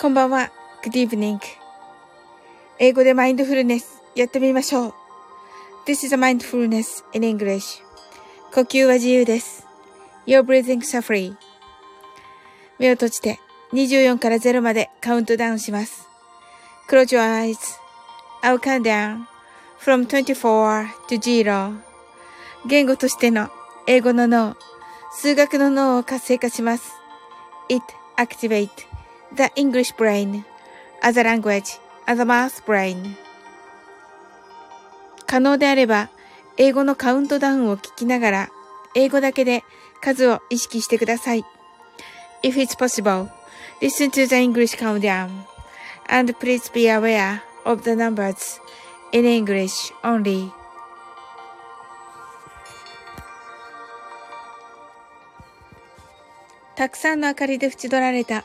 こんばんは。Good evening. 英語でマインドフルネスやってみましょう。This is a mindfulness in English. 呼吸は自由です。Your breathing is free. 目を閉じて24から0までカウントダウンします。Close your eyes. I'll count down from 24 to 0. 言語としての英語の脳、数学の脳を活性化します。It activate the English brain as a language, as a math brain. 可能であれば、英語のカウントダウンを聞きながら、英語だけで数を意識してください。If it's possible, listen to the English countdown, and please be aware of the numbers in English only. たくさんの明かりで縁取られた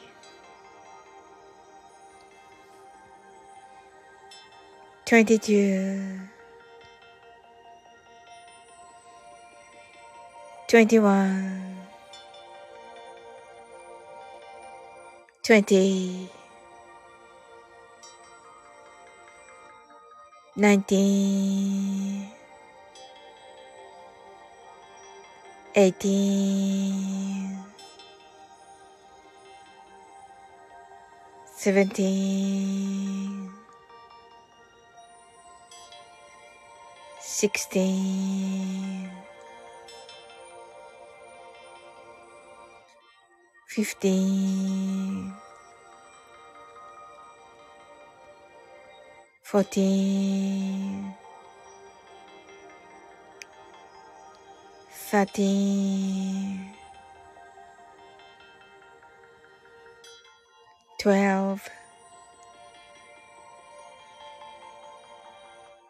22 21 20 19 18 17 16 15 14 13 12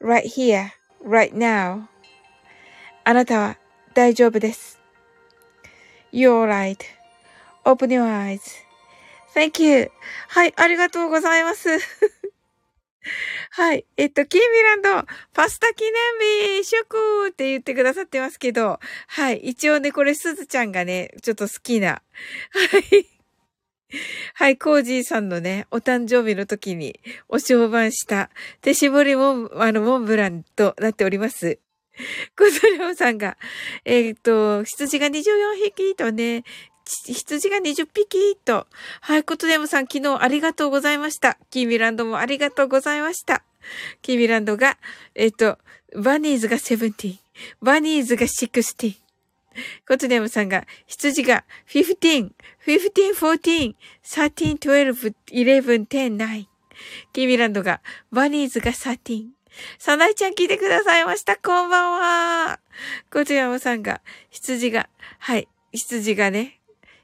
Right here, right now. あなたは大丈夫です。You're right.Open your eyes.Thank you. はい、ありがとうございます。はい。えっと、キーミランド、パスタ記念日、祝って言ってくださってますけど、はい。一応ね、これ、すずちゃんがね、ちょっと好きな、はい。はい、コージーさんのね、お誕生日の時にお商売した手絞りモン、あの、モンブランとなっております。コズレオさんが、えっ、と、羊が24匹とね、羊が20匹と。はい、コトネムさん昨日ありがとうございました。キーミランドもありがとうございました。キーミランドが、えっ、と、バニーズが17、バニーズが16。コトネムさんが、羊が15、15、14、13、12、11、10、9。キーミランドが、バニーズが13。サナイちゃん聞いてくださいました。こんばんは。コトヤマさんが、羊が、はい、羊がね、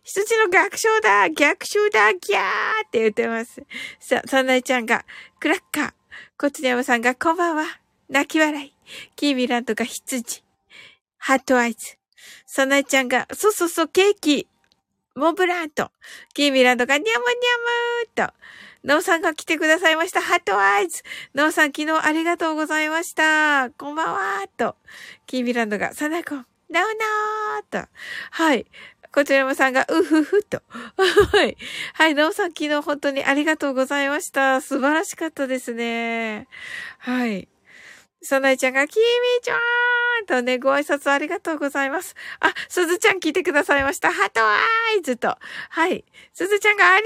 羊の逆襲だ逆襲だギャーって言ってます。さ、サナイちゃんが、クラッカー。コツヤマさんが、こんばんは。泣き笑い。キーミランドが羊。ハットアイズ。サナイちゃんが、そうそうそう、ケーキ。モブランと。キーミランドが、ニャムニャムーと。ノーさんが来てくださいました。ハットアイズ。ノーさん昨日ありがとうございました。こんばんはーと。キーミランドが、サナコン、ナウナーと。はい。こちらもさんが、うふふと。はい。はい、ノーさん昨日本当にありがとうございました。素晴らしかったですね。はい。さなえちゃんが、きみちゃんとね、ご挨拶ありがとうございます。あ、すずちゃん聞いてくださいました。ハトアイズと。はい。すずちゃんがあり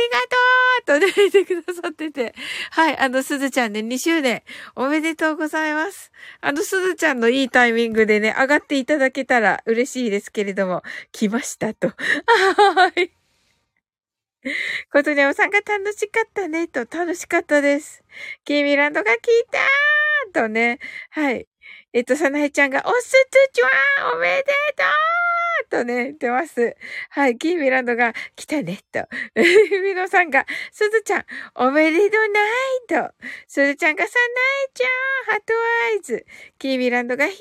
がとうとね、言ってくださってて。はい。あの、すずちゃんね、2周年おめでとうございます。あの、すずちゃんのいいタイミングでね、上がっていただけたら嬉しいですけれども、来ましたと。はい。ことにゃおさんが楽しかったね、と楽しかったです。キーミランドが聞いたーとね、はい。えっと、さなえちゃんが、おすつちゃんおめでとうとね、言ってます。はい。キーミランドが、来たね、と。みのさんが、すずちゃん、おめでとうないと。すずちゃんが、さなえちゃん、ハートアイズ。キーミランドが、ひび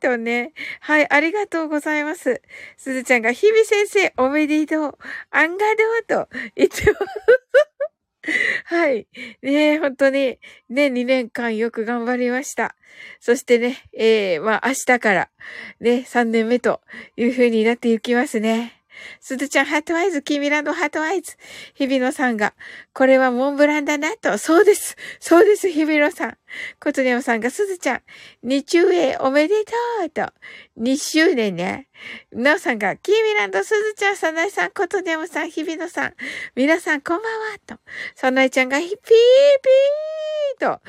ーとね。はい。ありがとうございます。すずちゃんが、ひび先生、おめでとう。あんがどうと言ってます。はい。ね本当に、ね、2年間よく頑張りました。そしてね、えー、まあ、明日から、ね、3年目という風になっていきますね。すずちゃん、 heart eyes、キミランド heart eyes。日比野さんが、これはモンブランだなと。そうです。そうです、日比野さん。コトニャムさんが、すずちゃん、2周年おめでとうと。2周年ね。なおさんが、キーミランド、すずちゃん、サナイさん、コトニャムさん、日比野さん。皆さん、こんばんはと。サナイちゃんが、ピーピーと。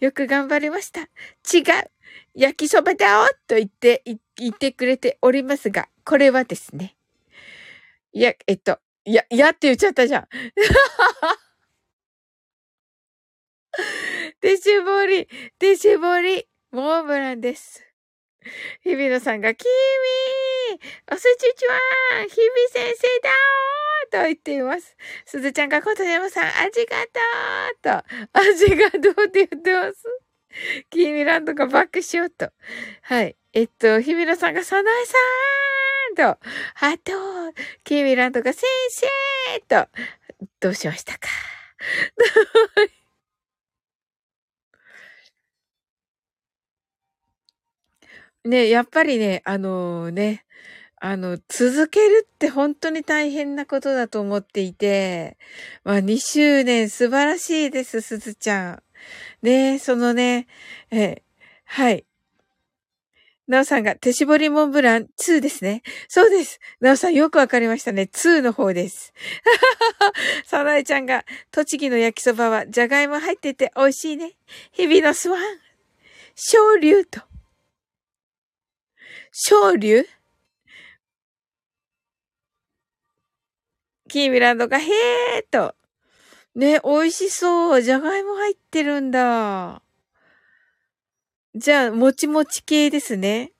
よく頑張りました。違う。焼きそばだおと言って、言ってくれておりますが、これはですね。いや、えっと、いや、いやって言っちゃったじゃん。手絞り、手絞り、モンブランです。日比野さんが、キーミーおすちちは日々先生だーと言っています。すずちゃんがことでもさん、ありがとうと、味がどうって言ってます。キーミランドがバックしようと。はい。えっと、日比野さんが、サナエさんと、あと、キーミランドが、先生と、どうしましたか？ね、やっぱりね、あのー、ね、あの、続けるって本当に大変なことだと思っていて、まあ2周年素晴らしいです、すずちゃん。ねそのね、えはい。なおさんが手絞りモンブラン2ですね。そうです。なおさんよくわかりましたね。2の方です。さなえちゃんが栃木の焼きそばはじゃがいも入ってて美味しいね。日々のスワン。昇竜と。昇竜キーミランドがへーと。ね、美味しそう。じゃがいも入ってるんだ。じゃあ、もちもち系ですね。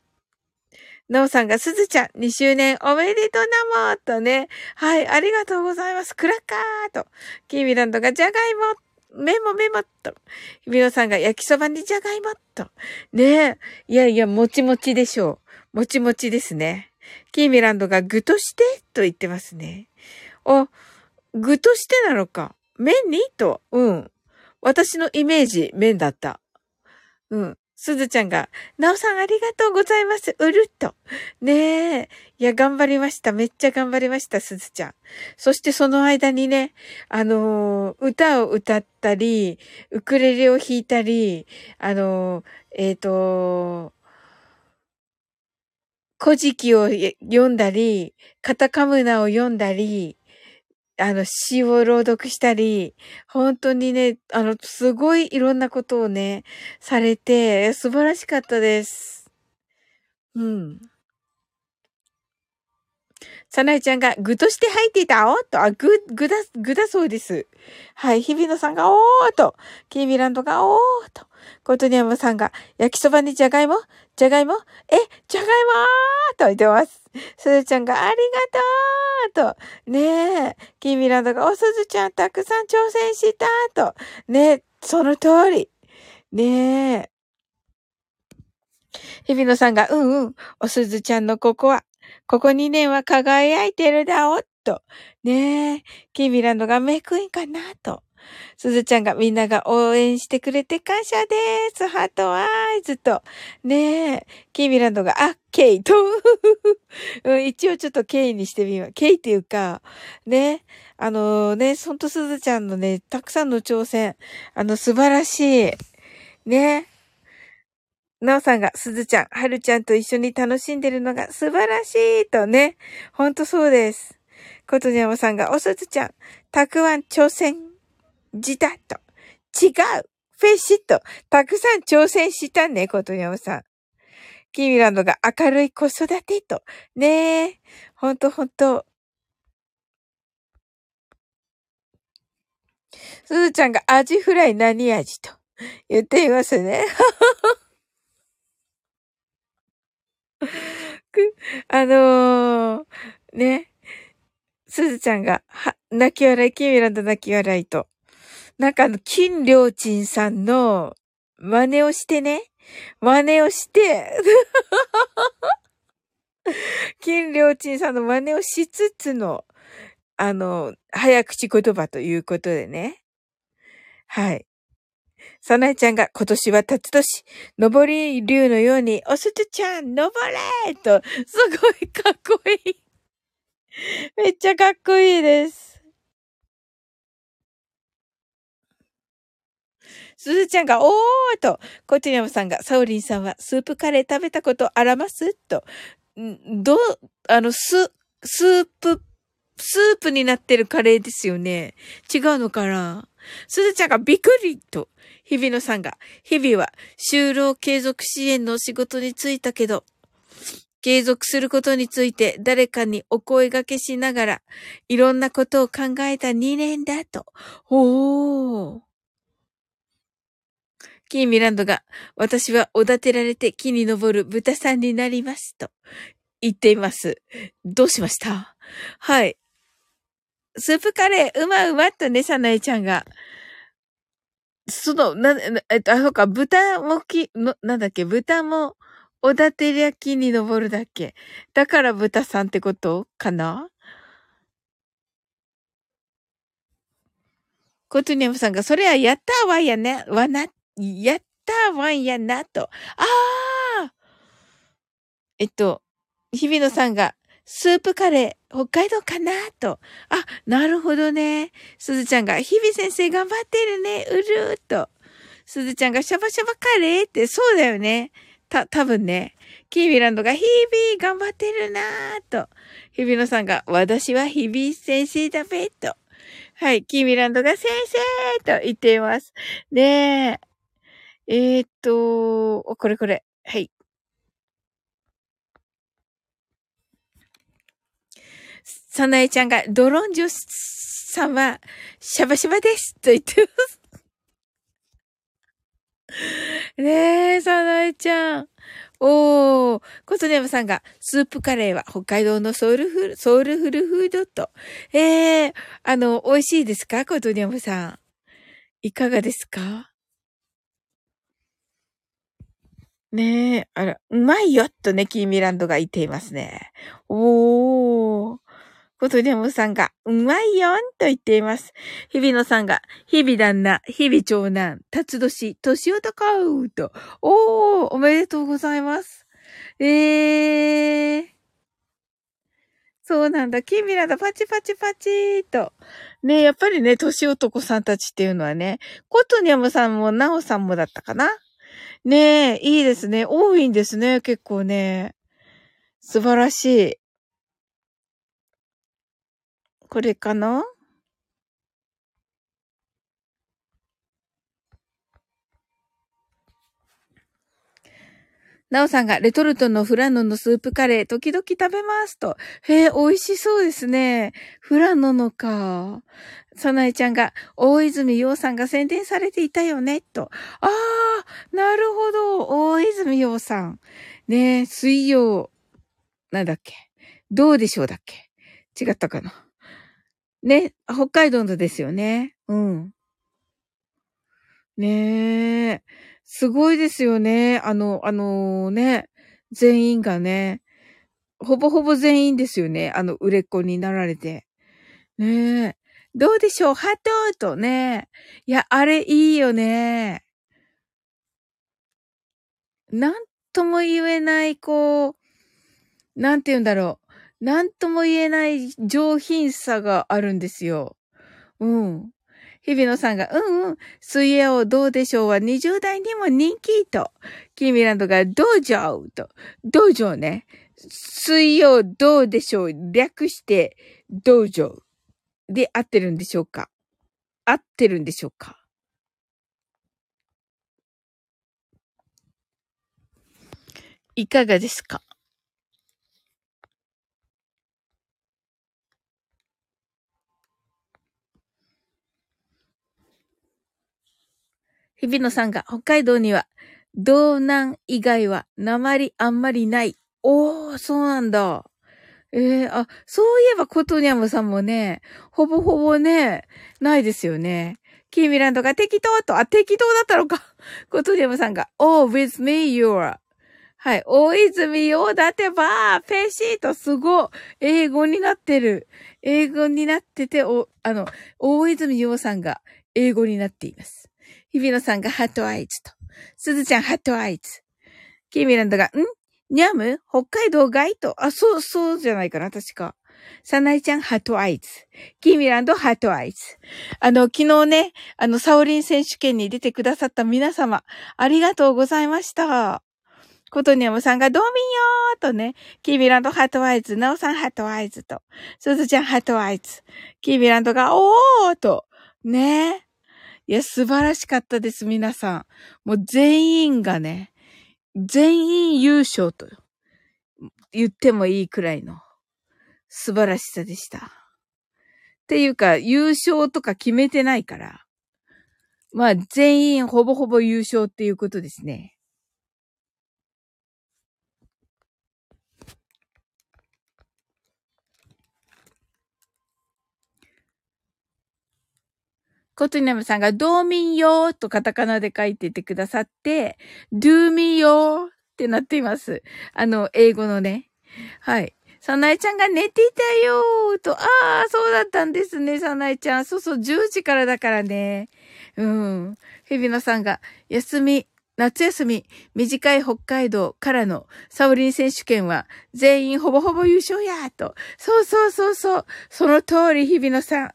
なおさんが、すずちゃん、2周年おめでとうなもとね。はい、ありがとうございます。クラッカーと。キーミランドが、じゃがいも、メモメモと。ひびのさんが、焼きそばにじゃがいもと。ねえ。いやいや、もちもちでしょう。もちもちですね。キーミランドが、具としてと言ってますね。お、具としてなのか。麺にと、うん。私のイメージ、麺だった。うん。すずちゃんが、なおさんありがとうございます。うるっと。ねえ。いや、頑張りました。めっちゃ頑張りました、すずちゃん。そしてその間にね、あのー、歌を歌ったり、ウクレレを弾いたり、あのー、えっ、ー、と、古事記を読んだり、カタカムナを読んだり、あの、詩を朗読したり、本当にね、あの、すごいいろんなことをね、されて、素晴らしかったです。うん。さなえちゃんが具として入っていたおと、あ、具、具だ、具だそうです。はい。日比野さんがおーと、キーミランドがおーと、コトニアムさんが焼きそばにじゃがいも？じゃがいも？え、じゃがいもーと言ってます。すずちゃんがありがとうと、ねえ、キーミランドがおすずちゃんたくさん挑戦したと、ねえ、その通り。ねえ。日比野さんが、うんうん、おすずちゃんのここは、ここ2年は輝いてるだおっと。ねえ、キーミランドがメイクインかなと。すずちゃんがみんなが応援してくれて感謝です。ハートアイズと。ねえ。キーミランドが、あ、ケイと。うん、一応ちょっとケイにしてみよう。ケイっていうか、ね。あのー、ね、ほんとすずちゃんのね、たくさんの挑戦。あの、素晴らしい。ねえ。なおさんが、すずちゃん、はるちゃんと一緒に楽しんでるのが素晴らしいとね。ほんとそうです。ことにゃまさんが、おすずちゃん、たくわん挑戦。じだと。違うフェシット。たくさん挑戦したね、ことにゃおさん。キーミランドが明るい子育てと。ねえ。ほんとほんと。すずちゃんがアジフライ何味と言っていますね。あのー、ね。すずちゃんが、は、泣き笑い、キミランド泣き笑いと。なんかあの、金良鎮さんの真似をしてね。真似をして、金良鎮さんの真似をしつつの、あの、早口言葉ということでね。はい。さなえちゃんが今年は辰年、登り竜のように、おすずちゃん、登れと、すごいかっこいい。めっちゃかっこいいです。すずちゃんが、おーと、コチニャムさんが、サオリンさんはスープカレー食べたことあらます？と、んど、あの、ス、スープ、スープになってるカレーですよね。違うのかな？すずちゃんがびっくりと、日比野さんが、日々は就労継続支援の仕事に就いたけど、継続することについて誰かにお声掛けしながら、いろんなことを考えた2年だと。おー。キーミランドが、私はおだてられて木に登る豚さんになります。と言っています。どうしました？はい。スープカレー、うまうまっとね、さなえちゃんが。その、な、えっと、あ、そうか、豚もき、の、なんだっけ、豚も、おだてりゃ木に登るだっけ。だから豚さんってことかな？コトニャムさんが、それはやったわやね、わな、やったわんやなと。ああえっと、日比野さんが、スープカレー、北海道かなと。あ、なるほどね。すずちゃんが、日々先生頑張ってるね。うるーと。すずちゃんが、シャバシャバカレーって、そうだよね。た、多分ね。キービランドが、日々頑張ってるなーと。日比野さんが、私は日々先生だべと。はい。キーミランドが先生と言っています。ねえ。えー、っと、これこれ。はい。さなえちゃんが、ドロンジョさんは、シャバシャバですと言ってます。ねえ、さなえちゃん。おー、コトネムさんが、スープカレーは北海道のソウルフル、ソウルフルフードと。ええー、あの、美味しいですかコトネムさん。いかがですか？ねえ、あら、うまいよとね、キーミランドが言っていますね。おー。ことにゃむさんが、うまいよんと言っています。日々野さんが、日々旦那、日々長男、辰年、年男と、おー、おめでとうございます。えー。そうなんだ。キミラだ。パチパチパチーと。ねやっぱりね、年男さんたちっていうのはね、コトニャムさんもナオさんもだったかなねえ、いいですね。多いんですね、結構ね。素晴らしい。これかな？なおさんがレトルトのフラノのスープカレー時々食べますと。へえ、美味しそうですね。フラノのか。さなえちゃんが大泉洋さんが宣伝されていたよね、と。ああ、なるほど。大泉洋さん。ねえ、水曜、なんだっけ？どうでしょうだっけ？違ったかな？ね、北海道のですよね。うん。ねえ。すごいですよね。あの、あのね、全員がね、ほぼほぼ全員ですよね。あの、売れっ子になられて。ねえ。どうでしょう？ハトとね。いや、あれいいよね。なんとも言えない、こう、なんて言うんだろう。なんとも言えない上品さがあるんですよ。うん。日比野さんが、うんうん、水泳どうでしょうは20代にも人気と、キーミランドが道場と、道場ね。水曜どうでしょう。略して道場で合ってるんでしょうか。合ってるんでしょうか。いかがですか？日比野さんが北海道には道南以外は鉛あんまりない。おー、そうなんだ。ええー、あ、そういえばコトニャムさんもね、ほぼほぼね、ないですよね。キーミランドが適当と、あ、適当だったのか。コトニャムさんが、oh, with me, you're. はい。大泉洋だってば、ペシーとすごい。英語になってる。英語になってて、お、あの、大泉洋さんが英語になっています。日比野さんがハットアイズと。すずちゃんハットアイズ。キーミランドが、ん？ニャム？北海道外と？あ、そう、そうじゃないかな、確か。サナイちゃん、 heart eyes。キーミランド、 heart eyes。あの、昨日ね、あの、サオリン選手権に出てくださった皆様、ありがとうございました。コトニャムさんが、ドーミンよーとね、キーミランド、 heart eyes。ナオさん、 heart eyes と。すずちゃん、 heart eyes。キーミランドが、おーと。ねいや、素晴らしかったです、皆さん。もう全員がね、全員優勝と言ってもいいくらいの素晴らしさでした。っていうか、優勝とか決めてないから。まあ、全員ほぼほぼ優勝っていうことですね。コトナムさんが、ドーミンヨーとカタカナで書いててくださって、ドゥーミヨーってなっています。あの、英語のね。はい。サナエちゃんが寝ていたよーと、ああ、そうだったんですね、サナエちゃん。そうそう、10時からだからね。うん。ヘビノさんが、休み、夏休み、短い北海道からのサウリン選手権は全員ほぼほぼ優勝やーと。そうそうそうそう。その通り、日比野さん。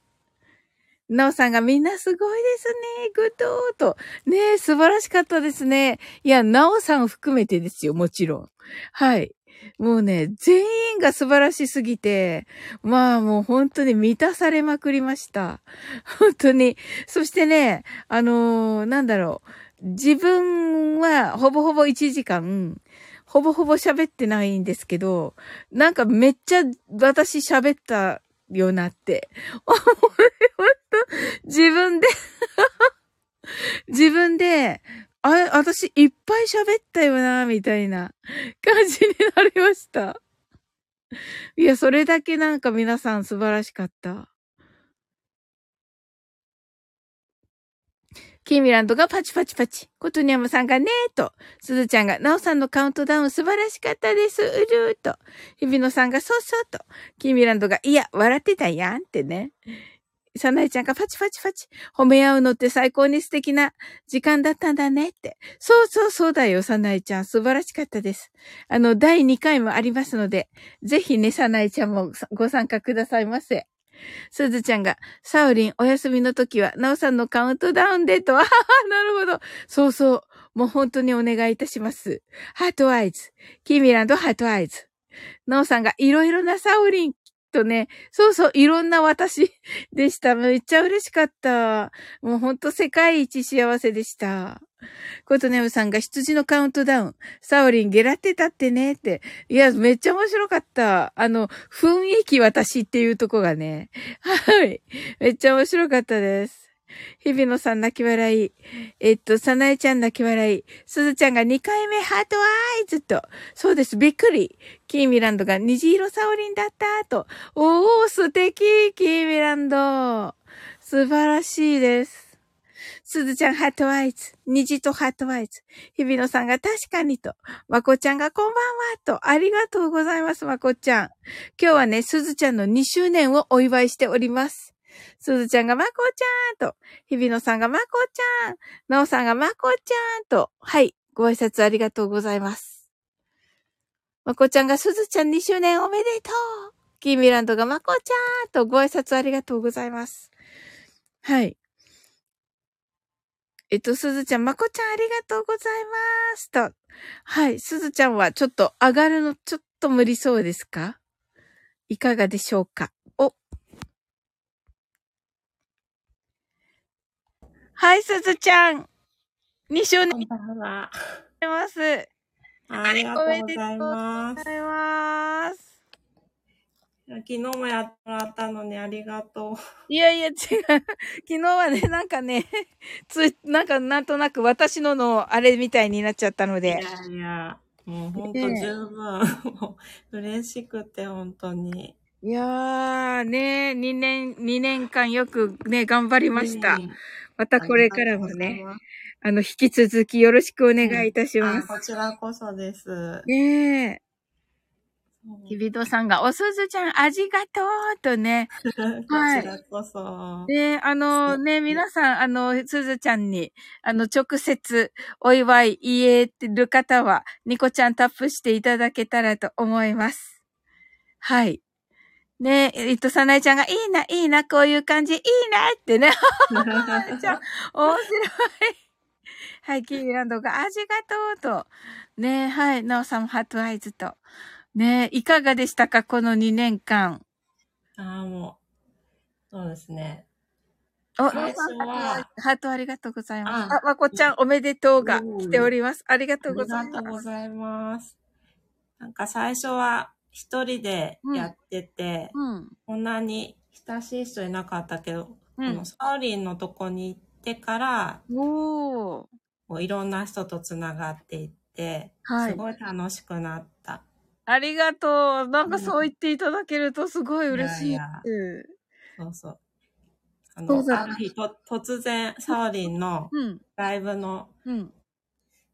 なおさんがみんなすごいですね。グッドーと。ねえ、素晴らしかったですね。いや、なおさん含めてですよ、もちろん。はい。もうね、全員が素晴らしすぎて、まあもう本当に満たされまくりました。本当に。そしてね、あのー、なんだろう。自分はほぼほぼ1時間、ほぼほぼ喋ってないんですけど、なんかめっちゃ私喋ったよなって 思いました。自分で 自分で、あ、私いっぱい喋ったよな、みたいな感じになりました。いや、それだけなんか皆さん素晴らしかった。キーミランドがパチパチパチ。コトニャムさんがねーと。すずちゃんが、なおさんのカウントダウン素晴らしかったです。うるーと。日比野さんがそうそうと。キーミランドが、いや、笑ってたやんってね。さなえちゃんがパチパチパチ。褒め合うのって最高に素敵な時間だったんだねって。そうそうそうだよ、さなえちゃん。素晴らしかったです。あの、第2回もありますので、ぜひね、さなえちゃんもご参加くださいませ。すずちゃんが、サウリンお休みの時は、なおさんのカウントダウンでと、あはは、なるほど。そうそう。もう本当にお願いいたします。heart eyes。キミランド heart eyes。なおさんがいろいろなサウリンとね、そうそう、いろんな私 でした。めっちゃ嬉しかった。もうほんと世界一幸せでした。コトネムさんが羊のカウントダウン。サオリンゲラってたってねって。いや、めっちゃ面白かった。あの、雰囲気私っていうとこがね。はい。めっちゃ面白かったです。日比野さん泣き笑い。えっと、さなえちゃん泣き笑い。すずちゃんが2回目 heart eyes と。そうです、びっくり。キーミランドが虹色サオリンだったと。おー、素敵キーミランド素晴らしいです。すずちゃん heart eyes。虹と heart eyes。日比野さんが確かにと。まこちゃんがこんばんはと。ありがとうございます、まこちゃん。今日はね、すずちゃんの2周年をお祝いしております。すずちゃんがまこちゃんと、日比野さんがまこちゃん、なおさんがまこちゃんと、はい、ご挨拶ありがとうございます。まこちゃんがすずちゃん2周年おめでとうキーミランドがまこちゃんとご挨拶ありがとうございます。はい。えっと、すずちゃん、まこちゃんありがとうございますと。はい。すずちゃんはちょっと上がるのちょっと無理そうですか？いかがでしょうか？はい、すずちゃん。2周年。こんばんは。ます。ありがとうございます。ありがとうございます。昨日もやってもらったのにありがとう。いやいや違う。昨日はね、なんかね、つ、なんかなんとなく私ののあれみたいになっちゃったので。いやいや、もうほんと十分、嬉しくて本当に。いやー、ね、2年、2年間よくね、頑張りました。またこれからもね、あの、引き続きよろしくお願いいたします。こちらこそです。ねえ。きびとさんが、おすずちゃん、ありがとうとね。はい。こちらこそ。ねあのね、皆さん、あの、すずちゃんに、あの、直接お祝い言えてる方は、ニコちゃんタップしていただけたらと思います。はい。ねえ、えっと、さなえちゃんが、いいな、いいな、こういう感じ、いいなってね。ちゃん、面白い。はい、キーランドが、ありがとうと。ねえ、はい、なおさんもハートアイズと。ねえ、いかがでしたか、この2年間？ああ、もう、そうですね。お、最初は、ハートありがとうございます。あ、まこちゃん、おめでとうが来ております。ありがとうございます。ありがとうございます。なんか最初は、一人でやってて、うん、こんなに親しい人いなかったけど、うん、このサーリンのとこに行ってから、おこういろんな人とつながっていって、はい、すごい楽しくなった。ありがとう。なんかそう言っていただけるとすごい嬉しい。いやいや。そうそう。あの、ある日と、突然、サーリンのライブの、うん、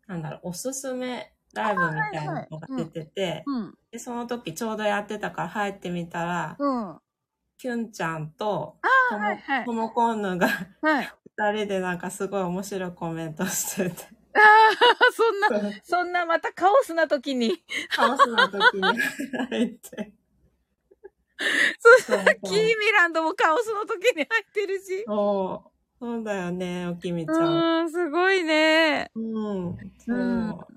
なんだろう、おすすめライブみたいなのが出てて、で、その時ちょうどやってたから入ってみたら、うん、キュンちゃんと、とも、はいはい、ともこんぬが、はい、二人でなんかすごい面白いコメントしてて。ああ、そんな、そんなまたカオスな時に。カオスな時に入って。そう、キーミランドもカオスの時に入ってるし。そう。そうだよね、おきみちゃん。うん、すごいね。うん。そう。うん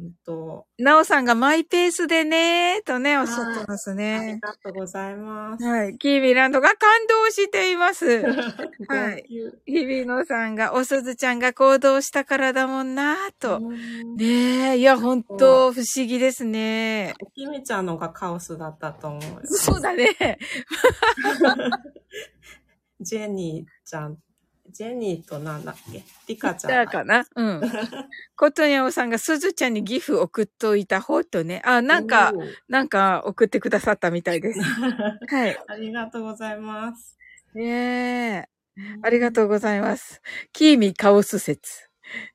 んと。なおさんがマイペースでね、とね、おっしゃってますね。ありがとうございます。はい。キービランドが感動しています。はい。日比野さんが、おすずちゃんが行動したからだもんなと。ねえ、いや、ほんと、不思議ですね。おきみちゃんのがカオスだったと思う。そうだね。ジェニーちゃんジェニーとなんだっけ？リカちゃん。かな？うん。コトニャオさんがすずちゃんにギフ送っといた方とね。あ、なんか、なんか送ってくださったみたいです。はい。ありがとうございます。ねえ。ありがとうございます。キーミカオス説。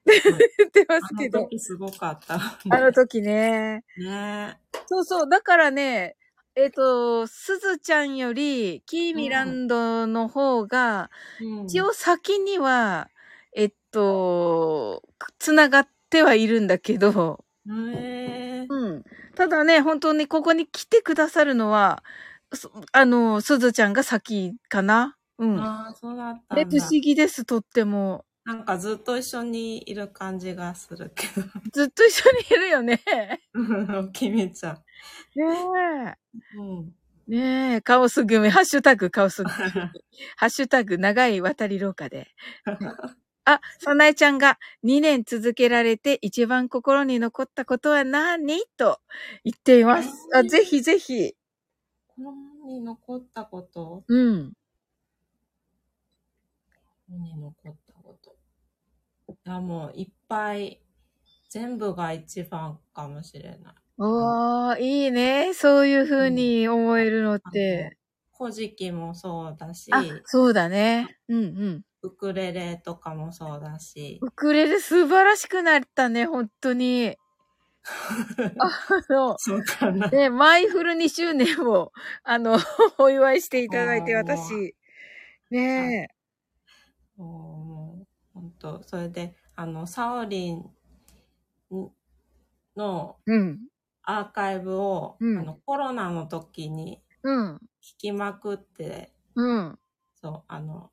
言ってますけど。あの時すごかった。あの時ね。ねそうそう。だからね、えっ、ー、と、すずちゃんより、キーミランドの方が、うん、一応先には、えっと、つながってはいるんだけど、うん。ただね、本当にここに来てくださるのは、あの、すずちゃんが先かな。うん。ああ、そうだったんだ。不思議です、とっても。なんかずっと一緒にいる感じがするけど。ずっと一緒にいるよね。きみちゃん。ねえ。うん。ねえ、カオス組、ハッシュタグカオス組。ハッシュタグ長い渡り廊下で。あ、さなえちゃんが2年続けられて一番心に残ったことは何？と言っています。あ、ぜひぜひ。心に残ったこと？うん。心に残ったや、もういっぱい、全部が一番かもしれない。おー、いいね。そういう風に思えるのって。古事記もそうだし。そうだね。うんうん。ウクレレとかもそうだし。ウクレレ素晴らしくなったね、本当に。あの、そうかな。ね、マイフル2周年を、あの、お祝いしていただいて、私。ねえ。本当それで、あの、サオリンのアーカイブを、うん、あのコロナの時に聞きまくって、うん、そう、あの、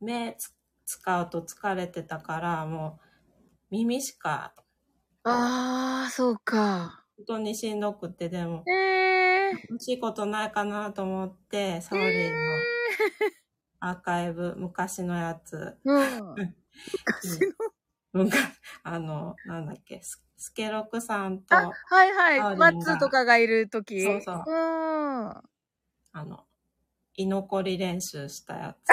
目使うと疲れてたから、もう耳しか。ああ、そうか。本当にしんどくて、でも、えー、欲しいことないかなと思って、サオリンのアーカイブ、昔のやつ。うん。昔の、うん、あの、なんだっけ、ススケロクさんと、はいはい、マッツとかがいるとき。そうそう。うん。あの、居残り練習したやつ。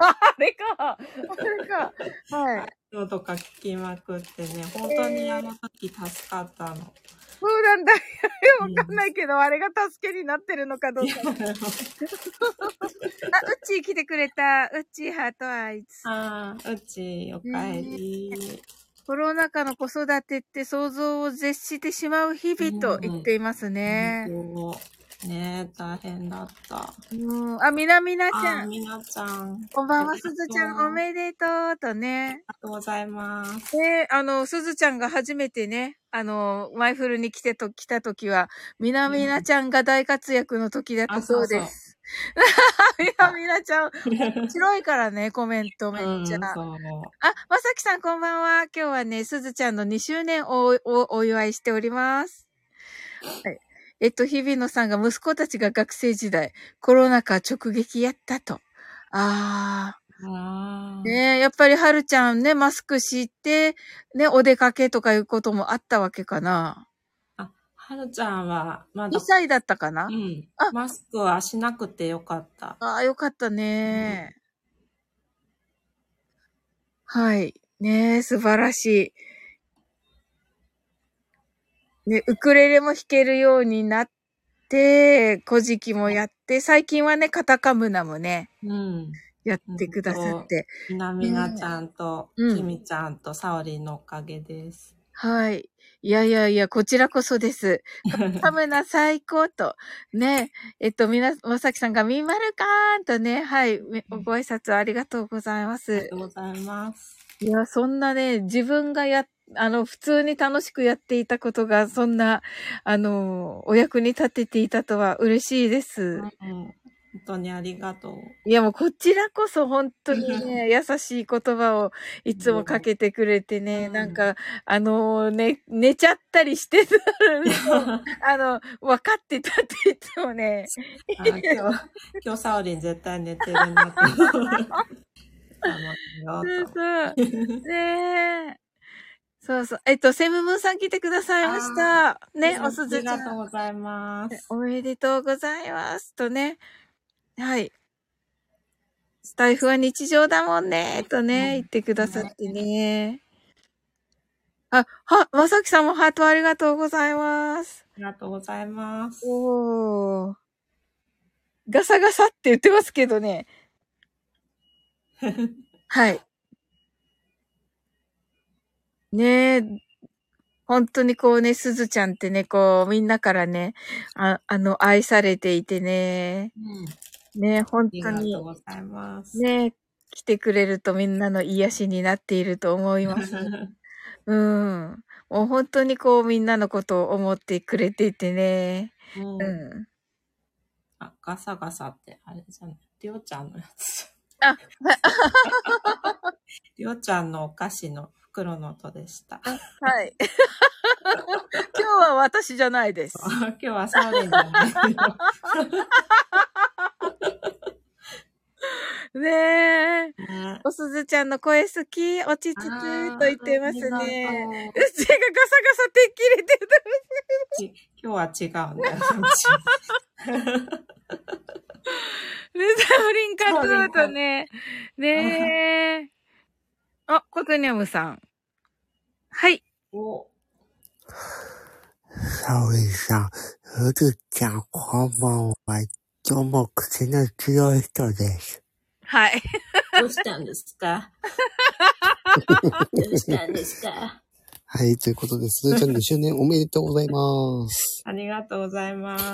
あれか。あれか。はい。のとか聞きまくってね、本当にあの時助かったの。そうなんだ。わかんないけど、うん、あれが助けになってるのかどうか。あ、うっちー来てくれた。うっちーハートアイズ。ああ、うっちーおかえり、コロナ禍の子育てって想像を絶してしまう日々と言っていますね。うんねえ、大変だった。うん。あ、みなみなちゃん。みなちゃん。こんばんは、すずちゃん、おめでとう、とね。ありがとうございます。で、あの、すずちゃんが初めてね、あの、マイフルに来てと、来た時は、みなみなちゃんが大活躍の時だったそうです。みなみなちゃん、白いからね、コメントめっちゃ。うん、あ、まさきさんこんばんは。今日はね、すずちゃんの2周年をおお祝いしております。はい。えっと、日比野さんが息子たちが学生時代、コロナ禍直撃やったと。ああ。ねやっぱりはるちゃんね、マスクして、ね、お出かけとかいうこともあったわけかな。あ、はるちゃんは、まだ。2歳だったかな？うん。あマスクはしなくてよかった。ああ、よかったね、うん、はい。ね素晴らしい。ね、ウクレレも弾けるようになって、古事記もやって、最近はね、カタカムナもね、うん、やってくださって。みなみなちゃんと、きみちゃんと、サオリンのおかげです。はい。いやいやいや、こちらこそです。カムナ最高と。ね。えっと、みな、まさきさんがみまるかーんとね、はい。ご挨拶ありがとうございます。ありがとうございます。いや、そんなね、自分がやっあの、普通に楽しくやっていたことが、そんな、あの、お役に立てていたとは嬉しいです。うん、本当にありがとう。いやもうこちらこそ本当にね、優しい言葉をいつもかけてくれてね、うん、なんか、あのね、寝ちゃったりしてたあの、分かってたって言ってもね。今日、今日サオリン絶対寝てるなって。そうそう。ねえ。そうそう。えっと、セブブンさん来てくださいました。ね、おすずちゃん。ありがとうございます。おめでとうございます。とね。はい。スタイフは日常だもんね。とね、言ってくださってね。あ、は、まさきさんもハートありがとうございます。ありがとうございます。おー。ガサガサって言ってますけどね。はい。ねえ、本当にこうね、すずちゃんってね、こう、みんなからね、ああの、愛されていてね、うん、ね本当に。ありがとうございます。ね来てくれるとみんなの癒しになっていると思います。うん。もう本当にこうみんなのことを思ってくれていてね。うん。うん、あ、ガサガサってあれじゃない？りょうちゃんのやつ。あ、りょうちゃんのお菓子の袋の音でした。はい。今日は私じゃないです。今日はサーレンじゃない。ねえ。おすずちゃんの声好き、落ち着くと言ってますね。うちがガサガサてっきり出てる。今日は違うんだよ。ルザ ブリンカトゥーとね。ねえ。あ、コトニャムさん。はい。お。サオリンさん、ルズちゃん、こんばんは。今日も口の強い人です。はい。どうしたんですか？どうしたんですか？はい、ということで、すずちゃんの周年おめでとうございます。ありがとうございます。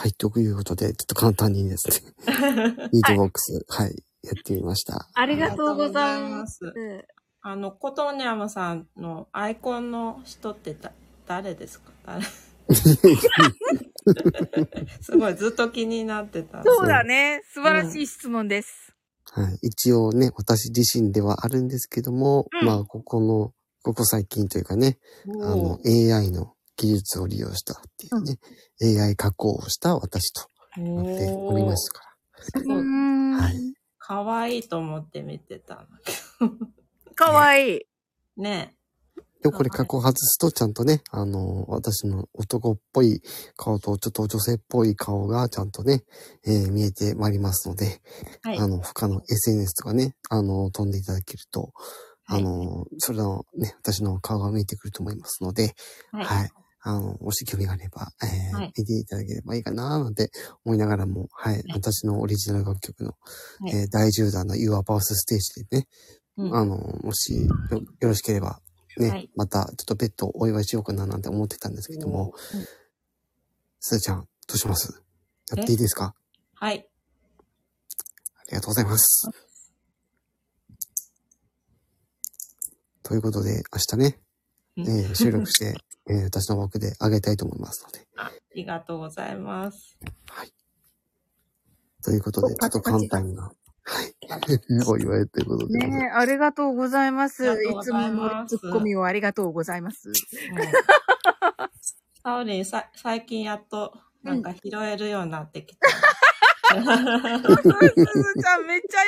はい、ということで、ちょっと簡単にですね、ビートボックス、はい、はい、やってみました。ありがとうございます。あの、コトニャムさんのアイコンの人って誰ですか？誰？すごい、ずっと気になってた。そうだね。素晴らしい質問です。うん、はい。一応ね、私自身ではあるんですけども、うん、まあ、ここの、ここ最近というかね、あの、AI の技術を利用したっていうね、うん、AI 加工をした私となっておりますから。はい。かわいいと思って見てたかわいい。ねで、これ加工外すとちゃんとね、あの、私の男っぽい顔とちょっと女性っぽい顔がちゃんとね、えー、見えてまいりますので、はい、あの、他の SNS とかね、あの、飛んでいただけると、あの、それのね、私の顔が見えてくると思いますので、はい。はい、あの、もし興味があれば、えー、はい、見ていただければいいかななんて思いながらも、はい。私のオリジナル楽曲の、えー、第10弾の Your Birth Stage でね、うん、あの、もしよろしければ、ね、はい、またちょっとペットをお祝いしようかななんて思ってたんですけども、すずちゃん、どうします？やっていいですか？はい。ありがとうございます。ということで、明日ね、えー、収録して、えー、私の枠であげたいと思いますので。ありがとうございます。はい。ということで、ちょっと簡単な。はい。お祝いということで。ねありがとうございます。いつものツッコミをありがとうございます。サオリン、さ、最近やっと、なんか拾えるようになってきた。すずちゃんめっちゃ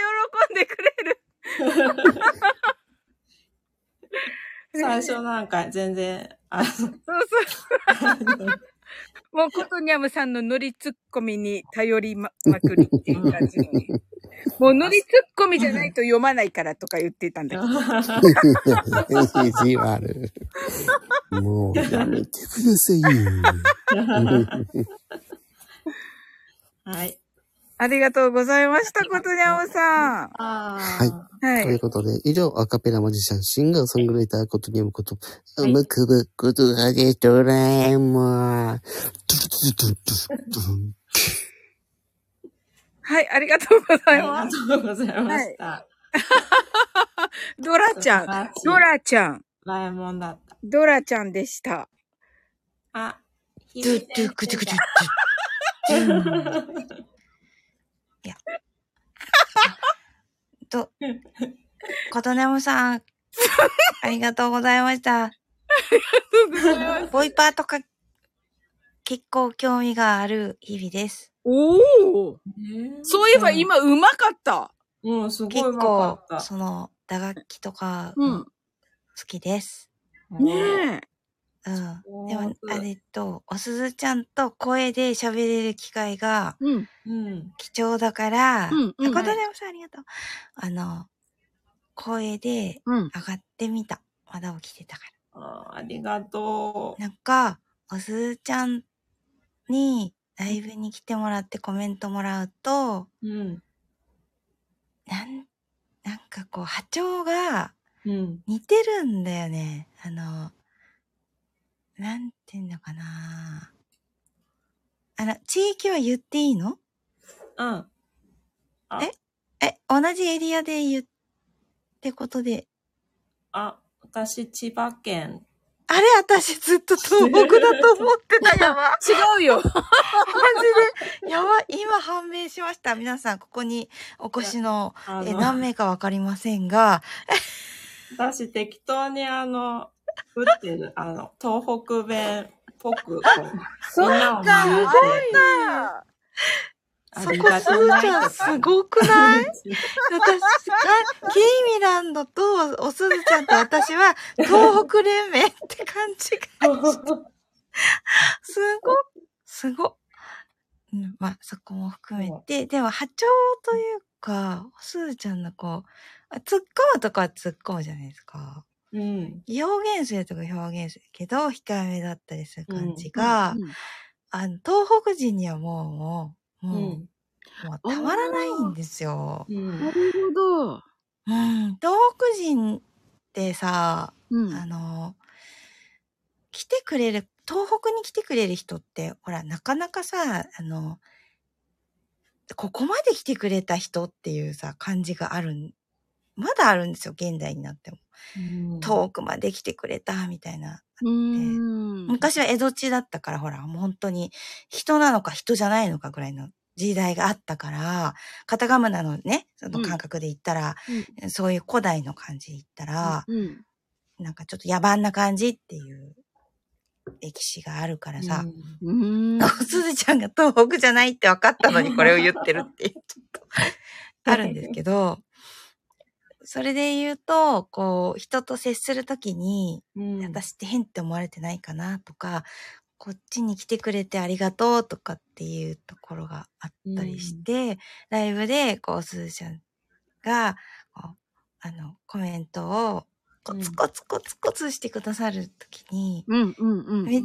喜んでくれる。最初なんか全然、あの、そうそうもうコトニャムさんのノリツッコミに頼りままくりっていう感じもうノリツッコミじゃないと読まないからとか言ってたんだけど。意地悪。もうやめてくださいよ。はい。ありがとうございました、ことにゃおさん。はい。はい。ということで、以上、アカペラマジシャン、シンガーソングライター、ことにゃむこと、うむくぶことがでドラえもん。はい、ありがとうございます。ありがとうございました。はい、ドラちゃん、ドラちゃん。ドラえもんだった。ドラちゃんでした。あ、ドゥや。と、ことねもさん、ありがとうございました。ボイパーとか、結構興味がある日々です。おお、そういえば今うまかった。うん、すごいうまかった。その、打楽器とか、好きです。ねえ。うん。でも、あれと、おすずちゃんと声で喋れる機会が、うん。貴重だから、うん。うん、ことでもさんありがとう。あの、声で上がってみた。まだ起きてたから。あありがとう。なんか、おすずちゃんにライブに来てもらってコメントもらうと、うん、なん、なんかこう波長が似てるんだよね。うん、あの、なんていうのかなあの、地域は言っていいの？うん。え？え、同じエリアで言ってことで。あ、私、千葉県。あれ私ずっと東北だと思ってた。やば。違うよ。マジで。やば。今判明しました。皆さん、ここにお越しの、え何名かわかりませんが。私、適当にあの、降ってる、あの、東北弁っぽく、そんなを見えて。そこ、すーちゃん、すごくない？私、ケイミランドと、おすずちゃんと私は、東北連盟って勘違いして。すご、すご。うん、まあ、そこも含めて、でも波長というか、おすずちゃんのこう、突っ込むとかは突っ込むじゃないですか。うん。表現するとか表現するけど、控えめだったりする感じが、うんうん、あの、東北人にはもう、もう、もうたまらないんですよ。なるほど。うん、東北人ってさ、うん、あの、来てくれる、東北に来てくれる人って、ほら、なかなかさ、あの、ここまで来てくれた人っていうさ、感じがある、まだあるんですよ、現代になっても。遠くまで来てくれた、みたいな。昔は江戸地だったから、ほら、もう本当に人なのか人じゃないのかぐらいの時代があったから、カタカムナのね、その感覚で言ったら、うん、そういう古代の感じで言ったら、うん、なんかちょっと野蛮な感じっていう歴史があるからさ、うん。すずちゃんが東北じゃないって分かったのにこれを言ってるっていう、ちょっとあるんですけど、それで言うと、こう、人と接するときに、うん、私って変って思われてないかなとか、こっちに来てくれてありがとうとかっていうところがあったりして、うん、ライブで、こう、すずちゃんが、あの、コメントを、コツコツコツコツしてくださるときに、うんうんうん、めっ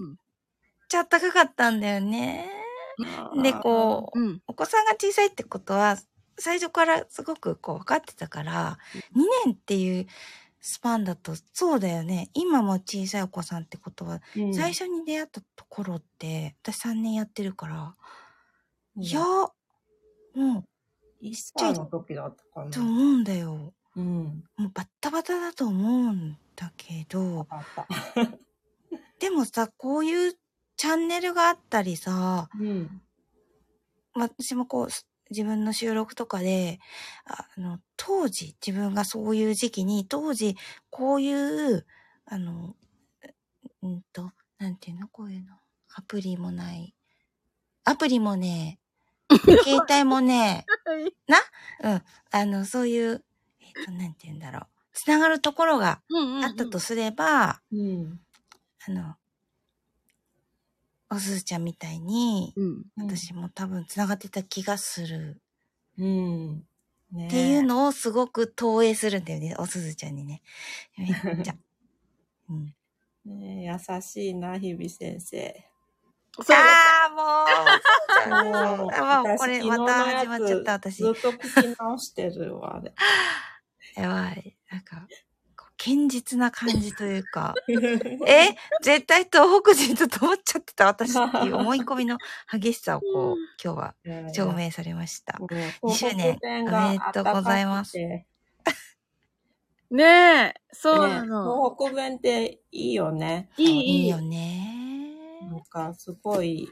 ちゃ高かったんだよね。で、こう、うん、お子さんが小さいってことは、最初からすごくこう分かってたから、2年っていうスパンだと、そうだよね。今も小さいお子さんってことは、うん、最初に出会ったところって、私3年やってるから、うん、いや、もう、1歳の時だったかな。と思うんだよ。うん。もうバッタバタだと思うんだけど、でもさ、こういうチャンネルがあったりさ、うん、私もこう、自分の収録とかで、あの、当時、自分がそういう時期に、当時、こういう、あの、うんと、なんていうのこういうの。アプリもない。アプリもね、携帯もね、なうん。あの、そういう、えっ、ー、と、なんて言うんだろう。つながるところがあったとすれば、うん、うん、あの、おすずちゃんみたいに、うん、私も多分繋がってた気がする。うん。ね、っていうのをすごく投影するんだよね、おすずちゃんにね。めっちゃ。うん、ね優しいな、日々先生。ああ、もう。もう、あ、これまた始まっちゃった、私。ずっと聞き直してるわ、あれ。やばい。なんか、堅実な感じというか、え？絶対東北人だと思っちゃってた私っていう思い込みの激しさをこう、今日は証明されました。2周年おめでとうございます。ねえ、そうなの、ね、東北弁っていいよね。いい、いいよね。なんかすごい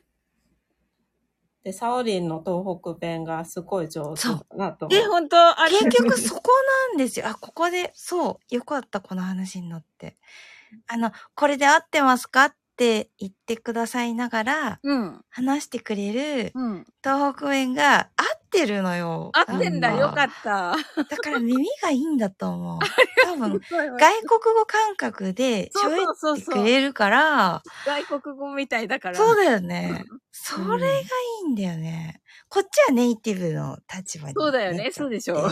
で、サオリンの東北弁がすごい上手だなと思う。え、本当？あ結局そこなんですよ。あ、ここで、そう、よかった、この話に乗って。あの、これで合ってますかって言ってくださいながら、うん、話してくれる、東北弁が合ってるのよ。合ってんだ、よかった。だから耳がいいんだと思う。多分、外国語感覚で喋ってくれるから、外国語みたいだから。そうだよね。それがいいんだよね。こっちはネイティブの立場に。そうだよね、そうでしょ。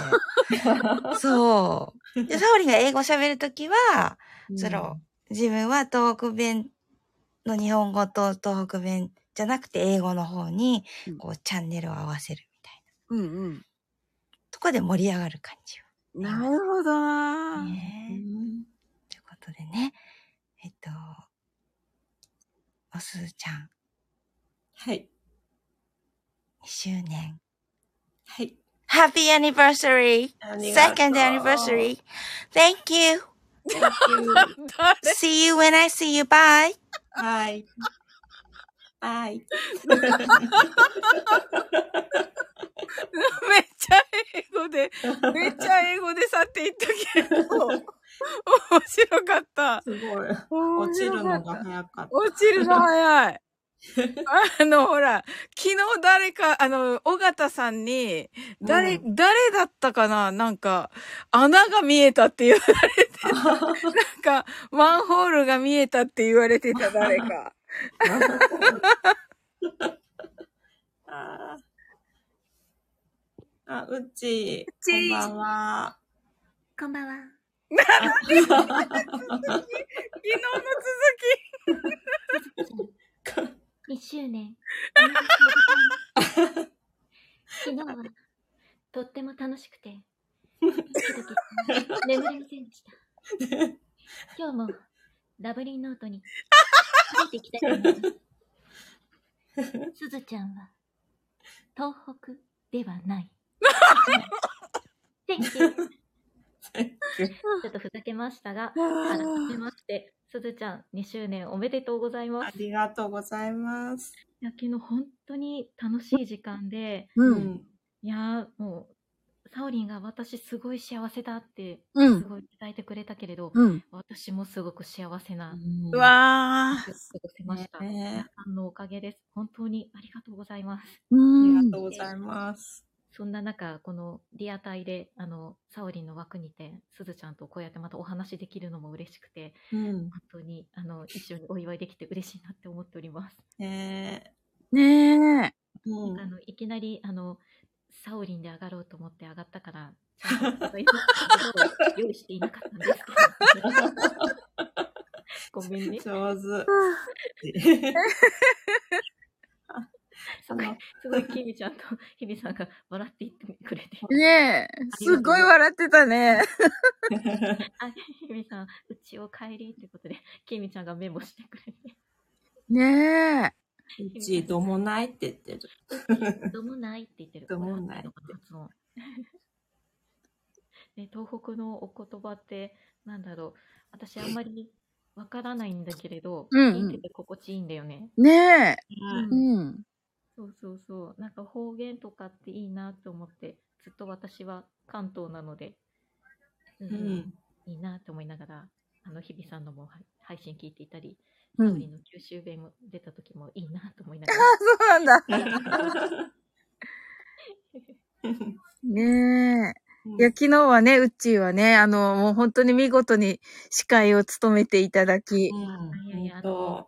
そう。で、サオリが英語喋るときは、その、自分は東北弁の日本語と東北弁じゃなくて英語の方に、こう、チャンネルを合わせる。うんうん。とこで盛り上がる感じを。なるほどなね、うん。ということでね、えっと、おすずちゃん。はい。2周年。はい。Happy anniversary! Second anniversary! Thank you! Thank you! see you when I see you. Bye! はい。はい。めっちゃ英語で、めっちゃ英語で去っていったけど、面白かった。すごい。落ちるのが早かった。落ちるの早い。あの、ほら、昨日誰か、あの、尾形さんに、誰、うん、誰だったかな？なんか、穴が見えたって言われてた。なんか、マンホールが見えたって言われてた誰か。ああ、うっち、こんばんは。こんばんは。昨日の続き。2周年。昨日はとっても楽しくて、ドキドキ眠れませんでした。今日もラブリーノートに書いていきたいと思います。すずちゃんは東北ではない。Thank you. ちょっとふざけましたが、改めまして、すずちゃん、2周年おめでとうございます。ありがとうございます。いや、昨日本当に楽しい時間で、うん。いや、もう、サオリンが私すごい幸せだって、すごい伝えてくれたけれど、うん、私もすごく幸せな、うわー。過ごせました。皆さんのおかげです。本当にありがとうございます。ありがとうございます。そんな中、このリアタイで、あの、サオリンの枠にて、すずちゃんとこうやってまたお話できるのも嬉しくて、うん、本当に、あの、一緒にお祝いできて嬉しいなって思っております。ねえ。ねえ。うん、あの、いきなり、あの、サオリンで上がろうと思って上がったから、ちゃんと用意していなかったんですけど。ごめんね。上手。い、きみちゃんと 日比さんが笑って言ってくれて。ねえ、すごい笑ってたね。あ、日比さん、うちを帰りってことで、きみちゃんがメモしてくれて。ねえ。うち、どもないって言ってる。どもないって言ってる。どもない。ね、東北のお言葉って、なんだろう。私あんまりわからないんだけれど、うん、聞いてて心地いいんだよね。ねえ。うん。そうそうそう。なんか方言とかっていいなと思って、ずっと私は関東なので、うん、いいなと思いながら、あの、日比さんのも配信聞いていたり、サウリの九州弁も出た時もいいなと思いながら。ああ、そうなんだ。ねえ。いや、昨日はね、うっちーはね、あの、もう本当に見事に司会を務めていただき。うん、いやいや、あの、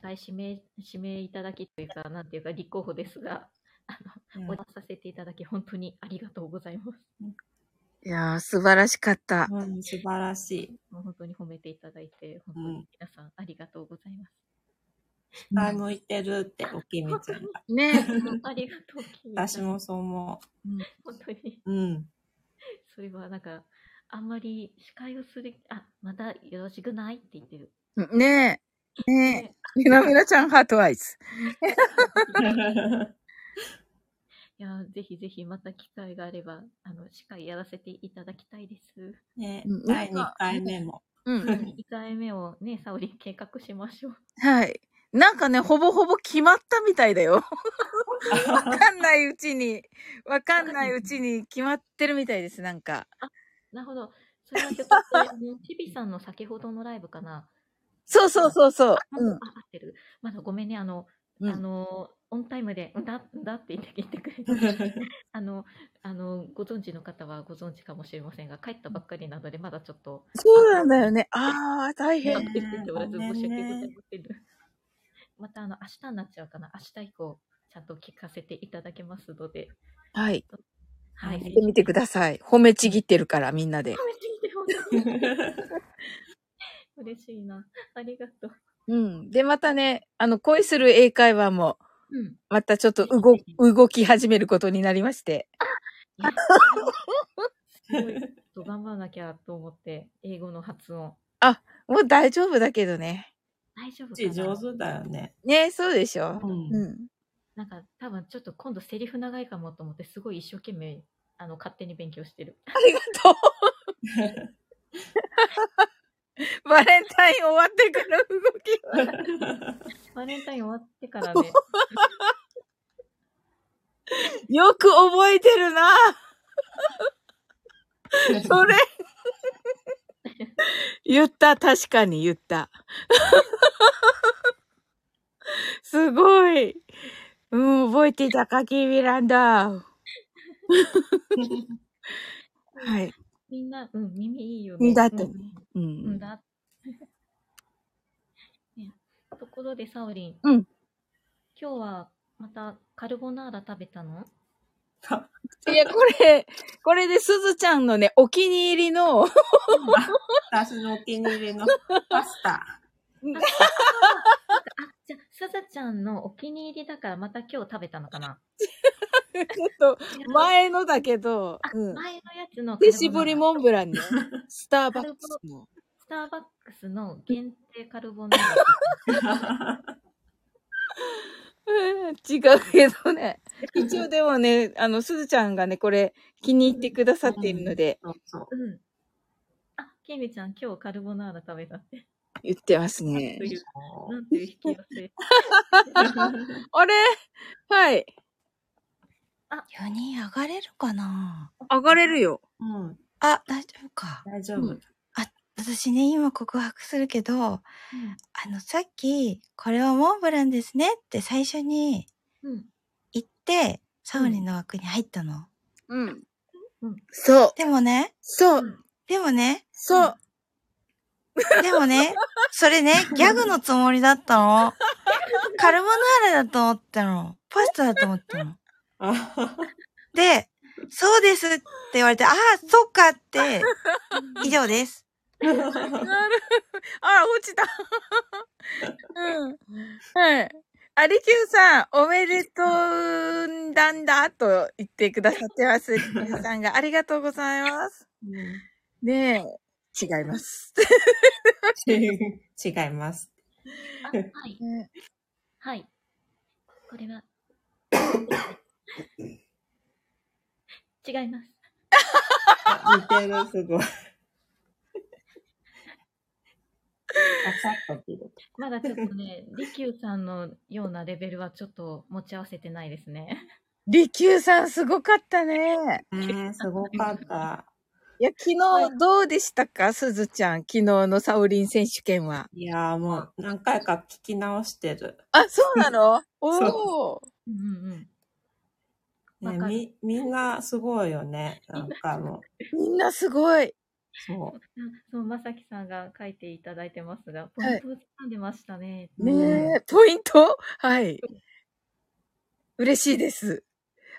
司会指名、指名いただきというか、なんていうか、立候補ですが、あの、うん、お邪魔させていただき、本当にありがとうございます。いやー、素晴らしかった。うん、素晴らしい。もう本当に褒めていただいて、本当に皆さんありがとうございます。あ、向いてるって、おきみちゃんが。ねありがとう、私もそう思う。うん、本当に。うん。それはなんか、あんまり司会をする、あ、またよろしくないって言ってる。ねえ。ねえ。みなみなちゃんハートアイズ。いや、ぜひぜひまた機会があれば、あの、司会やらせていただきたいです。ね第2回目も。うん。2回目をね、沙織計画しましょう。はい。なんかね、ほぼほぼ決まったみたいだよ。わかんないうちに、わかんないうちに決まってるみたいです、なんか。あ、なるほど。それはひょっとちびさんの先ほどのライブかな。そうそうそうそう。うん、あ、合ってる。まだごめんね、あの、うん、あの、オンタイムで、だ、だって言って言ってくれて、あの、あの、ご存知の方はご存知かもしれませんが、帰ったばっかりなので、まだちょっと。そうなんだよね。ああ、大変。てらず、申し訳ございません。また、あの、明日になっちゃうかな。明日以降、ちゃんと聞かせていただけますので。はい。はい。見てみてください。褒めちぎってるから、みんなで。褒めちぎって、本当に。嬉しいな。ありがとう。うん。で、またね、あの、恋する英会話も、うん。またちょっと動、動き始めることになりまして。と頑張らなきゃと思って、英語の発音。あ、もう大丈夫だけどね。大丈夫かな？上手だよね。ねそうでしょ。うん。うん、なんか多分ちょっと今度セリフ長いかもと思って、すごい一生懸命、あの、勝手に勉強してる。ありがとう。バレンタイン終わってから動き バレンタイン終わってからね。よく覚えてるなそれ言った、確かに言った。すごい。うん、覚えていたか、キービランダ。はい。みんな、うん、耳いいよね。だってね。うん。うん、だ。ところで、サオリン。うん。今日は、また、カルボナーラ食べたの？いや、これ、これですずちゃんのね、お気に入りの私のお気に入りのパスタ。あ、じゃあ、すずちゃんのお気に入りだからまた今日食べたのかな？ちょっと、前のだけど、うん、前のやつの。手絞りモンブランね。スターバックスの。スターバックスの限定カルボナーラ。違うけどね。一応でもね、あの、すずちゃんがね、これ気に入ってくださっているので。そうそう。うん。あ、ケミちゃん今日カルボナーラ食べたって。言ってますね。なんていう引き寄せ。あれ？はい。あ、4人上がれるかな？上がれるよ。うん。あ、大丈夫か。大丈夫。うん、あ、私ね、今告白するけど、うん、あの、さっき、これはモンブランですねって最初に言って、サウリの枠に入ったの。うん。うん、そう。でもね。そう。でもね。そう。でもね、それね、ギャグのつもりだったの。カルボナーラだと思ったの。パスタだと思ったの。で、そうですって言われて、ああ、そっかって、以上です。なる。あ、落ちた。うん。はい。アリキューさん、おめでとうだんだと言ってくださってます。皆さんがありがとうございます。うん、ねえ、違います。違います。はい。はい。これは、違います。似てる、すごい。まだちょっとね、利休さんのようなレベルはちょっと持ち合わせてないですね。利休さんすごかったね。ねすごかった。いや、昨日どうでしたか？すずちゃん。昨日のサウリン選手権は。いやもう何回か聞き直してる。あ、そうなの？おお。うんうんね、み、みんなすごいよね。なんかもう。みんなすごい。そう。そう、まさきさんが書いていただいてますが、ポイントを掴んでましたね。はい、ねえ、ポイント？はい。嬉しいです。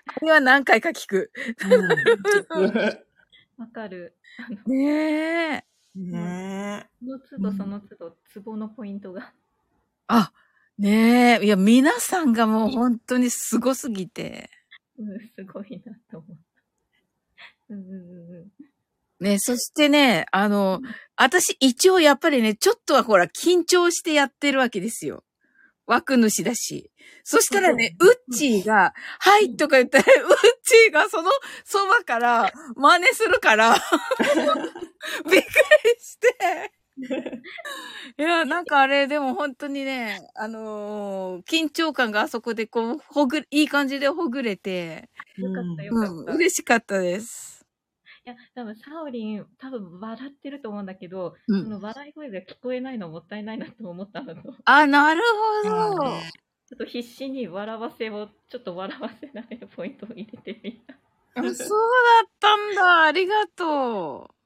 あれは何回か聞く。わ、かる。ねえ。ねえ。その都度その都度、ツボのポイントが。あ、ねえ。いや、皆さんがもう本当にすごすぎて。うん、すごいなと思った。うんうんうん。ね、そしてね、あの、私一応やっぱりね、ちょっとはほら、緊張してやってるわけですよ。枠主だし。そしたらね、ウッチーが、はいとか言ったら、ウッチーがそのそばから真似するから、びっくりして。いや、なんかあれ、でも本当にね、あのー、緊張感があそこでこう、ほぐ、いい感じでほぐれて。よかったよかった。うん、嬉しかったです。いや、多分サオリン、多分笑ってると思うんだけど、うん、その笑い声が聞こえないのもったいないなと思ったのと。あ、なるほど。ちょっと必死に笑わせを、ちょっと笑わせられるポイントを入れてみた。そうだったんだ。ありがとう。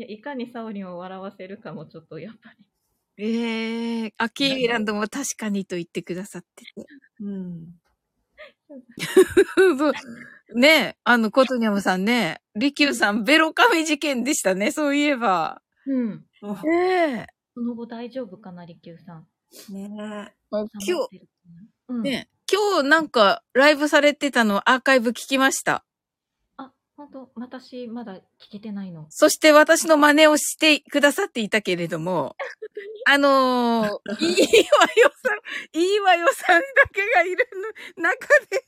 いや、いかにサオリンを笑わせるかもちょっとやっぱり。ええー、アキーランドも確かにと言ってくださってて。うん。ねえ、あの、コトニャムさんね、リキューさん、ベロカミ事件でしたね、そういえば。うん。ええその後大丈夫かな、リキューさん。ね今日、ね、今日なんかライブされてたのアーカイブ聞きました。あ、本当私まだ聞けてないの。そして私の真似をしてくださっていたけれども、あのー、いいわよさん、いいわよさんだけがいる中で、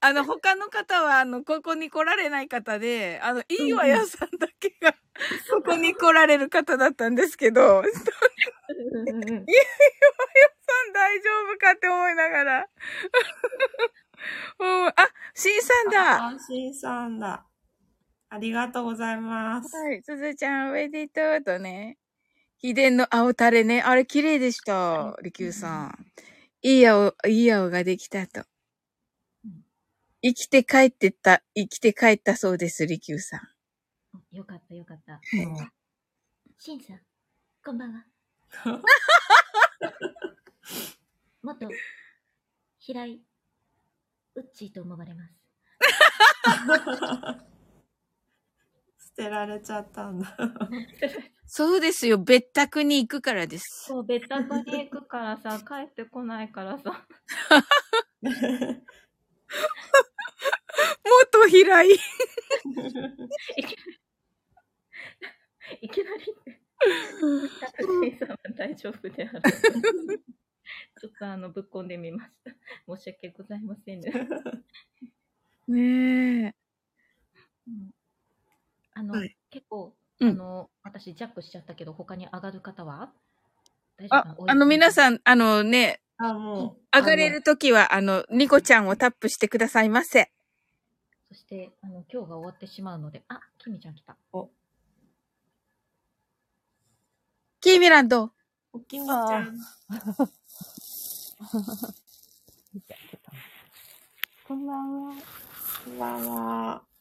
あの、他の方は、あの、ここに来られない方で、あの、いいわよさんだけが、ここに来られる方だったんですけど、いいわよさん大丈夫かって思いながら。うん、あ、しんさんだ。あ、しんさんだ。ありがとうございます。はい、すずちゃん、おめでとうとね。秘伝の青タレね。あれ綺麗でした。りきゅうさん。いい青、いい青ができたと。生きて帰ってった、生きて帰ったそうです、りきゅうさん。よかった、よかった。しんさん、こんばんは。元、平井、うっちーと思われます。捨てられちゃったんだ。そうですよ。別宅に行くからです。そう、別宅に行くからさ、帰ってこないからさ。元平井。いきなり。さ大丈夫である。ちょっとあの、ぶっこんでみました。申し訳ございませんね。ねえ。うん、あの、はい、結構、あの、私、ジャックしちゃったけど、他に上がる方は？大丈夫あ、あの、皆さん、あのね、あ、もう。上がれるときは、あの、ニコちゃんをタップしてくださいませ。そして、あの、今日が終わってしまうので、あ、キミちゃん来た。お。キーミランド。おきみちゃん。こんばんは。こんばんは。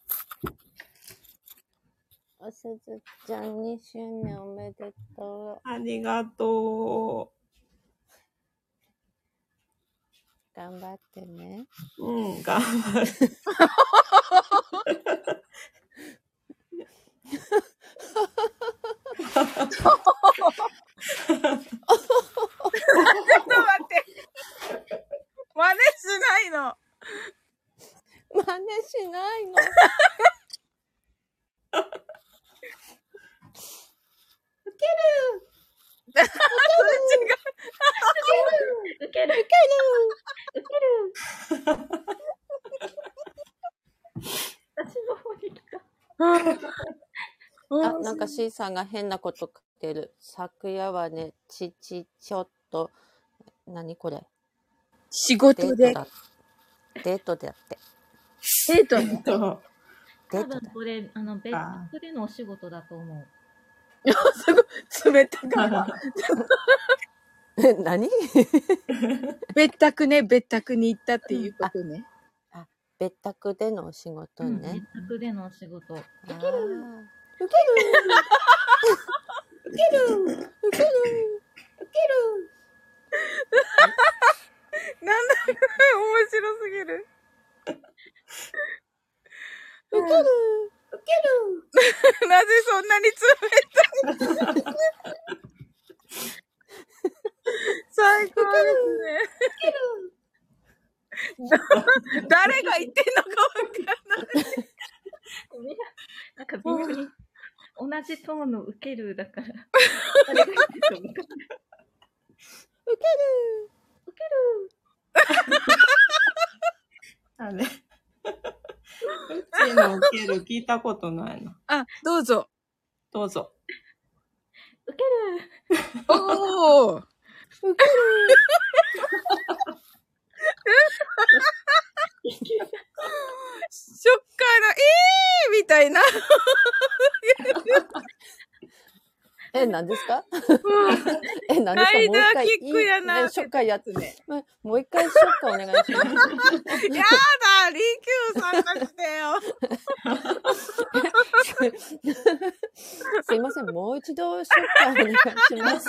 おすずちゃん2周年おめでとう。ありがとう。頑張ってね。うん、頑張る。ちょっと待って。真似しないの。真似しないの。ウケるそれ違う。ウケる。ウケる。ウケる。私の方に来た。あ、なんか C さんが変なこと書いてる。昨夜はね、ちち、ちょっと、何これ。仕事で。デートであって。デートね。多分これ、あの、別宅でのお仕事だと思う。すごい、冷たかえ、何？別宅ね、別宅に行ったっていうことね。あ、別宅でのお仕事ね。別宅でのお仕事。受ける受ける受ける受ける受けるなんだ面白すぎる。受ける受ける なぜそんなに冷たい最高ですね。誰が言ってんのかわかんない。なんか微妙に同じトーンの受けるだから。受ける受けるあれうちの受ける聞いたことないな。あ、どうぞ。どうぞ。受ける。おー。受ける。ショッカーの、えーみたいな。え、何ですか？え、何ですか？ライダーキックやな。ショッカーやつね。もう一回ショッカーお願いします。やだリキューさんがしてよ。すいません、もう一度ショッカーお願いします。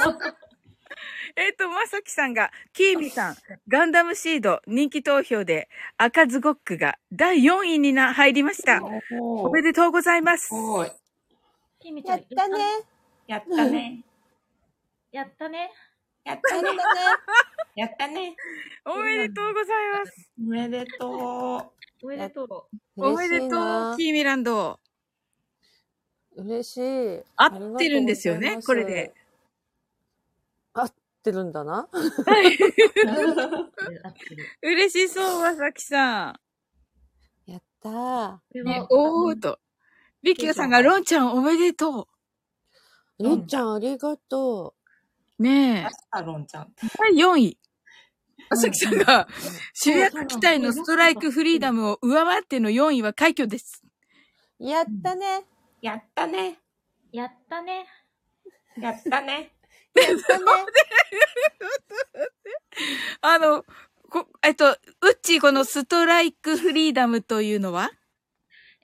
えっと、まさきさんが、キーミさん、ガンダムシード人気投票で赤ズゴックが第4位にな入りました。おめでとうございます。やったね。やったね。やったね。やったね。やったね。おめでとうございます。おめでとう。おめでとう。おめでとう、キーミランド。嬉しい。合ってるんですよね、これで。合ってるんだな。嬉しそう、まさきさん。やったー。ね、おーと。リキューさんが、ロンちゃんおめでとう。ロンちゃんありがとう。ねえ。ロンちゃん。第4位。まさきさんが、主役機体のストライクフリーダムを上回っての4位は快挙です。やったね。やったね。やったね。やったね。やったね。あの、こ、えっと、うっちーこのストライクフリーダムというのは？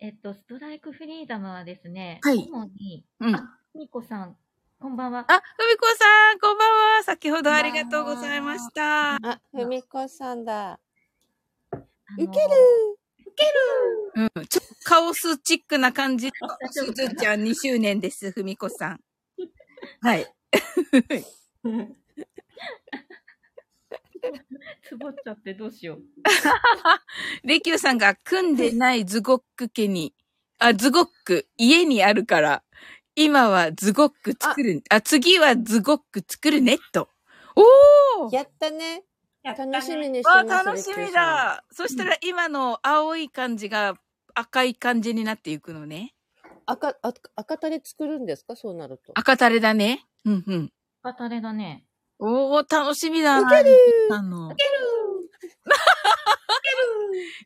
えっと、ストライクフリーダムはですね、はい。主に、うん。あ、みこさん、こんばんは。あ、ふみこさん、こんばんは。先ほどありがとうございました。あ、ふみこさんだ。いけるいけるうん。ちょっとカオスチックな感じのすずちゃん2周年です、ふみこさん。はい。つぼっちゃってどうしよう。レキューさんが組んでないズゴック家に、あ、ズゴック家にあるから、今はズゴック作る、あ次はズゴック作るね、と。おーやったね。楽しみにしてます。あ、楽しみだ。そしたら今の青い感じが赤い感じになっていくのね。赤、赤、赤タレ作るんですか？そうなると。赤タレだね。うんうん。赤タレだね。おー、楽しみだな。いけるあの。いける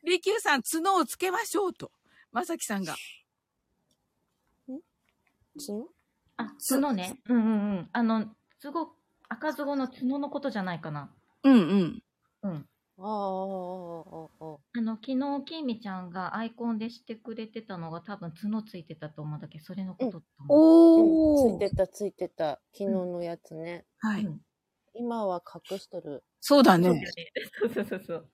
リキューさん、角をつけましょうと。まさきさんが。角あ、角ね。うんうんうん。あの、すご、赤ズゴの角のことじゃないかな。うんうん。うん。ああ、ああ、ああ。あの、昨日、きみちゃんがアイコンでしてくれてたのが多分角ついてたと思うんだけど、それのことと思う。おー、ついてた、ついてた。昨日のやつね。はい。今は隠しとる。そうだね。そうそうそうそう。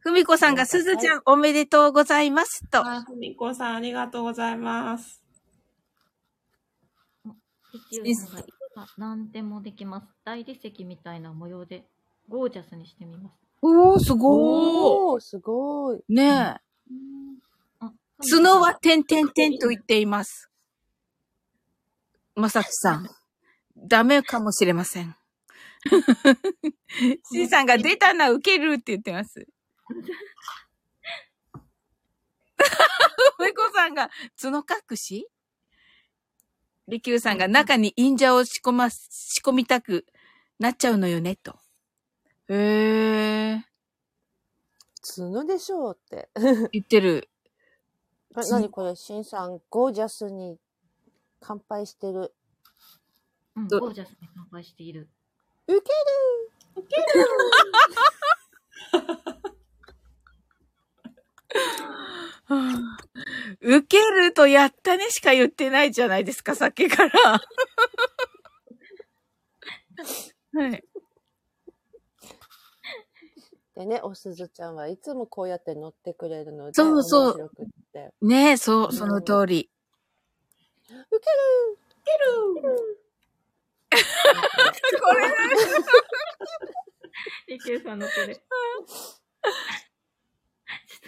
ふみこさんがすずちゃんおめでとうございますと。あ、ふみこさんありがとうございます。何でもできます。大理石みたいな模様でゴージャスにしてみます。おー、すごー。すごい。ねえ。角は点々点と言っています。まさきさん。ダメかもしれません。C さんが出たな、受けるって言ってます。ふこさんが角隠し？利休さんが中に忍者を仕込ま、仕込みたくなっちゃうのよね、と。へえ。角でしょうって。言ってる。な、なにこれ、シンさん、ゴージャスに乾杯してる。うん、ゴージャスに乾杯している。ウケるウケる 受けるとやったねしか言ってないじゃないですか、さっきから。はい。でね、おすずちゃんはいつもこうやって乗ってくれるので、そうそう。ねえ、そう、その通り。受ける受ける これ リキューさんのこれ。ちょ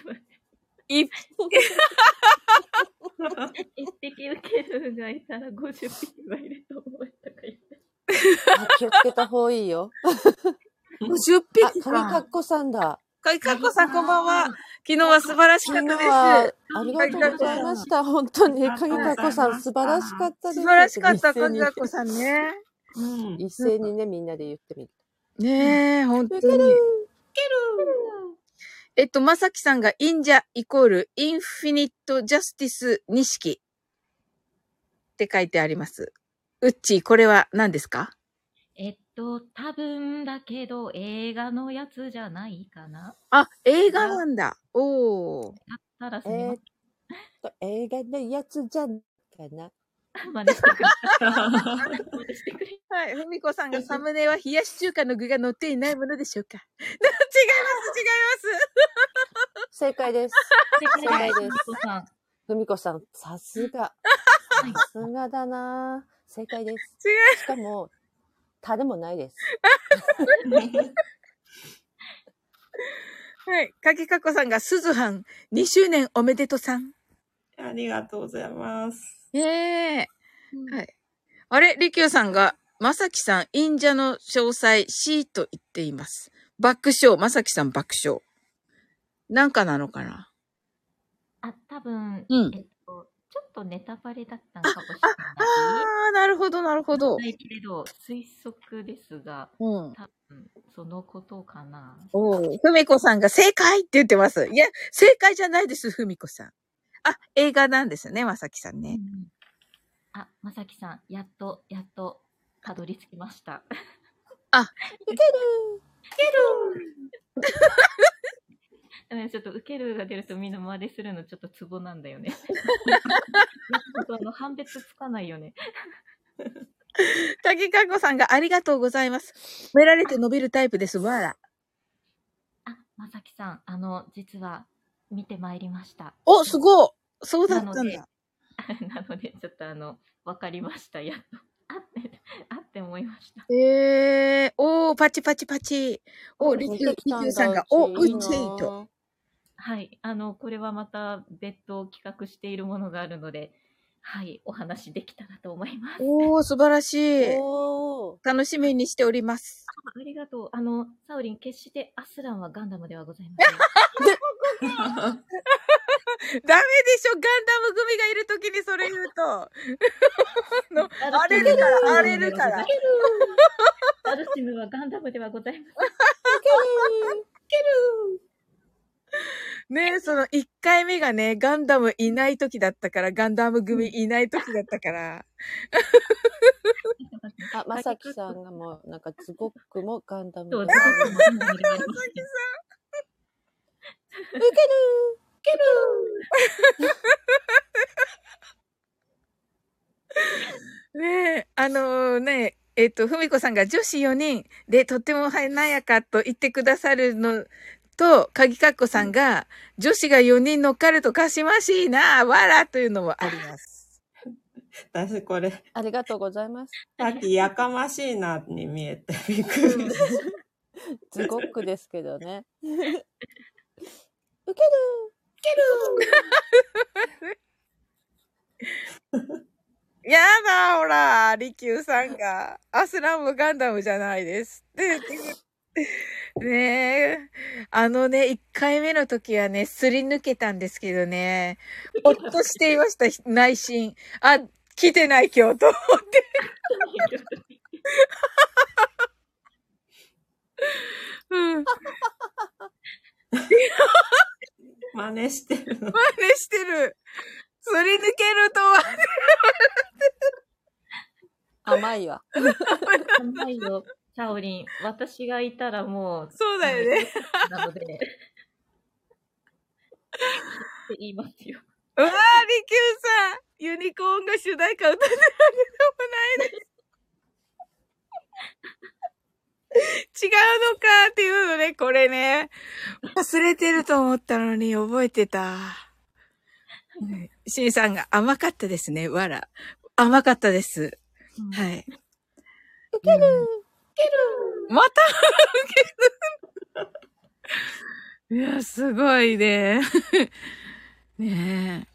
っと待って。一一匹受けるがいたら50匹はいると思ったか言って。気をつけた方がいいよ。50匹か。かみかっこさんだ。かみかっこさんこんばんは。昨日は素晴らしかったです。ありがとうございました。本当に、かみかっこさん素晴らしかったです。素晴らしかった、かみかっこさんね。うん、一斉にね、みんなで言ってみる。ねえ、本当に。けるえっと、まさきさんがインジャイコールインフィニットジャスティス弐式って書いてあります。うっちー、これは何ですか？えっと、多分だけど映画のやつじゃないかな。あ、映画なんだ。おー。だったらすみません。えー、映画のやつじゃんかな。真似してくれ。はい。ふみこさんが サムネは冷やし中華の具が乗っていないものでしょうか？違います、違います。正解です。正解です。ふみこさん、さすが。さすがだな正解です。違い。しかも、種もないです。はい。かきかこさんが、すずはん、2周年おめでとさん。ありがとうございます。ええー、はい。あれ、りきゅうさんが、まさきさん、忍者の詳細 C と言っています。爆笑、まさきさん爆笑。なんかなのかな？あ、多分、うん、えっと、ちょっとネタバレだったのかもしれない。ああ、なるほど、なるほど。ないけれど、推測ですが、うん、多分、そのことかな。おふみこさんが正解って言ってます。いや、正解じゃないです、ふみこさん。あ、映画なんですね、まさきさんね。うん、あ、まさきさん、やっと、やっと、たどり着きました。あ、いけるいけるちょっと受けるが出るとみんな真似するのちょっとツボなんだよね。あの判別つかないよね。滝かこさんがありがとうございます。褒められて伸びるタイプです。わら。あ、まさきさん、あの、実は見てまいりました。お、すごいそうだったんだ。なので、ちょっとあの、わかりました、やっと。あって、あって思いました。ええー、おー、パチパチパチ。お、ー、リキューさんが、お、うちいと。はい。あの、これはまた別途企画しているものがあるので、はい、お話できたらと思います。おー、素晴らしい。楽しみにしております。ありがとう。あの、サウリン、決してアスランはガンダムではございません。ダメでしょガンダム組がいるときにそれ言うと。荒れるから、荒れるから。ダルシムはガンダムではございません。けるねえ、その1回目がね、ガンダムいない時だったから、ガンダム組いない時だったから。あ、まさきさんがもう、なんか、ズボックもガンダム。そう、ズボックもガンダムで。まさきさん。ウケるける ねえ、あのー、ねえ、っと、ふみこさんが女子4人でとっても華やかと言ってくださるのと、かぎかっこさんが、女子が4人乗っかるとかしましいな、わらというのもあります。私これ。ありがとうございます。さっきやかましいなに見えてびっくり。すごくですけどね。ウケるける やだ、ほら、リキューさんが。アスラムガンダムじゃないですって。ねえ。あのね、一回目の時はね、すり抜けたんですけどね、ほっとしていました、内心。あ、来てない今日と思って。うん。真似してるの。真似してる。すり抜けるとは。甘いわ。甘いよ。シャオリン。私がいたらもう。そうだよね。なので。って言いますよ。うわー、リキューさん。ユニコーンが主題歌歌ってるわけでもないです。違うのかっていうのね、これね。忘れてると思ったのに覚えてた。シンさんが甘かったですね、わら。甘かったです。うん、はい。ウケる、ウケる。またウケる。いや、すごいね。ね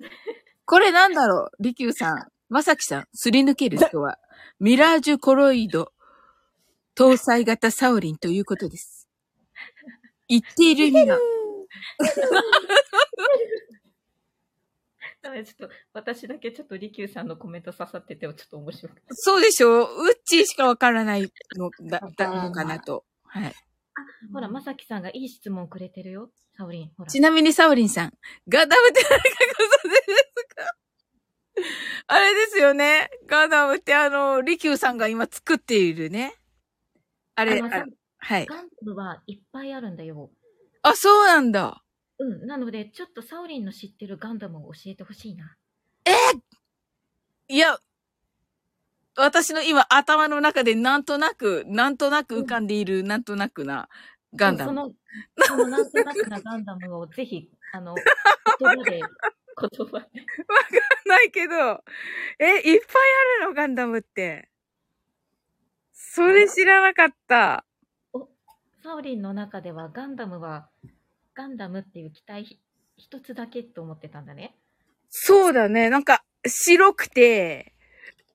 え。これなんだろうリキューさん。まさきさん。すり抜ける人は。ミラージュコロイド搭載型サオリンということです。言っている意味が。ちょっと、私だけちょっとリキューさんのコメント刺さってて、ちょっと面白い。そうでしょ？う。ウッチーしかわからないのだったのかなと。はい。あ、ほら、まさきさんがいい質問くれてるよ。サオリン。ほら。ちなみにサオリンさん、ガダムって誰かご存知ですか？あれですよね。ガンダムってあの、リキューさんが今作っているね。あれ、あはい。ガンダムはいっぱいあるんだよ。あ、そうなんだ。うん。なので、ちょっとサオリンの知ってるガンダムを教えてほしいな。えいや、私の今頭の中でなんとなく、なんとなく浮かんでいる、うん、なんとなくなガンダム。その、そのなんとなくなガンダムをぜひ、あの、言葉で、言葉で。わかんないけど、え、いっぱいあるの？ガンダムって。それ知らなかった。お、サオリンの中ではガンダムは、ガンダムっていう機体一つだけと思ってたんだね。そうだね。なんか、白くて、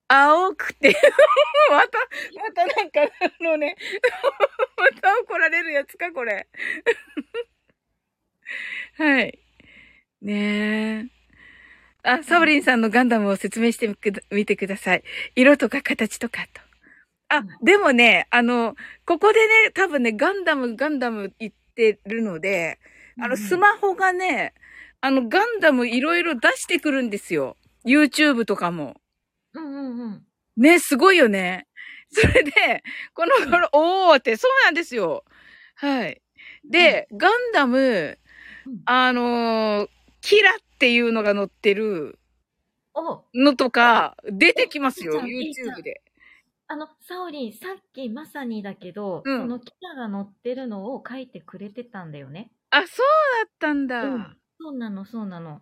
青くて また、またなんか、あのね、また怒られるやつか、これ はい。ねえ。あ、サオリンさんのガンダムを説明してみてください。色とか形とかと。あ、でもね、あの、ここでね、多分ね、ガンダム、ガンダム言ってるので、あの、スマホがね、あの、ガンダムいろいろ出してくるんですよ。YouTube とかも。うんうんうん。ね、すごいよね。それで、この頃、おーって、そうなんですよ。はい。で、ガンダム、あのー、キラっていうのが載ってるのとか、出てきますよ、YouTube で。あの、サオリン、さっきまさにだけど、うん、そのキラが載ってるのを書いてくれてたんだよね。あ、そうだったんだ。うん、そうなの、そうなの。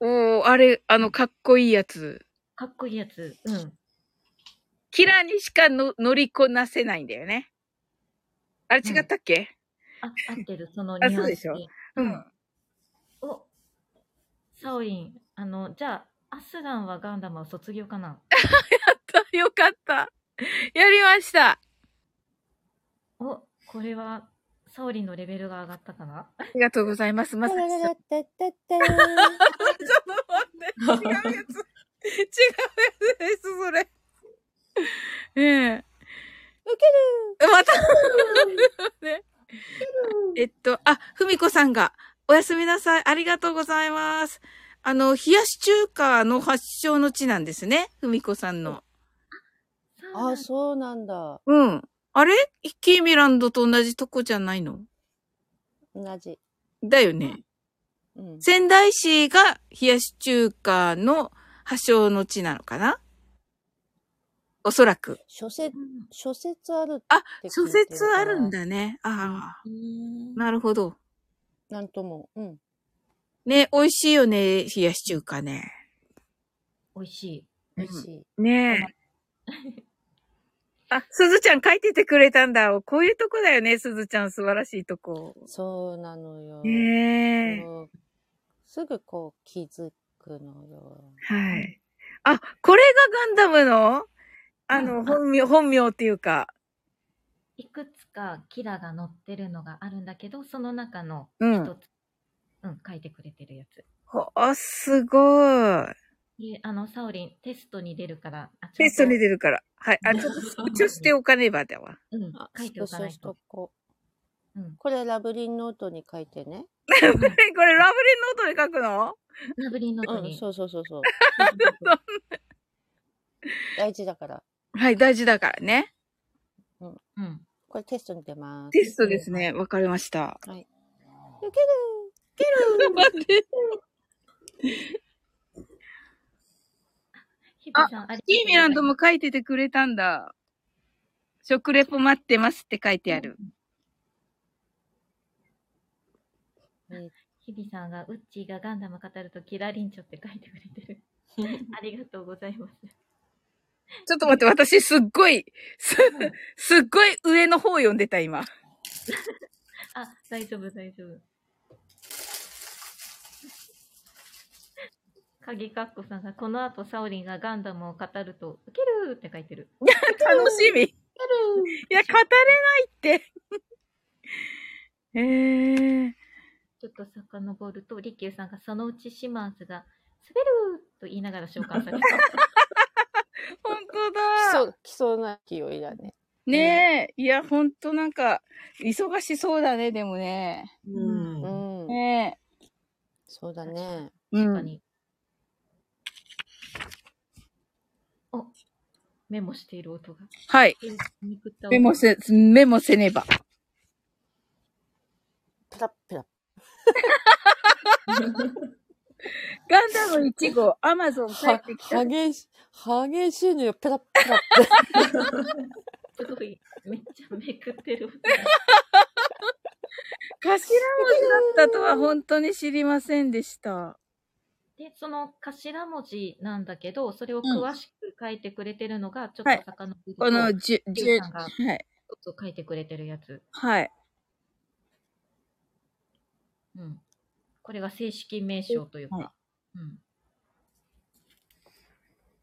おー、あれ、あの、かっこいいやつ。かっこいいやつ。うん。キラにしかの乗りこなせないんだよね。あれ違ったっけ、うん、あ、合ってる、そのニュアンス。あ、そうでしょ。うん。お、サオリン、あの、じゃあ、アスランはガンダムは卒業かな？やった、よかった。やりました。お、これは、サオリンのレベルが上がったかな？ありがとうございます。まさきさん。ちょっと待って。違うやつ。違うやつです、それ。ええ。ウケるまたね。えっと、あ、ふみこさんが、おやすみなさい。ありがとうございます。あの、冷やし中華の発祥の地なんですね。ふみこさんの。あ、そうなんだ。うん。あれ？キーミランドと同じとこじゃないの？同じ。だよね。うん、仙台市が冷やし中華の発祥の地なのかな？おそらく。諸説、諸説あるあ、諸説あるんだね。ああ。なるほど。なんとも。うん。ね、美味しいよね、冷やし中華ね。美味しい。美味しい。ねえ。あ、すずちゃん書いててくれたんだ。こういうとこだよね、すずちゃん。素晴らしいとこ。そうなのよ。ねえ。すぐこう気づくのよ。はい。あ、これがガンダムの？あの、本名、本名っていうか。いくつかキラが載ってるのがあるんだけど、その中の一つ、うん、うん、書いてくれてるやつ。あ、すごい。で、あの、サオリン、テストに出るから。テストに出るから。はい。あ、ちょっと、スクショしておかねばだわ。うん、書いておかないと。こうん、これラブリンノートに書いてね。これラブリンノートに書くの？ラブリンノートに。うん、そうそうそうそう。大事だから。はい、大事だからね。うん。うん。これテストに出ます。テストですね。わかりました。はい。いける ける待って。あ、キーミランドも書いててくれたんだ。食レポ待ってますって書いてある。日々さんが、ウッチーがガンダム語るとキラリンチョって書いてくれてる。ありがとうございます。ちょっと待って、私すっごい、す、すっごい上の方読んでた、今。あ、大丈夫、大丈夫。鍵かっこさんが、この後サオリンがガンダムを語ると、ウケるって書いてる。いや、楽しみ。いや、語れないって。えー。ちょっと遡ると、リキューさんが、そのうちシマーズが、滑ると言いながら召喚された。本当だ。来そうな勢いだね。ねえ、いや、ほんとなんか、忙しそうだね、でもね。うん。うん、ねえ。そうだね。確かに。メモしている音が。はい。メモせ、メモせねば。ペラペラ。ガンダム1号、アマゾン帰ってきた。激し、激しいのよ、ペラペラって。すごい、めっちゃめくってる。頭文字だったとは本当に知りませんでした。で、その頭文字なんだけど、それを詳しく書いてくれてるのが、ちょっと遡ると、このじゅ、じゅ、さんがはい。書いてくれてるやつ。はい。うん。これが正式名称というか。はいうん。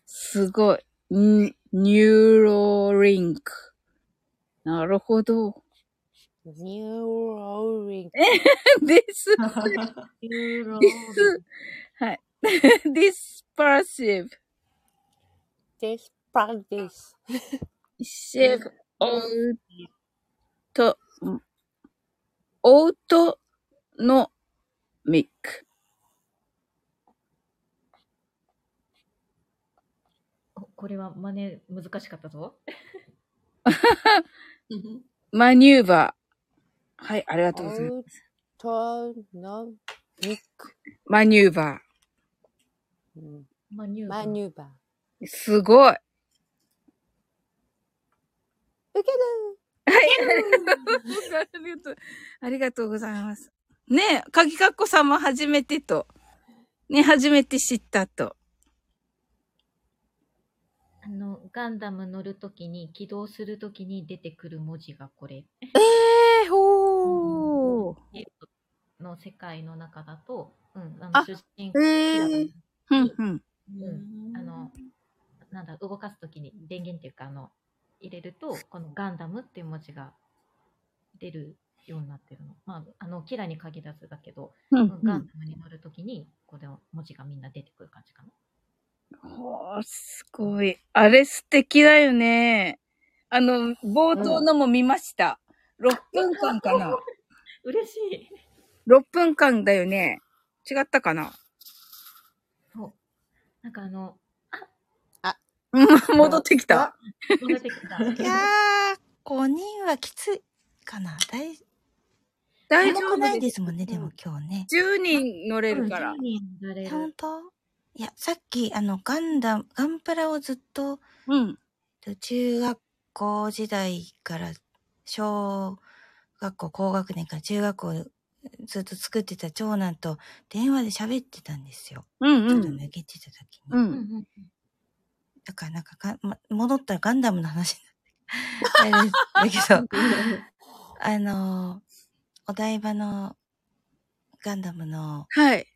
すごい。ニニューロリンク。なるほど。ニューローリンク。です。ユーロです。はい。dispersive デスパルデス。shape オート、オートノミック。おこれは真似難しかったぞ。マニューバー。はい、ありがとうございます。オートノミック。マニューバうんマニューバー。マニューバー。ー。すごい。受けるはい。ありがとう。ありがとうございます。ねえ、かぎかっこさんも初めてと。ね、初めて知ったと。あの、ガンダム乗るときに、起動するときに出てくる文字がこれ。ええー、ほー。ゲームの世界の中だと、うん、ああの、主人公えー。ふんふん。うん、あの、なんだ、動かすときに電源っていうか、あの、入れると、このガンダムっていう文字が出るようになってるの。まあ、あの、キラに限らずだけど、うんうんガンダムに乗るときに、この文字がみんな出てくる感じかな。ほー、すごい。あれ素敵だよね。あの、冒頭のも見ました。6分間かな。嬉しい。6分間だよね。違ったかな。なんかあの、うん戻ってきた。戻ってきた。いやー、5人はきついかな。大、大丈夫ないで。ですすもんね、でも今日ね。10人乗れるからうん。10人乗れ本る。当？いや、さっき、あの、ガンダム、ガンプラをずっと、うん。中学校時代から、小学校、高学年から中学校ずっと作ってた長男と電話で喋ってたんですよ。うんちょっとうん。抜けてた時に。う。うんんうんだからなんかが、ま、戻ったらガンダムの話になって。だけど、あの、お台場のガンダムの、はい。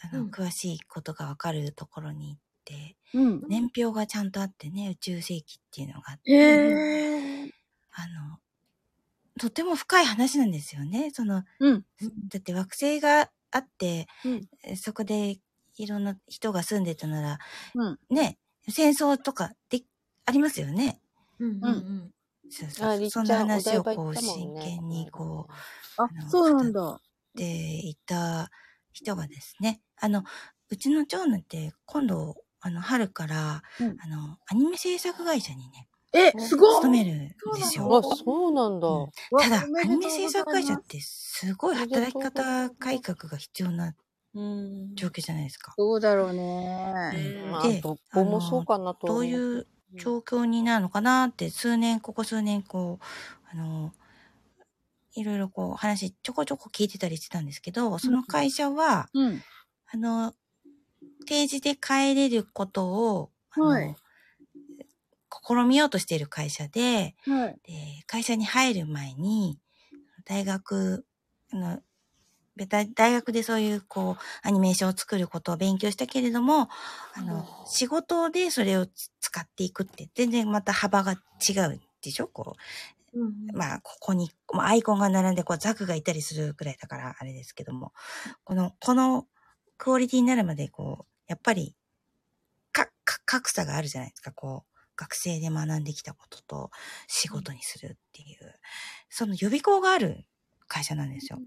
あの、うん詳しいことがわかるところに行って、うん。年表がちゃんとあってね、宇宙世紀っていうのがあって、へー。あの、とても深い話なんですよね。その、うん。だって惑星があって、うんえそこでいろんな人が住んでたなら、うんね、戦争とかで、ありますよね。うんうんうんそうそうそんな話をこう台場行ったもん真ね。剣にこう、あそうなんだ。語っていた人がですね、あの、うちの長男って今度、あの、春から、うんあの、アニメ制作会社にね、え、すごい勤めるんですよ。あ、そうなんだ。うんただ、アニメ制作会社ってすごい働き方改革が必要なうん。状況じゃないですか。そうだろうね。まあ、でどこもそうかなとどう。いう状況になるのかなって、数年、ここ数年、こう、あの、いろいろこう話ちょこちょこ聞いてたりしてたんですけど、その会社は、うん。あの、定時で帰れることを、あの、はい試みようとしている会社で、はい。で会社に入る前に、大学、あの、大大学でそういう、こう、アニメーションを作ることを勉強したけれども、あの、仕事でそれをつ使っていくって、全然また幅が違うでしょ？こうんう、まあ、ここに、まあアイコンが並んで、こう、ザクがいたりするくらいだから、あれですけども、この、このクオリティになるまで、こう、やっぱり、か、か、格差があるじゃないですか、こう、学生で学んできたことと仕事にするっていう、その予備校がある会社なんですよ。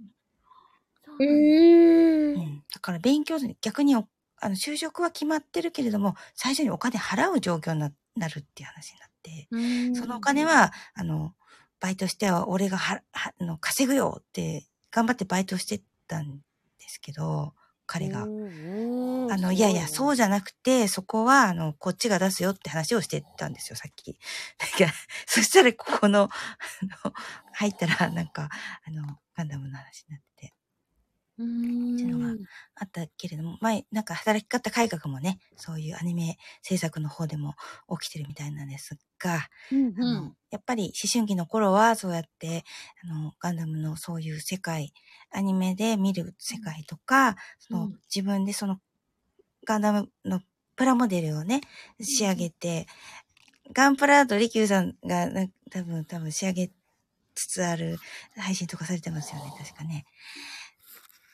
そうんだー。うん。だから勉強逆にお、あの、就職は決まってるけれども、最初にお金払う状況にななるっていう話になって、そのお金は、あの、バイトしては俺がは、は、あの、稼ぐよって、頑張ってバイトしてたんですけど、彼が。うんあの、いやいや、そうじじゃなくて、そこは、あの、こっちが出すよって話をしてたんですよ、さっき。だから、そしたら、ここの、あの、入ったら、なんか、あの、ガンダムの話になってて。っていうのがあったけれども、前、なんか働き方改革もね、そういうアニメ制作の方でも起きてるみたいなんですが、うんうん、あのやっぱり思春期の頃はそうやって、あの、ガンダムのそういう世界、アニメで見る世界とか、その自分でそのガンダムのプラモデルをね、仕上げて、ガンプラとリキューさんが、多分、多分仕上げつつある配信とかされてますよね、確かね。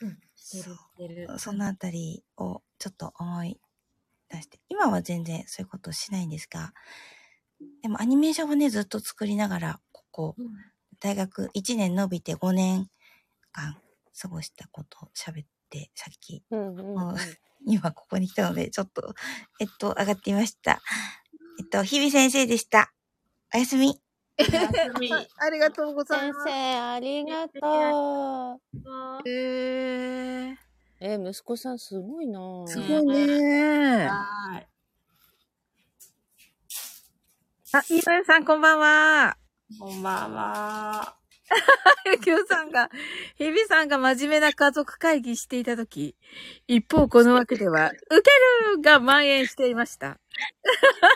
うん、してる、してる。そのあたりをちょっと思い出して、今は全然そういうことをしないんですが、でもアニメーションをね、ずっと作りながら、ここ、うん、大学1年伸びて5年間過ごしたことを喋って、さっき、うんうんうん、今ここに来たので、ちょっと、えっと、上がってみました。えっと、日々先生でした。おやすみ。ありがとうございます。先生、ありがとう。えー、えー、息子さんすごいなすごいねはい。あ、いのさんこんばんは。こんばんは。ゆきおさんが、日比さんが真面目な家族会議していたとき、一方この枠では、受けるが蔓延していました。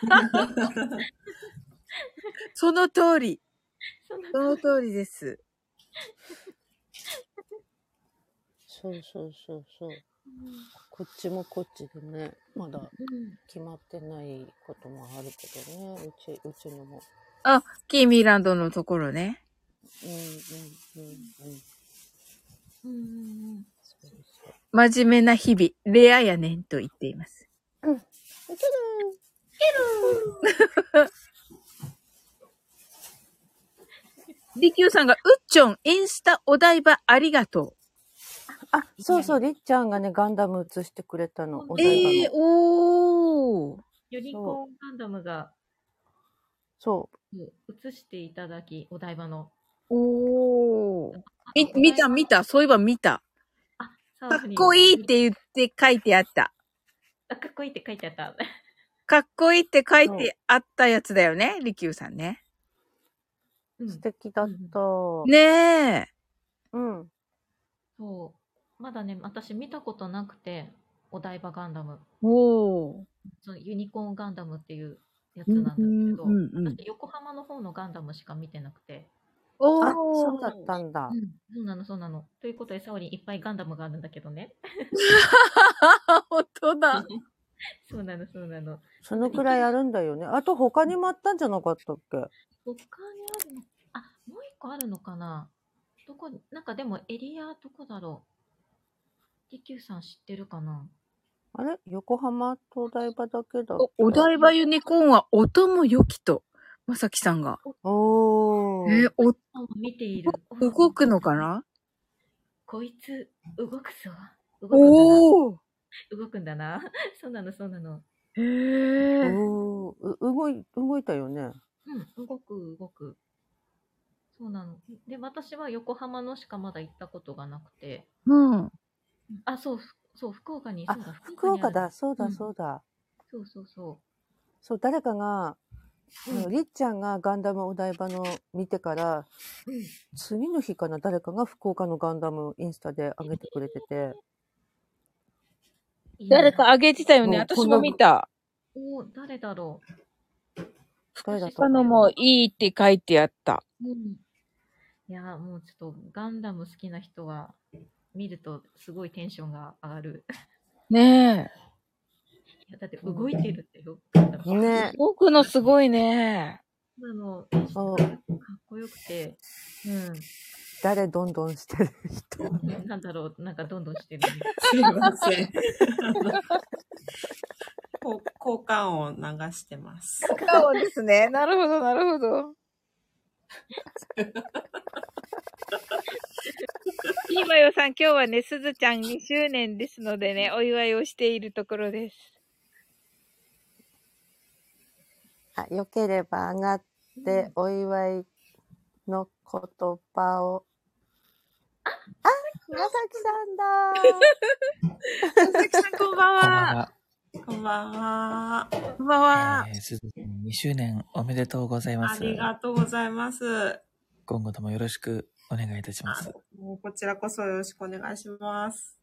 その通り。その通りです。そうそうそうそう。こっちもこっちでね、まだ決まってないこともあるけどね、うち、うちのも。あ、キーミーランドのところね。うんうんうんうん。うん。真面目な日々、レアやねんと言っています。うん。いけるいけるりきゅうさんが、うっちょん、インスタお台場ありがとう。あ、そうそう、りっちゃんがね、ガンダム映してくれたの、お台場の。えー、おー。ユニコーンガンダムが、そう。映していただき、お台場の。おー。み、見た見た、そういえば見た。あ、かっこいいって言って書いてあった。あ、かっこいいって書いてあった。かっこいいって書いてあったやつだよね、りきゅうさんね。素敵だった。ねえ。うん。そう。まだね、私見たことなくて、お台場ガンダム。おお。そのユニコーンガンダムっていうやつなんだけど、うんうんうん、横浜の方のガンダムしか見てなくて。おお、そうだったんだ、うん。そうなの、そうなの。ということで、サオリンいっぱいガンダムがあるんだけどね。本当だ。そうなの、そうなの。そのくらいあるんだよね。あと他にもあったんじゃなかったっけ？他にあるの？あ、もう一個あるのかな？どこ、なんかでもエリアどこだろう ?TQ さん知ってるかな？あれ？横浜とお台場だけだお台場ユニコーンは音も良きと、まさきさんが。おー。えお、見ている。動くのかな？こいつ、動くぞ。動くおー。動くんだな。そうなの、そうなの。へえ。お動い、動いたよね。うん、動く、動く。そうなの。で、私は横浜のしかまだ行ったことがなくて。うん。あ、そう、そう、福岡に、そうだ、福岡だ、そうだ、そうだ、うん。そうそうそう。そう、誰かが、うん、りっちゃんがガンダムお台場の見てから、うん、次の日かな、誰かが福岡のガンダムインスタで上げてくれてて。誰か上げてたよね、私も見た。お誰だろう。誰だったのもいいって書いてあった。うん。いや、もうちょっとガンダム好きな人は見るとすごいテンションが上がる。ねえ。だって動いてるってよ。ね動くのすごいね。あの、かっこよくて、うん。誰どんどんしてる人。なんだろう、なんかどんどんしてる。すいません。効果音を流してます。効果音ですね。なるほど、なるほど。いいわよさん、今日はね、すずちゃん2周年ですのでね、お祝いをしているところです。あ、よければ上がってお祝いの言葉を。あ、まさきさんだまさきさんこんばんは。こんばんは。こんばんは。えー、すず2周年おめでとうございます。ありがとうございます。今後ともよろしくお願いいたします。こちらこそよろしくお願いします。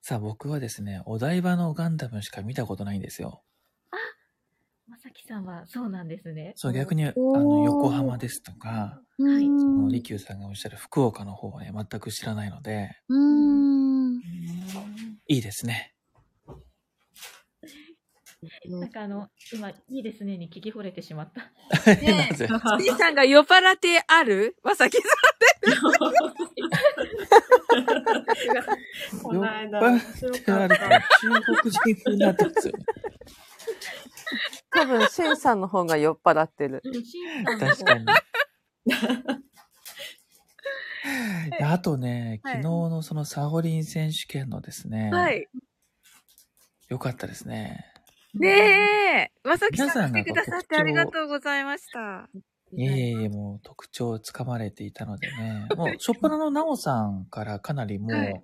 さあ、僕はですね、お台場のガンダムしか見たことないんですよ。あまさきさんはそうなんですね。そう、逆に、あの、横浜ですとか、はい。その、利休さんがおっしゃる福岡の方はね、全く知らないので、うん。いいですね。なんかあの、今、いいですねに聞き惚れてしまった。ねえ、月さんが酔っ払ってある？まさきさんで。この間、面白かった。中国人風になってますよね。多分、シンさんの方が酔っ払ってる。確かに。あとね、昨日のそのサホリン選手権のですね、はい。よかったですね。ねえ、まさきさん来てくださってありがとうございました。いえいえ、もう特徴をつかまれていたのでね。もう、しょっぱなのなおさんからかなりもう、はい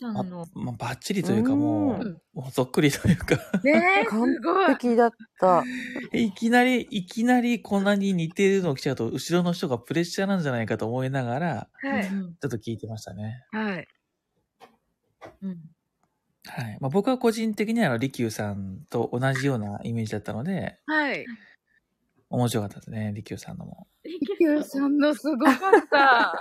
ままバッチリというかもう、もうそっくりというかねえ、完璧だった。いきなり、いきなりこんなに似てるの来ちゃうと、後ろの人がプレッシャーなんじゃないかと思いながら、はい、ちょっと聞いてましたね。はい。うん。はい。まあ、僕は個人的には、利休さんと同じようなイメージだったので、はい。面白かったですね、利休さんのも。利休さんのすごかった。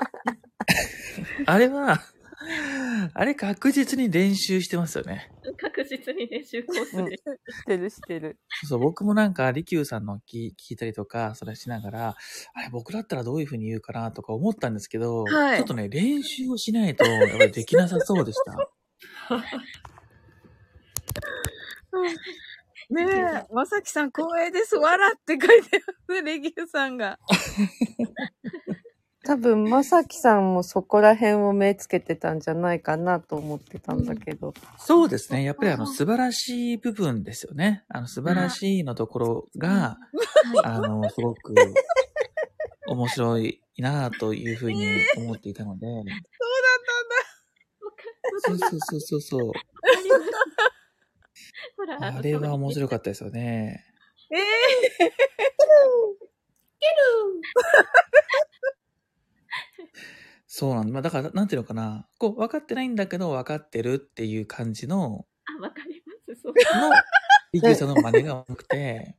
あれは、あれ確実に練習してますよね。確実に練習コースで。してるしてる。そう、僕もなんか、利休さんの聞聞いたりとか、それしながら、あれ、僕だったらどういうふうに言うかなとか思ったんですけど、はい、ちょっとね、練習をしないと、やっぱりできなさそうでした。ねえ、まさきさん光栄です。笑って書いてます、レギューさんが。多分、まさきさんもそこら辺を目つけてたんじゃないかなと思ってたんだけど。そうですね。やっぱりあの、素晴らしい部分ですよね。あの、素晴らしいのところが、あの、すごく面白いなというふうに思っていたので。そうだったんだ。そうそうそうそう。ほら。あれは面白かったですよね。ええ ー。ケル そうなんだ。まあ、だから、なんていうのかな。こう、分かってないんだけど、分かってるっていう感じの、あ、わかります。そう。の、リキューさんの真似が多くて、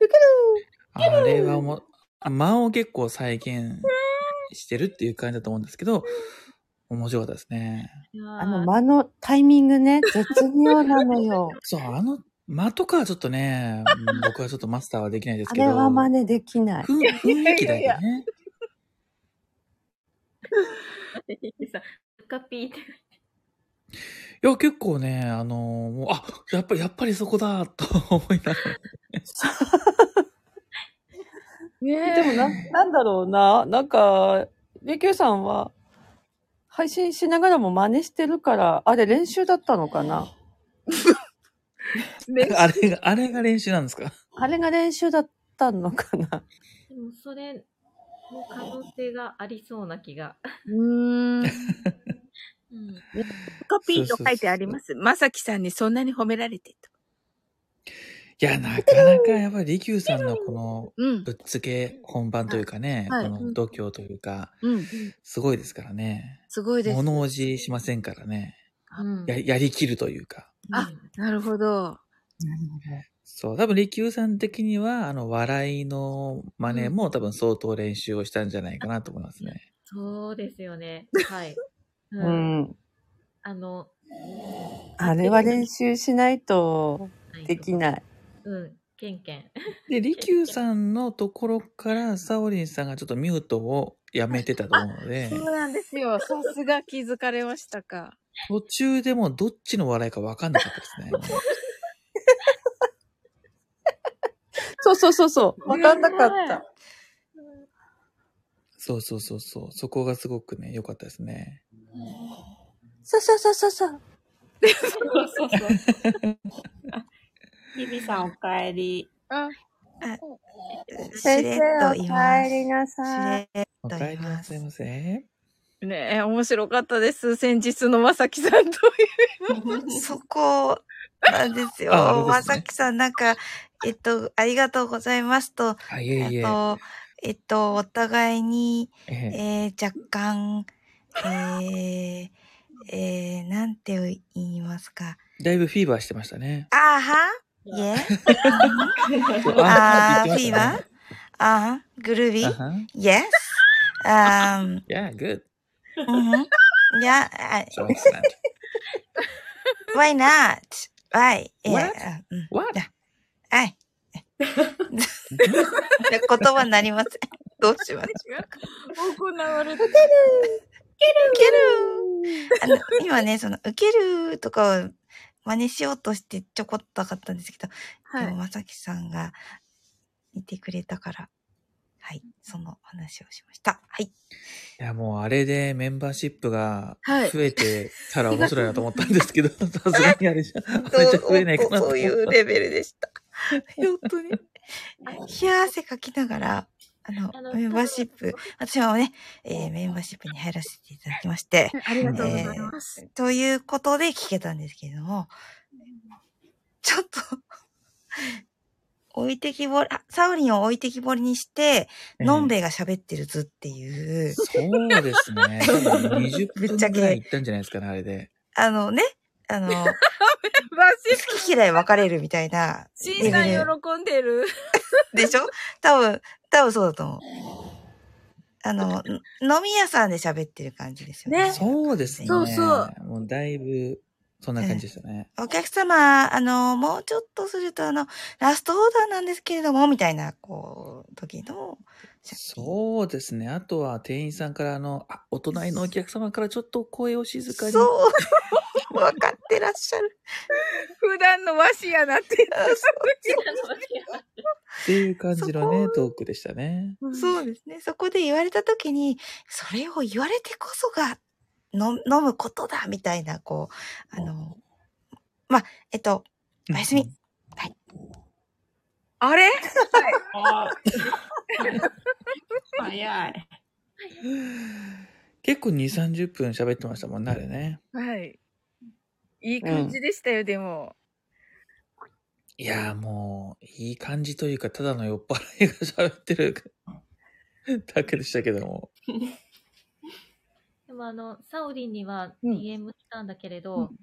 あれはもう、間を結構再現してるっていう感じだと思うんですけど、面白かったですね。あの間のタイミングね、絶妙なのよ。そう、あの間とかはちょっとね、僕はちょっとマスターはできないですけど。あれは真似できない。雰囲気だよね。カピーって。いや、結構ね、あのー、もう、あ、やっぱり、やっぱりそこだ、と 思いながら、ね。でもな、なんだろうな。なんか、リキューさんは、配信しながらも真似してるから、あれ練習だったのかな？あれが、あれが練習なんですか？あれが練習だったのかな？でもそれの可能性がありそうな気が。うーん。うん、コピーと書いてあります。まさきさんにそんなに褒められてと。いや、なかなかやっぱり利休さんのこのぶっつけ本番というかね、はい、この度胸というか、うん、すごいですからね。すごいです。物おじしませんからね。うん、ややりきるというか。あ、なるほど。そう、多分利休さん的には、あの、笑いの真似も多分相当練習をしたんじゃないかなと思いますね。そうですよね。はい。うん。うん、あの、あれは練習しないとできない。うん、ケンケン。で、利休さんのところから、サオリンさんがちょっとミュートをやめてたと思うので。そうなんですよ。さすが気づかれましたか。途中でもどっちの笑いか分かんなかったですね。そうそうそうそう。分かんなかった。そうそうそうそう。そこがすごくね、良かったですね。さささささ。そうそうそう。ビビさんお帰り。あ、あ、先生お帰りなさい。お帰りなさいませ。ねえ、面白かったです。先日のまさきさんという。そこなんですよ。まさきさん、なんか、えっと、ありがとうございますと。あいえいえ。と、えっと、お互いに、ええー、若干、えー、えー、なんて言いますか。だいぶフィーバーしてましたね。あーは Yeah? あー、フィーバー？あー、グルービー？Yes? Um, yeah, good. Mm-hmm. Yeah. I, why not? Why? What? Yeah. What? はい。言葉になりません。どうしましょう。行われてる。ウケるあの、今ね、その、ウケるとかを真似しようとしてちょこっとかったんですけど、はい、でも、まさきさんがいてくれたから、はい、その話をしました。はい。いや、もうあれでメンバーシップが増えてたら面白いなと思ったんですけど、さすがにあれじゃ、めっちゃ増えないかなそういうレベルでした。本当に。冷や汗かきながら、あの、あのメンバーシップ、私はね、えー、メンバーシップに入らせていただきまして。ありがとうございます。えー、ということで聞けたんですけれども、ちょっと置いてきぼり、サウリンを置いてきぼりにして、えー、のんべえが喋ってる図っていう。そうですね。20分ぐらい行ったんじゃないですかね、あれで。あのね、あの、好き嫌い分かれるみたいな。シンさん喜んでる。でしょ？多分、多分そうだと思う。あの、飲み屋さんで喋ってる感じですよね。ねそうですね。そうそう。もうだいぶ、そんな感じでしたね。お客様、あの、もうちょっとすると、あの、ラストオーダーなんですけれども、みたいな、こう、時の。そうですね。あとは店員さんから、あの、あ、お隣のお客様からちょっと声を静かに。そう。わかってらっしゃる。普段の和紙やなって。っていう感じのね、トークでしたね。そうですね。そこで言われた時に、それを言われてこそが、の飲むことだ、みたいな、こう、あの、まあ、えっと、おやすみ。はい。あれ？はい。早い。結構2、30分喋ってましたもんね、あれね。はい。いい感じでしたよ、うん、でも。いや、もう、いい感じというか、ただの酔っ払いが喋ってるだけでしたけども。でもあの、サオリンには DM したんだけれど、うん、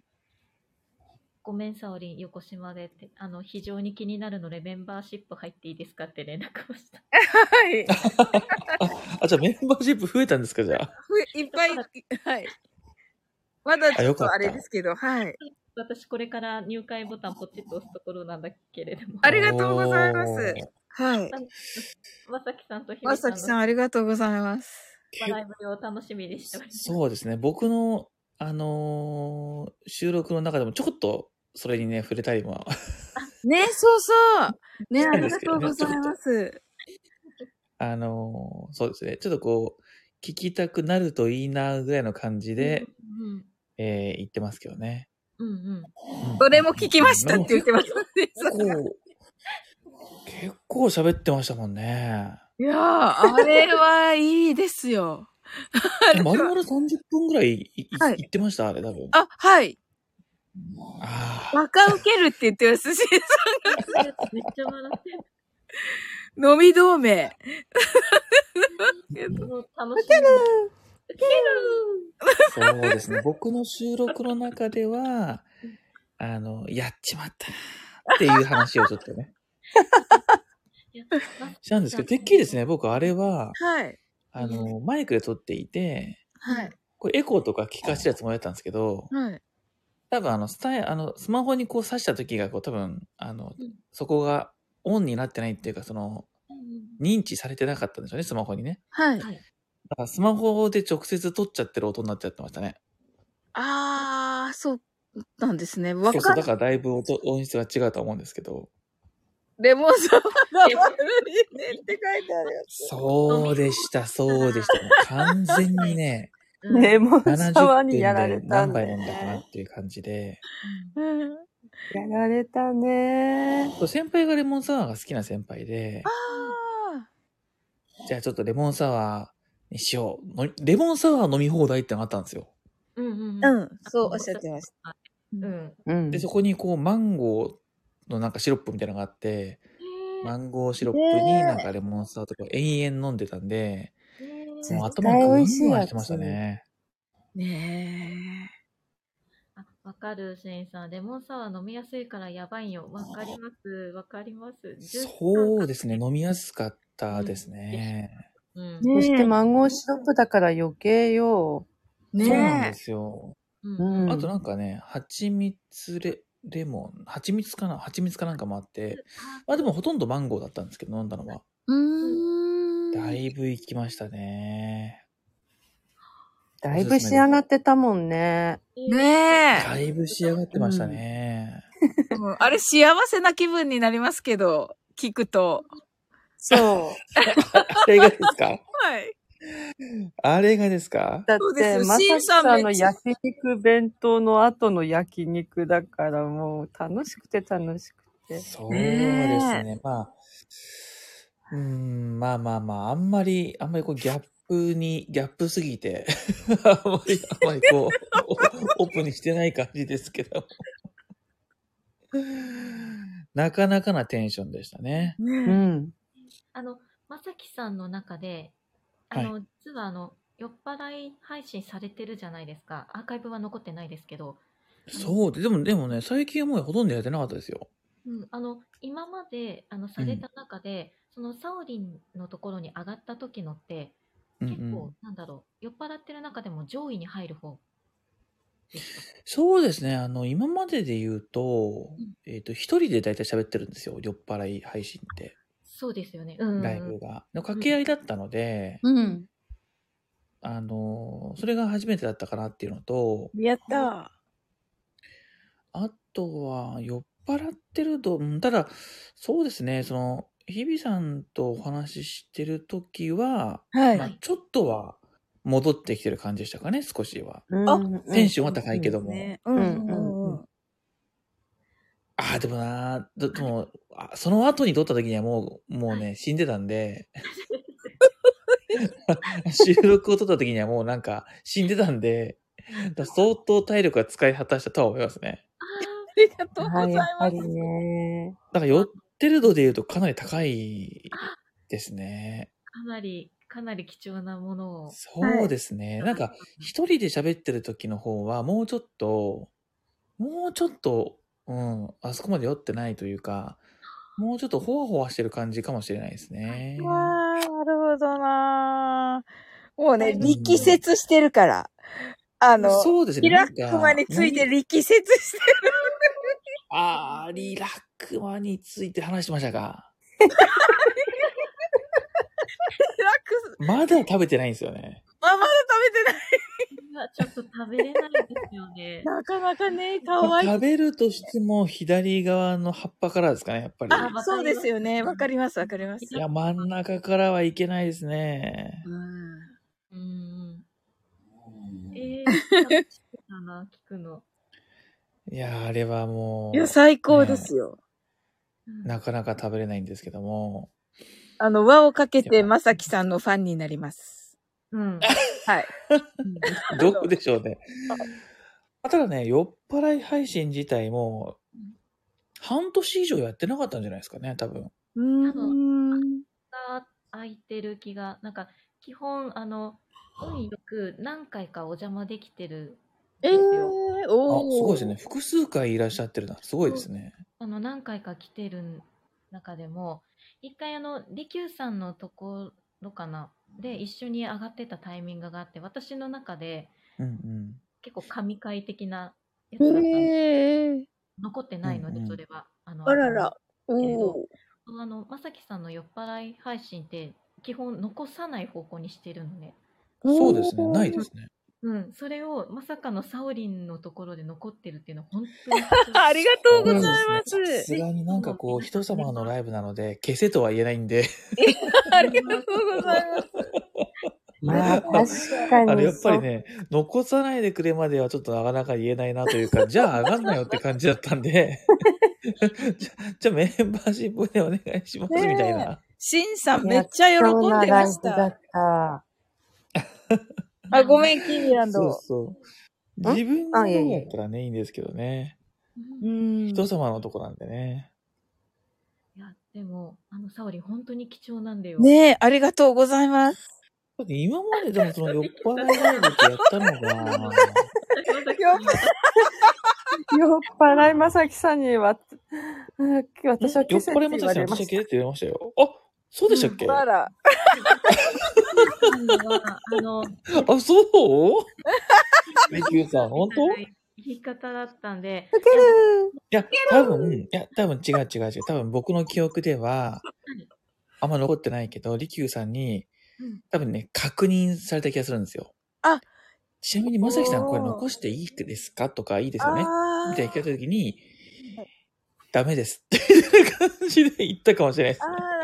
ごめん、サオリン、横島でって、あの、非常に気になるので、メンバーシップ入っていいですかって連絡をした。はい。あ、じゃあメンバーシップ増えたんですか、じゃあ。いっぱい、はい。まだちょっとあれですけど、はい。私、これから入会ボタンポチッと押すところなんだけれども。ありがとうございます。はい。まさきさんとひまさきさん、ありがとうございます。ライブを楽しみにしております。そうですね。僕の、あのー、収録の中でもちょこっとそれにね、触れたりも。ね、そうそう。ね、ありがとうございます。あのー、そうですね。ちょっとこう、聞きたくなるといいな、ぐらいの感じで、うんうん、えー、言ってますけどね。うんうん。それも聞きましたって言ってますね。結構喋ってましたもんね。いやー、あれはいいですよ。まるまる30分ぐらいい、はい、言ってました？あれ多分。あ、はい。あバカウケるって言ってます、しさんが。めっちゃ笑ってる。飲み同盟。楽しみ。そうですね。僕の収録の中では、あの、やっちまったっていう話をちょっとね。したんですけど、てっきりですね、僕あれは、はい。あの、マイクで撮っていて、はい。これエコーとか聞かせたつもりだったんですけど、はい。多分あの、スタイあの、スマホにこう挿した時が、こう多分、あの、うん、そこがオンになってないっていうか、その、認知されてなかったんでしょうね、スマホにね。はい。だからスマホで直接撮っちゃってる音になっちゃってましたね。あー、そうなんですね。わかそうそう、だからだいぶ音音質が違うと思うんですけど。レモンサワーが悪いねって書いてあるやつ。そうでした、そうでした。完全にね、レモンサワーにやられた何杯飲んだかなっていう感じで。やられたね先輩がレモンサワーが好きな先輩で、あじゃあちょっとレモンサワーにしよう。レモンサワー飲み放題ってのがあったんですよ。うんうんうん。そうおっしゃってました。うん。で、そこにこう、マンゴーのなんかシロップみたいなのがあって、マンゴーシロップになんかレモンサワーとか延々飲んでたんで、もう頭がグングンしてましたね。ねえ。あ、わかる、シェインさん。レモンサワー飲みやすいからやばいよ。わかります。わかります。そうですね。飲みやすかったですね。うん。そしてマンゴーシロップだから余計よ。ねそうなんですよ。うん。あとなんかね、蜂蜜レ、レモン、蜂蜜かな？蜂蜜かなんかもあって、まあでもほとんどマンゴーだったんですけど、飲んだのは。うん。だいぶ行きましたね。だいぶ仕上がってたもんね。ねえ。だいぶ仕上がってましたね。うん、あれ幸せな気分になりますけど、聞くと。そう。あれがですか？はい。あれがですか？だって、まさきさんの焼肉弁当の後の焼肉だからもう楽しくて楽しくて。そうですね。まあ、うん、まあまあまあ、あんまり、あんまりこうギャップに、ギャップすぎて あんまり、あんまりこう、オープンにしてない感じですけどなかなかなテンションでしたね。うん。あの、まさきさんの中で、あの、はい、実はあの、酔っ払い配信されてるじゃないですか。アーカイブは残ってないですけど。そうで、でも、でもね、最近はもうほとんどやってなかったですよ。うん、あの、今まで、あの、された中で、うん、その、サオリンのところに上がった時のって、結構、うんうん、なんだろう、酔っ払ってる中でも上位に入る方そうですね。あの、今までで言うと、うん、えっ、ー、と、一人で大体喋ってるんですよ。酔っ払い配信って。そうですよね。うん、ライブが。の掛け合いだったので、うん。あの、それが初めてだったかなっていうのと、やったあとは、酔っ払ってると、ただ、そうですね、その、日比さんとお話ししてるときは、はい。まあ、ちょっとは戻ってきてる感じでしたかね、少しは。あ、テンションは高いけども。うん、うん、うん。ああ、でもな、でも、その後に撮った時にはもう、もうね、死んでたんで、収録を撮った時にはもうなんか死んでたんで、相当体力が使い果たしたとは思いますね。ありがとうございます。やっぱりね。だから寄ってる度で言うとかなり高いですね。かなり、かなり貴重なものを。そうですね。はい、なんか、一人で喋ってる時の方は、もうちょっと、もうちょっと、うん、あそこまで酔ってないというか、もうちょっとほわほわしてる感じかもしれないですね。わー、なるほどなもうね、力説してるから。あの、そうですね。リラックマについて力説してる。あー、リラックマについて話しましたか？まだ食べてないんですよね。あ、まだ食べてない。ちょっと食べれないですよね。なかなかね、かわいい。食べるとしても左側の葉っぱからですかね、やっぱり。あ、そうですよね。わかります、わかります。いや、真ん中からはいけないですね。うん。うん。ええー、だな、聞くの。いや、あれはもう。いや、最高ですよ、ね、なかなか食べれないんですけども。あの、輪をかけて、まさきさんのファンになります。うん。はい。どうでしょうね。ただね、酔っ払い配信自体も、半年以上やってなかったんじゃないですかね、多分。うん。多分、空いてる気が、なんか、基本、あの、運よく何回かお邪魔できてるええー、おあ、すごいですね。複数回いらっしゃってるな。すごいですね。あの、何回か来てる中でも、一回あの、利休さんのところかな、で一緒に上がってたタイミングがあって私の中で、うんうん、結構神回的なやつだったんで、えー、残ってないので、それは。あのあらら。おあの、まさきさんの酔っ払い配信って基本残さない方向にしてるのね。そうですね。ないですね。うん、それをまさかのサオリンのところで残ってるっていうのは本当に ありがとうございます。さすがになんかこう人様のライブなので消せとは言えないんで ありがとうございます。まあ、確かに。あれ、やっぱりね、残さないでくれまではちょっとなかなか言えないなというか、じゃあ上がんなよって感じだったんでじゃ、じゃあメンバーシップでお願いしますみたいな。シンさんめっちゃ喜んでました。あ、ごめん、キーミランド。そうそう。自分のやったらね、いいんですけどね。うん。人様のとこなんでね。いや、でも、あの、サオリン本当に貴重なんだよ。ねえ、ありがとうございます。今まででもその酔っ払いライブってやったのが、酔っ払いまさきさんには、私は酔っ払いまさきさん私は消えって言いましたよ。あ、そうでしたっけ、うん、あら。あの、あ、そう？レキューさん、本当？言い方だったんで。かける。いや、多分、いや、多分違う違う違う。多分僕の記憶では、あんま残ってないけど、利休さんに、多分ね、確認された気がするんですよ。あ。ちなみに、まさきさんこれ残していいですか？とか、いいですよね？みたいな聞いたときに、ダメです。っていう感じで言ったかもしれないです、ああ、なるほどな。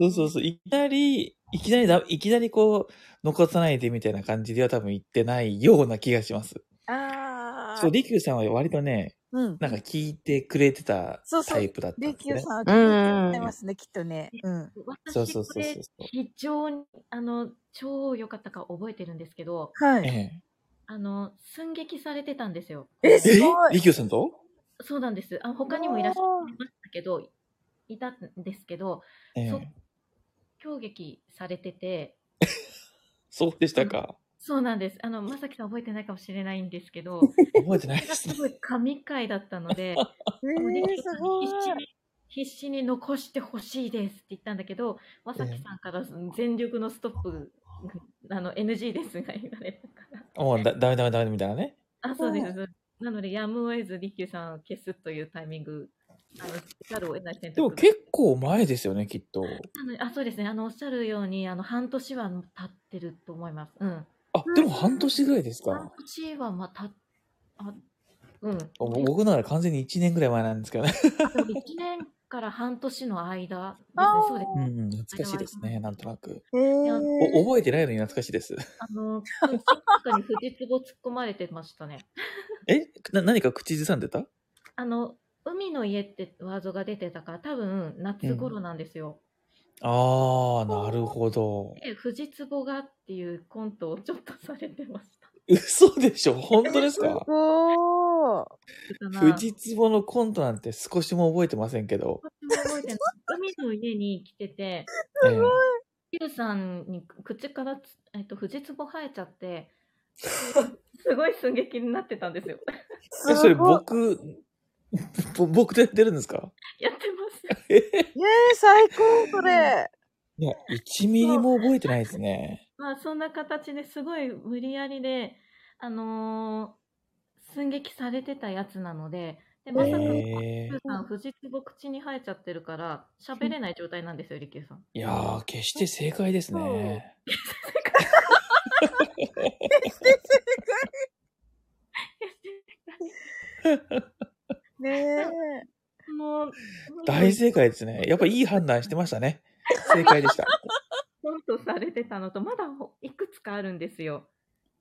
そうそうそう。いきなり、いきなりだ、いきなりこう、残さないでみたいな感じでは多分言ってないような気がします。ああ。そう、リキューさんは割とね、うん。なんか聞いてくれてたタイプだったんです、ね。リキューさんは聞いてますね、きっとね。うん。そうそうそうそう。非常に、あの、超良かったか覚えてるんですけど、はい。ええ、あの、寸劇されてたんですよ。え、すごい。リキューさんと？そうなんです。あ他にもいらっしゃいましたけど、いたんですけど、ええ、攻撃されてて。そうでしたか？そうなんです。あの、まさきさん覚えてないかもしれないんですけど、覚えてないです、ね。すごい神回だったので、えー、すごい必死に必死に残してほしいですって言ったんだけど、まさきさんから全力のストップ、あの、NG ですが言われたから。おだ、ダメダメダメみたいなね。あ、そうです。なので、やむを得ず、リキューさんを消すというタイミングあの、ざるを得ない選択。でも結構前ですよね、きっと。あそうですね。あの、おっしゃるように、あの、半年は経ってると思います。うん。あ、でも半年ぐらいですか。半年はまた、あ、うん。僕なら完全に1年ぐらい前なんですけどね。1年から半年の間ですね。そうですね。うん、懐かしいですね、なんとなく。えー、覚えてないのに懐かしいです。あの、確かに藤壺突っ込まれてましたね。え？な、何か口ずさんでた？あの、海の家ってワードが出てたから、多分夏頃なんですよ。ああ、なるほど。え、藤壺がっていうコントをちょっとされてました。嘘でしょ？本当ですか？お藤壺のコントなんて少しも覚えてませんけど。覚えてない。海の家に来てて、すごい。ヒルさんに口からえっと、藤壺生えちゃって、すごい寸劇になってたんですよ。え、それ僕、僕とやってるんですか？やってます。えー、最高、それ。いや、1ミリも覚えてないですね。まあ、そんな形ですごい無理やりで、あのー、寸劇されてたやつなので、で、まさか、リキューさん、藤壺口に生えちゃってるから、喋れない状態なんですよ、リキューさん。いやー、決して正解ですね。決して正解。ねえ。もう、大正解ですね。やっぱいい判断してましたね。正解でした。コントされてたのと、まだいくつかあるんですよ。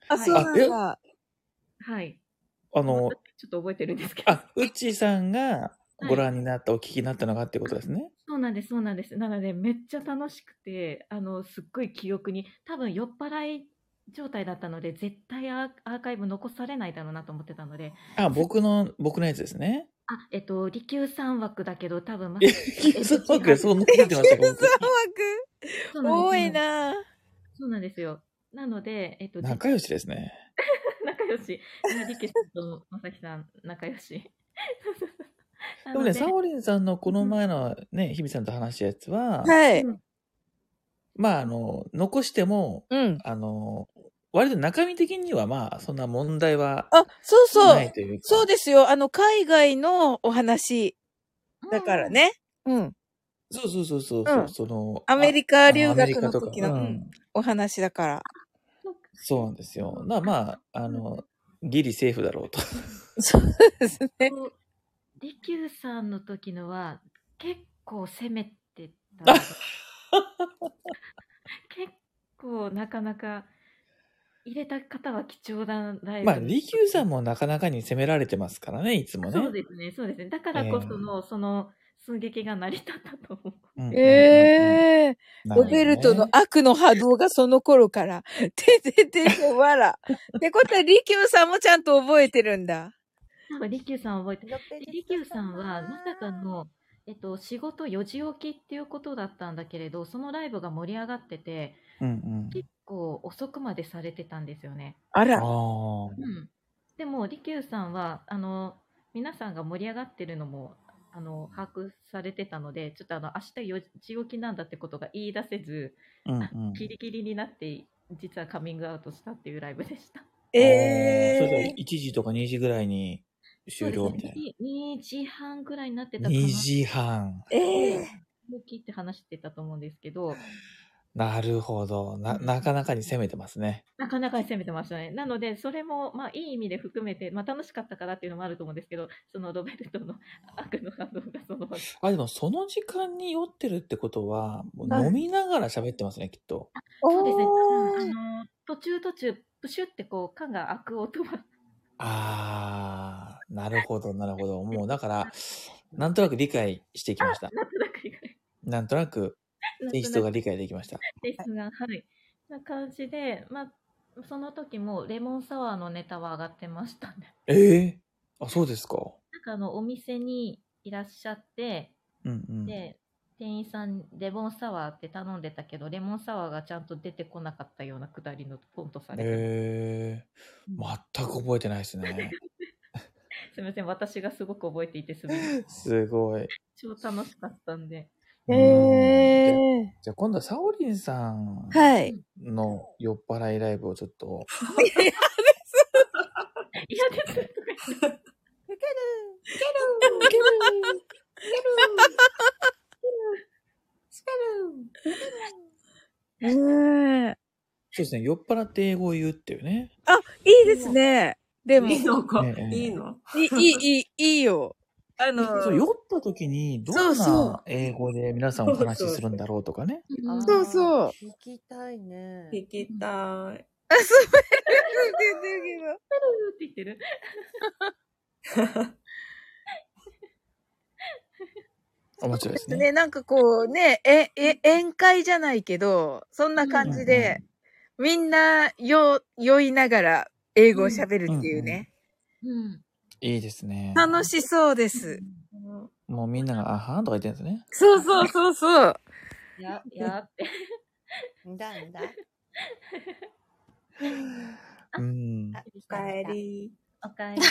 あ、はい、そうなんだ。はい。あの、ちょっと覚えてるんですけど。あ、うちさんがご覧になった、はい、お聞きになったのがってことですね。そうなんです、そうなんです。なので、めっちゃ楽しくて、あの、すっごい記憶に、多分酔っ払い状態だったので、絶対アーカイブ残されないだろうなと思ってたので。あ、僕の、僕のやつですね。あ、えっと、利休三枠だけど、多分ま、利休三枠そう残ってました利休三枠多いなそうなんですよ。なので、えっと、仲良しですね。仲良し。利休さんとまさきさん、仲良し。でもね、サオリンさんのこの前のね、日比さんと話したやつは、はい。まあ、あの、残しても、うん、あの、割と中身的にはまあ、そんな問題はあ、そうそう。ないというか。そうですよ。あの、海外のお話だからね。うん。そうそうそうそう、うん、その。アメリカ留学の時の、うん、お話だから。そうなんですよ。まあまあ、あの、ギリセーフだろうと。そうですね。利休さんの時のは、結構攻めてた。結構なかなか入れた方は貴重なライブ。まあ、利休さんもなかなかに攻められてますからね、いつもね。そうですね、そうですね。だからこその、えー、その、寸劇が成り立ったと思う。ええー、ロベルトの悪の波動がその頃から、ててててわら。ってことは、利休さんもちゃんと覚えてるんだ。なんか、利休さん覚えてる。利休さんは、まさかの、えっと、仕事4時起きっていうことだったんだけれど、そのライブが盛り上がってて、うんうん、結構遅くまでされてたんですよね。あら。うん、でも、利休さんは、あの、皆さんが盛り上がってるのも、あの、把握されてたので、ちょっとあの、明日4時起きなんだってことが言い出せず、うんうん、ギリギリになって、実はカミングアウトしたっていうライブでした。ええー。それで1時とか2時ぐらいに終了みたいな。2時半ぐらいになってたかな。2時半。ええー。大きって話してたと思うんですけど。なるほど。な、なかなかに攻めてますね。なかなかに攻めてましたね。なので、それも、まあ、いい意味で含めて、まあ、楽しかったからっていうのもあると思うんですけど、そのロベルトの悪の反応がその。あ、でも、その時間に酔ってるってことは、もう飲みながら喋ってますね、きっと。そうですね。あの、途中途中、プシュってこう、缶が開く音は。ああ、なるほど、なるほど。もうだから、なんとなく理解してきました。なんとなく理解。なんとなく、テイストが理解できました。テイストが、はい。な感じで、まあ、その時もレモンサワーのネタは上がってましたね。ええー、あ、そうですか。なんかあの、お店にいらっしゃって、うんうん、で、店員さんレモンサワーって頼んでたけどレモンサワーがちゃんと出てこなかったようなくだりのポンとされてへえー、全く覚えてないですねすみません私がすごく覚えていてすみませんすごい超楽しかったんでへえー、じゃあ今度はサオリンさんの酔っ払いライブをちょっと嫌です嫌ですいけるいけるいけるいけるる。うん。そうですね。酔っ払って英語を言うっていうね。あ、いいですね。でも。いいのか、ね、いいの？いい、いい、いいよ。あのそう、酔った時に、どんな英語で皆さんお話しするんだろうとかね。そうそう。聞きたいね。聞きたい。あ、滑るって言ってるって言ってる。面白いですね。ね、なんかこうね、え、え、宴会じゃないけど、そんな感じで、うん、みんな、よ、酔いながら英語を喋るっていうね。うん。うん、いいですね。楽しそうです。もうみんなが、あはーとか言ってるんですね。そうそうそうそう。や、やって。んだんだ。うん。おかえり。おかえり。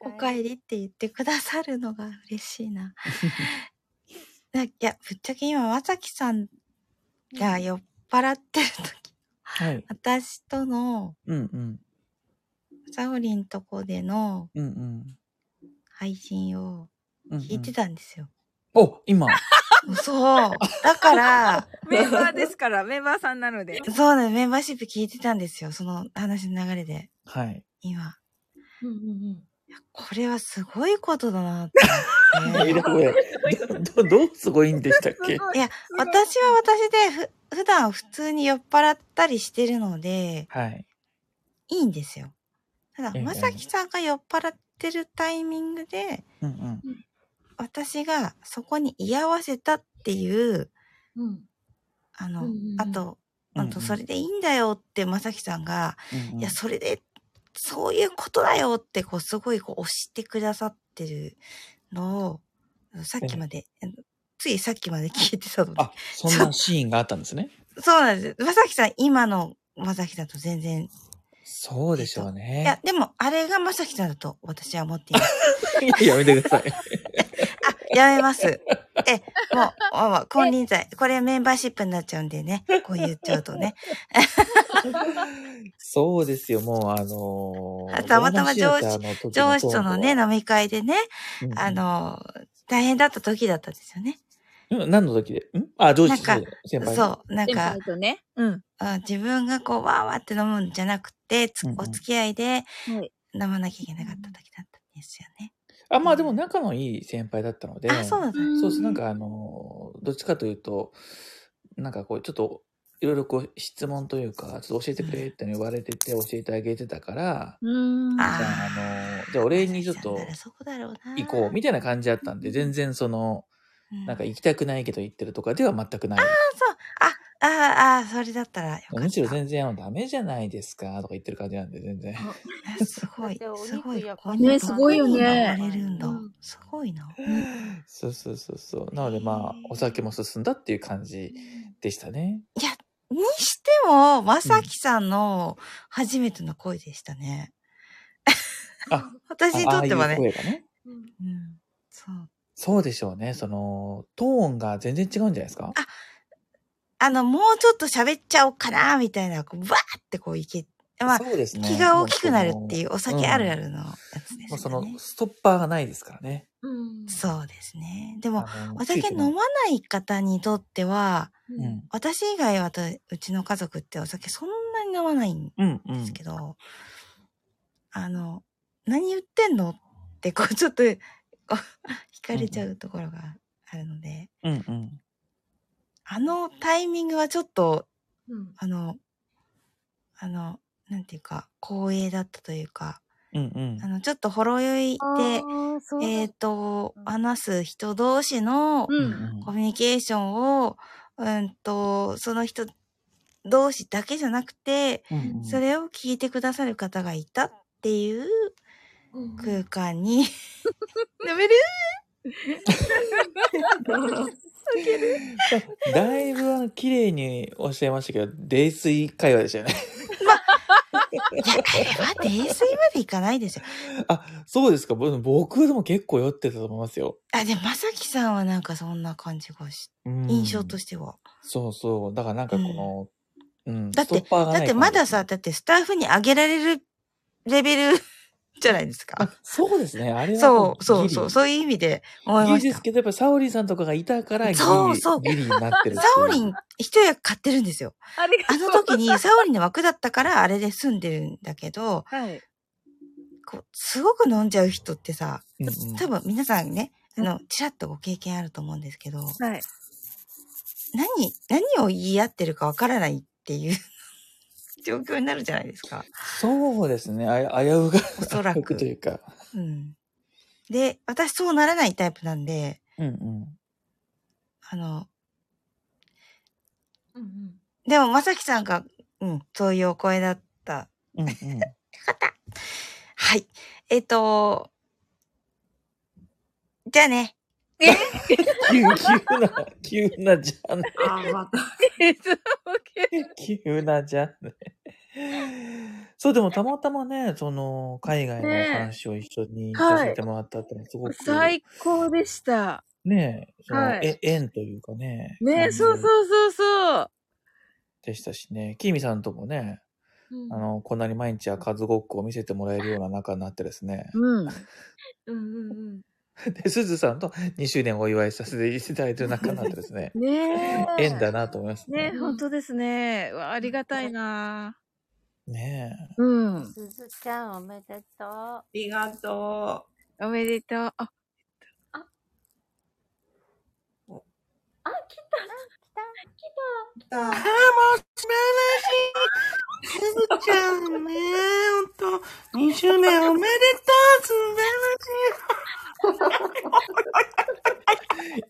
おかえりって言ってくださるのが嬉しいな。いや、ぶっちゃけ今、まさきさんが酔っ払ってる時、はい、私との、うんうん。サオリンとこでの、うんうん。配信を聞いてたんですよ。お、今？そう。だから、メンバーですから、メンバーさんなので。そうね、メンバーシップ聞いてたんですよ。その話の流れで。はい。今。うんうんうん。これはすごいことだなって思って。どどうすごいんでしたっけ？いや、私は私でふ、普段普通に酔っ払ったりしてるので、はい。いいんですよ。ただ、まさきさんが酔っ払ってるタイミングで、うんうん、私がそこに居合わせたっていう、うん、あの、うんうん、あと、あと、それでいいんだよってまさきさんが、うんうん、いや、それでそういうことだよって、こう、すごいこう、押してくださってるのを、さっきまで、ついさっきまで聞いてたので。あ、そんなシーンがあったんですね。そうなんです。まさきさん、今のまさきさんと全然。そうでしょうね。いや、でも、あれがまさきさんだと私は思っています。やめてください。あ、やめます。え、もう、金輪際。これメンバーシップになっちゃうんでね。こう言っちゃうとね。そうですよ、もうあのー、たまたま上司、上司とのね、飲み会でね、うん、あのー、大変だった時だったんですよね。何の時で？ん？あ、上司先輩。そう、なんか、ね、うん、自分がこう、わーわーって飲むんじゃなくて、お付き合いで飲まなきゃいけなかった時だったんですよね。あ、まあでも仲のいい先輩だったので。あ、そうなんだ。そうそう、なんかあの、どっちかというと、なんかこう、ちょっと、いろいろこう、質問というか、ちょっと教えてくれって言われてて、教えてあげてたから、うん。じゃあ、あの、じゃあ俺にちょっと、行こう、みたいな感じだったんで、全然その、なんか行きたくないけど行ってるとかでは全くない。ああ、そう。あ、ああ、それだったらむしろ全然ダメじゃないですかとか言ってる感じなんで、全然。すごい。すごい。ね、すごいよね。れるんだ。すごいな。そうそうそうそう。なのでまあ、お酒も進んだっていう感じでしたね。いや、にしても、まさきさんの初めての声でしたね。うん、あ 私にとってはね。ああ声がね。うん。そう。そうでしょうね。その、トーンが全然違うんじゃないですか？あ、あの、もうちょっと喋っちゃおうかな、みたいな、こう、バーってこういけ、まあ、そうですね。気が大きくなるっていうお酒あるあるのやつですね。うん、その、ストッパーがないですからね。うん、そうですね。でも、お酒飲まない方にとっては、うん、私以外はうちの家族ってお酒そんなに飲まないんですけど、うんうん、あの、何言ってんの？って、こう、ちょっと、惹かれちゃうところがあるので、うんうん、あのタイミングはちょっと、うん、あの、あの、なんていうか、光栄だったというか、うんうん、あの、ちょっとほろ酔いで、えっ、ー、と、話す人同士のコミュニケーションを、うんと、その人同士だけじゃなくて、うんうん、それを聞いてくださる方がいたっていう空間に、飲める？だいぶ綺麗におっしゃいましたけど、泥酔会話でしたよね。いや、あれは泥酔までいかないですよ。あ、そうですか。僕でも結構酔ってたと思いますよ。あ、でも、まさきさんはなんかそんな感じがし、印象としては。そうそう。だからなんかこの、うん。うん、だって、だってまださ、だってスタッフにあげられるレベルじゃないですか。そうですね。あれはそうそうそう。そういう意味で思いました。いいですけど、やっぱサオリンさんとかがいたからギリ、そうそうギリになってるサオリン一役買ってるんですよ。ああの時にサオリンの枠だったからあれで済んでるんだけど、はい。こう、すごく飲んじゃう人ってさ、うんうん、多分皆さんね、あの、ちらっとご経験あると思うんですけど、はい。何、何を言い合ってるかわからないっていう状況になるじゃないですか。そうですね。あ危うが。おそらく。というか。うん。で、私そうならないタイプなんで、うんうん。あの、うんうん。でも、まさきさんが、うん、そういうお声だった。うんうん。よかった。はい。えっ、ー、と、じゃあね。え？急、急な、急なじゃんね。あ、また。急なじゃんね。そう、でもたまたまね、その、海外の話を一緒にさせてもらったってのはすごく、最高でした。ねえ、その、はい、え、縁というかね。ねえ、そうそうそうそう。でしたしね、キミさんともね、うん、あの、こんなに毎日は数ごっこを見せてもらえるような仲になってですね。うん。うんうんうん。で、すずさんと2周年お祝いさせていただいてる仲になってですね。ねえ。縁だなと思いますね。ね本当ですね。わありがたいなねえ。うん。すずちゃんおめでとう。ありがとう。おめでとう。あ、あ、あ、来た。来た。来た。あ、もう素晴らしい。すずちゃんね、ほんと、2周年おめでとう。素晴らしい。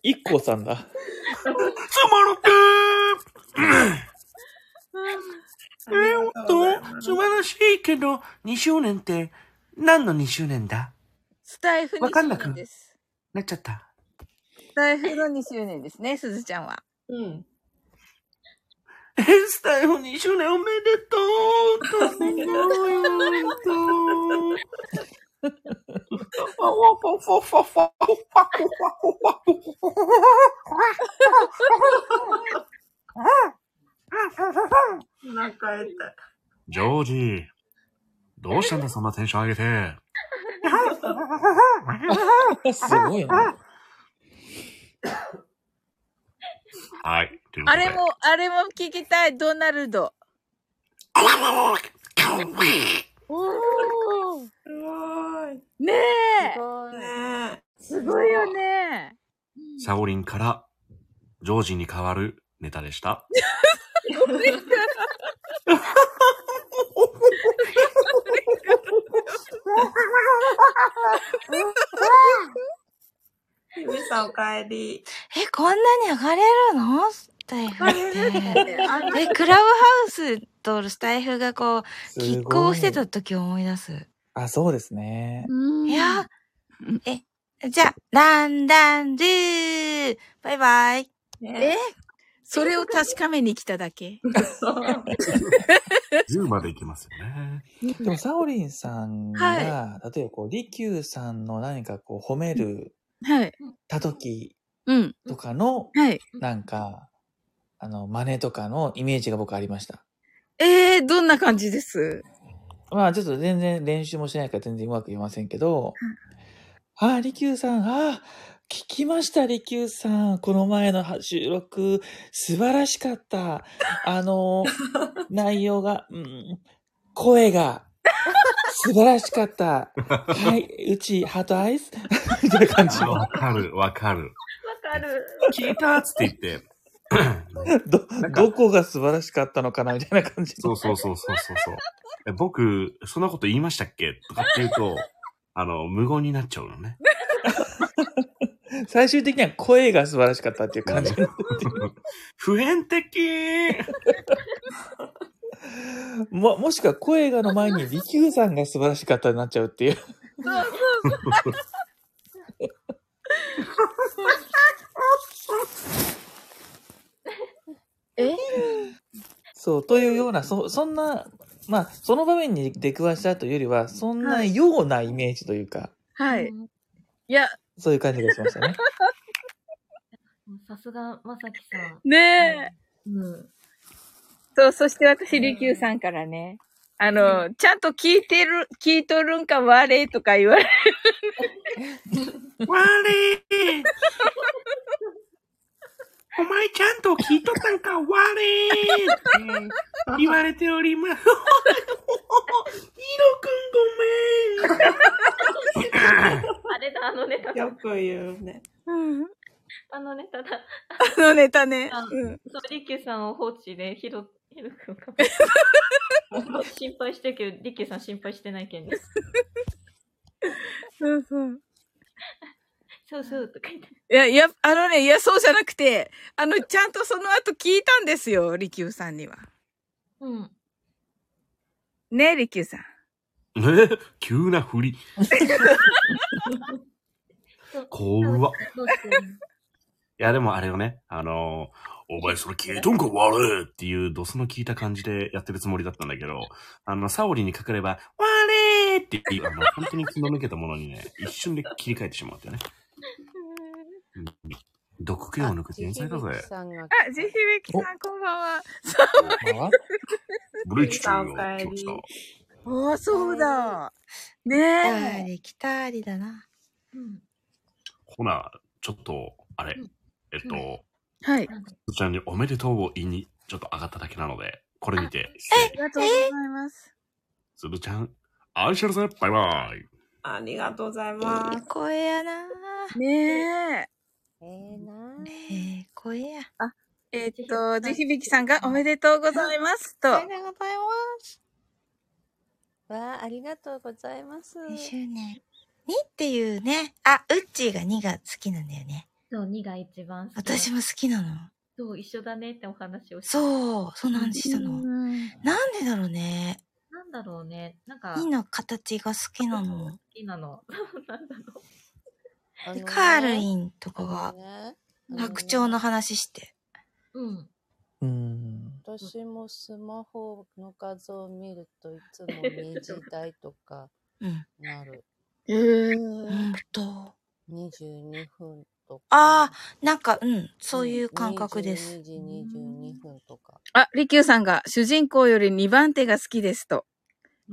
一個さんだ。つまるてーえー、ほんと？素晴らしいけど、2周年って何の2周年だ？スタイフ2周年です。なっちゃった。スタイフの2周年ですね、すずちゃんは。うん。え、スタイフ2周年おめでとうすごい、ジョージ、どうしたん。だそん。なテンション上げて。すごいな。はい。あれも、あれも聞きたい、ドナルド。おーすごい。ねえすごい。ねすごいよねサオリンからジョージに変わるネタでした。ゆみさんお帰り。え、こんなに上がれるの？スタイフって。え、クラブハウスとスタイフがこう、拮抗してた時を思い出す。あ、そうですね。いや、え、じゃあ、ランダンドゥーバイバイ。えそれを確かめに来ただけ。10までいけますよね。でも、サオリンさんが、はい、例えばこう、リキューさんの何かこう、褒める、はい。た時、うん。とかの、はい。なんか、あの、真似とかのイメージが僕ありました。ええー、どんな感じです？まあ、ちょっと全然練習もしないから全然うまく言いませんけど、ああ、リキューさん、ああ、聞きました、リキューさん。この前の収録、素晴らしかった。あの、内容が、うん、声が、素晴らしかった。はい、うち、 heart eyes？みたいな感じ。わかる、わかる。わかる。聞いたっつって言って。ど、どこが素晴らしかったのかなみたいな感じ。そうそうそうそうそうそう。僕、そんなこと言いましたっけ？とかって言うと、あの、無言になっちゃうのね。最終的には声が素晴らしかったっていう感じ。普遍的も、もしくは声がの前に利休さんが素晴らしかったになっちゃうっていう。え？そう、というような、そ、そんな、まあ、その場面に出くわしたというよりは、そんなようなイメージというか。はい。いや。そういう感じがしましたね。さすが、まさきさん。ねえ。うん。そう、そして私、りきゅうさんからね、あの、ちゃんと聞いてる、聞いとるんか、われとか言われる。わ れお前ちゃんと聞いとったんか、われって 言われております。ヒロくんごめん。あれだ、あのネタ。よく言うね。うん。あのネタだ。あのネタね。うん。そう、リキューさんを放置で、ヒロ、ヒロくんか。心配してるけど、リキューさん心配してないけんです。そうそう。そうそうとか言って。いや、いや、あのね、いや、そうじゃなくて、あの、ちゃんとその後聞いたんですよ、利休さんには。うん。ねえ、利休さん。え急な振り。怖っ。いや、でもあれよね、あのお前それ聞いとんか悪いっていうドスの効いた感じでやってるつもりだったんだけど、あの、サオリにかかれば、悪いっていう、あの、本当に気の抜けたものにね、一瞬で切り替えてしまってね。毒気を抜く天才だぜ。あ、ジヒビキさん、こんばんは。ブリッジ中よ、今日さ。ああ、そうだ。ねえ。来たりだな。うん。ほな、ちょっと、あれ、えっと、はい。つちゃんにおめでとうを言いに、ちょっと上がっただけなので、これにて。ありがとうございます。つぶちゃん、愛してるぜ、バイバイ。ありがとうございます。いい声やなねえ。ええなええ声や。あ、えー、っと、じひびきさんがおめでとうございますと。ありがとうございます。わあ、ありがとうございます。2周年。2っていうね。あ、ウッチーが2が好きなんだよね。そう、2が一番好き。私も好きなの。そう、一緒だねってお話をして。そう、そうなんでしたの。なんでだろうね。なんだろうね。なんか。2の形が好きなの。好きなの。なんだろう。で、カールインとかが、白鳥の話して。うん。うん。私もスマホの画像を見るといつも2時台とかなる。えー、ほんと。22分とか。ああ、なんか、うん、そういう感覚です。2時22分とか。あ、リキューさんが主人公より2番手が好きですと。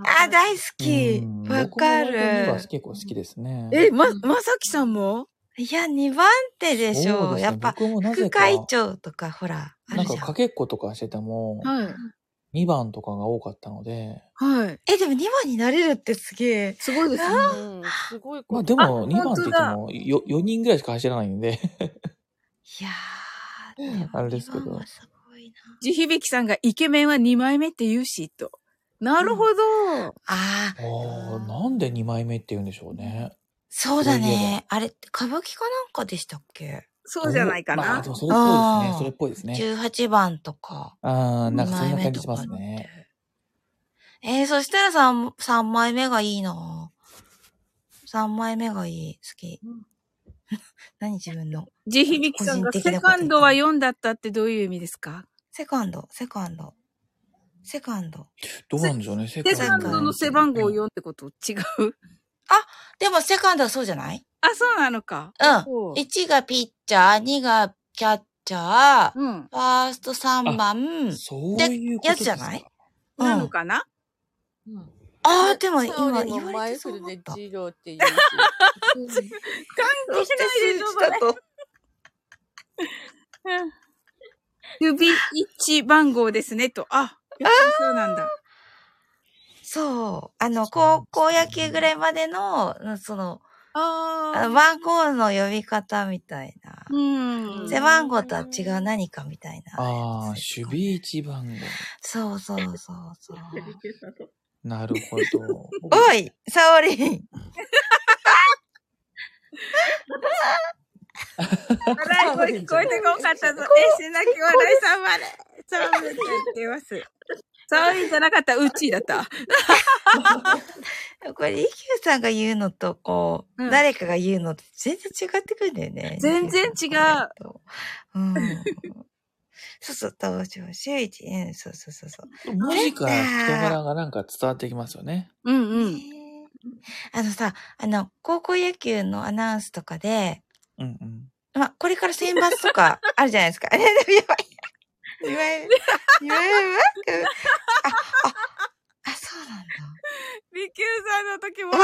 あ、大好き。わかる。結構好きですね。え、ま、まさきさんも？いや、2番手でしょう。やっぱ、副会長とか、ほら、なんか、かけっことかしてても、はい。2番とかが多かったので。はい。え、でも2番になれるってすげえ。すごいですね。すごいまあでも、2番って言っても4、4人ぐらいしか走らないんで。いやー。あれですけど。地響さんがイケメンは2枚目って言うし、と。なるほど。ああ。ああ、なんで2枚目って言うんでしょうね。そうだね。あれ、歌舞伎かなんかでしたっけ？そうじゃないかな。まあ、でもそれっぽいですね。それっぽいですね。18番とか。ああ、なんかそんな感じしますね。えー、そしたら 3, 3枚目がいいな3枚目がいい。好き。何自分の？ジヒビキさんがセカンドは4だったってどういう意味ですか？セカンド、セカンド。セカンド。どうなんでしょうね、セカンドの背番号4ってこと違う？あ、でもセカンドはそうじゃない？あ、そうなのか。うん。1がピッチャー、2がキャッチャー、うん、ファースト3番、そういうやつじゃない？なのかな、うん、ああ、でも今言われてそうでジローって言う し。関係ないでしょ、それ。指一番号ですね、と。あ、そうなんだ。そう。あの、高校野球ぐらいまでの、その、あ番号の呼び方みたいな。うん。背番号とは違う何かみたいな。ああ、守備一番号。そうそうそうそう。なるほど。おい、サオリン。笑い声聞こえてこんかったぞ。えし泣き笑いさんまで。そうって言ってます。そういうんじゃなかった、うちだった。これ、イキューさんが言うのと、こう、うん、誰かが言うのと全然違ってくるんだよね。全然違う。うん。そうそう、登場、周一、うん、そうそうそうそう。文字から人柄がなんか伝わってきますよね。うんうん。あのさ、あの、高校野球のアナウンスとかで、うんうん。まあ、これから選抜とかあるじゃないですか。え、やばい。いわゆる、いわゆる、あ、あ、あ、そうなんだ。リキューさんの時も。あれ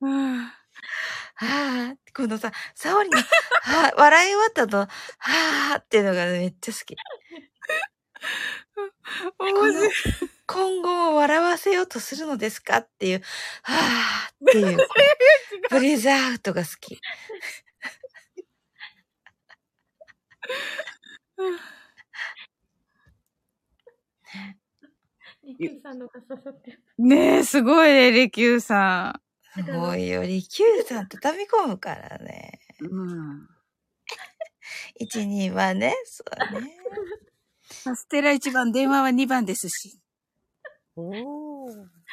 はあ、このさ、サオリの、はあ、笑い終わったと、はあっていうのがめっちゃ好き。今後も笑わせようとするのですか？っていう、はあっていう、ブリザートが好き。リキューさんのが刺さってる。ねえ、すごいね、リキューさん。すごいよ、リキューさん畳み込むからね。うん。1、2はね、そうね。ステラ1番、電話は2番ですし。お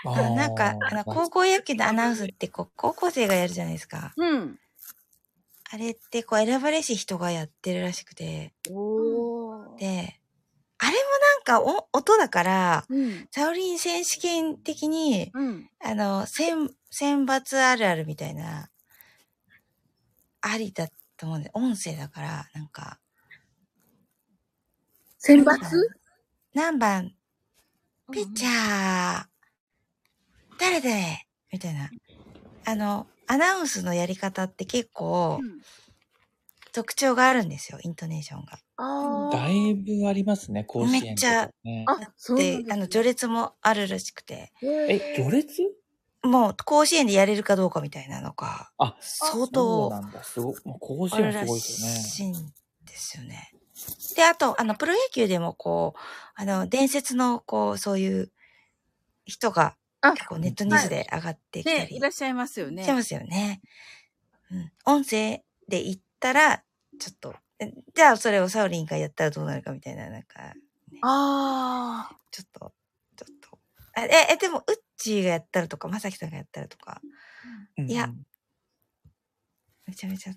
あなんか、あの、高校野球のアナウンスってこう、高校生がやるじゃないですか。うん。あれってこう選ばれし人がやってるらしくて。おで、あれもなんかお音だから、うん、サオリン選手権的に、うん、あの、選、選抜あるあるみたいな、ありだと思うんで、音声だから、なんか。選抜何番ピッチャー、誰誰みたいな。あの、アナウンスのやり方って結構、特徴があるんですよ、イントネーションが。あだいぶありますね、甲子園、ね、めっちゃ、あ、そうで、あの、序列もあるらしくて。え、序列？もう、甲子園でやれるかどうかみたいなのが、あ、相当、そうなんだ、すご甲子園すごいですよね。らしいんですよね。で、あと、あの、プロ野球でもこう、あの、伝説の、こう、そういう人が結構ネットニュースで上がってきたり、はいね、いらっしゃいますよね。しますよね。うん。音声で言ったら、ちょっと、じゃあそれをサウリンがやったらどうなるかみたいな、なんか、ね、ああ。ちょっと、ちょっと。あえ、え、でも、ウッチーがやったらとか、まさきさんがやったらとか。うん、いや、めちゃめちゃ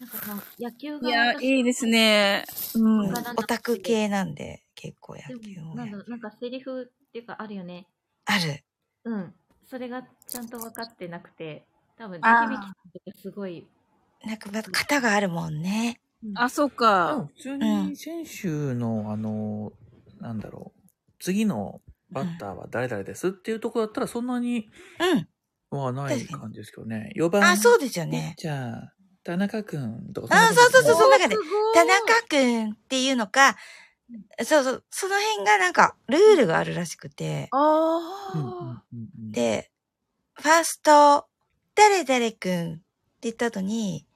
な。なんかさ、野球が。いや、いいですね。うん。オタク系なんで、結構野球もなんなんかセリフっていうかあるよね。ある。うん。それがちゃんと分かってなくて、多分、響きとかすごい。なんか、また型があるもんね。あ、そっか。普通に選手の、あの、なんだろう。次のバッターは誰々ですっていうとこだったらそんなに、うん。はない感じですけどね。4番。あ、そうですよね。じゃあ、田中くんとか。あ、そうそうそう、その中で。田中くんっていうのか、そうそう、その辺がなんか、ルールがあるらしくて。ああ。で、ファースト、誰々くんって言った後に、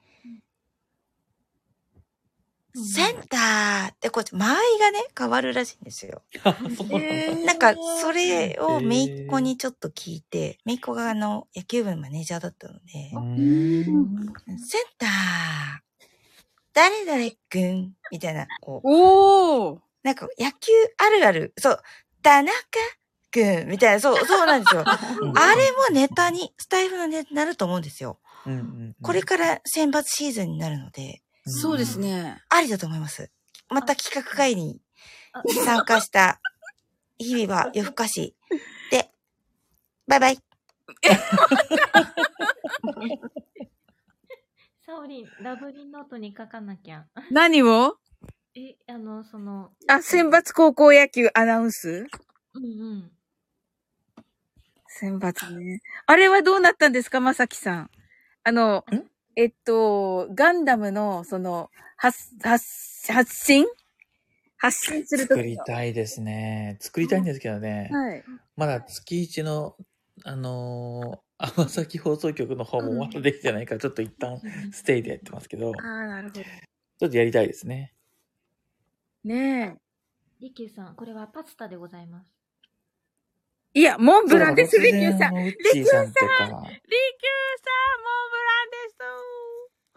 センターってこっち、間合いがね、変わるらしいんですよ。なんか、それをめいっ子にちょっと聞いて、めいっ子があの、野球部のマネージャーだったので、センター、誰々くんみたいな、こう。おーなんか野球あるある、そう、田中くんみたいな、そう、そうなんですよ。あれもネタに、スタイフのネタになると思うんですよ。これから選抜シーズンになるので。そうですね。ありだと思います。また企画会に参加した日々は夜更かし。で、バイバイ。サオリン、ラブリンノートに書かなきゃ。何を？え、あの、その。あ、選抜高校野球アナウンス？うんうん。選抜ね。あれはどうなったんですかまさきさん。あの、えっと、ガンダムの、その、発、発、発信？発信すると作りたいですね。作りたいんですけどね。はい。まだ月一の、あのー、甘崎放送局の方もまだできてないから、ちょっと一旦ステイでやってますけど。ああ、なるほど。ちょっとやりたいですね。ねえ。リキューさん、これはパスタでございます。いや、モンブランです、リキューさん。リキューさん、リキューさん、モンブランです。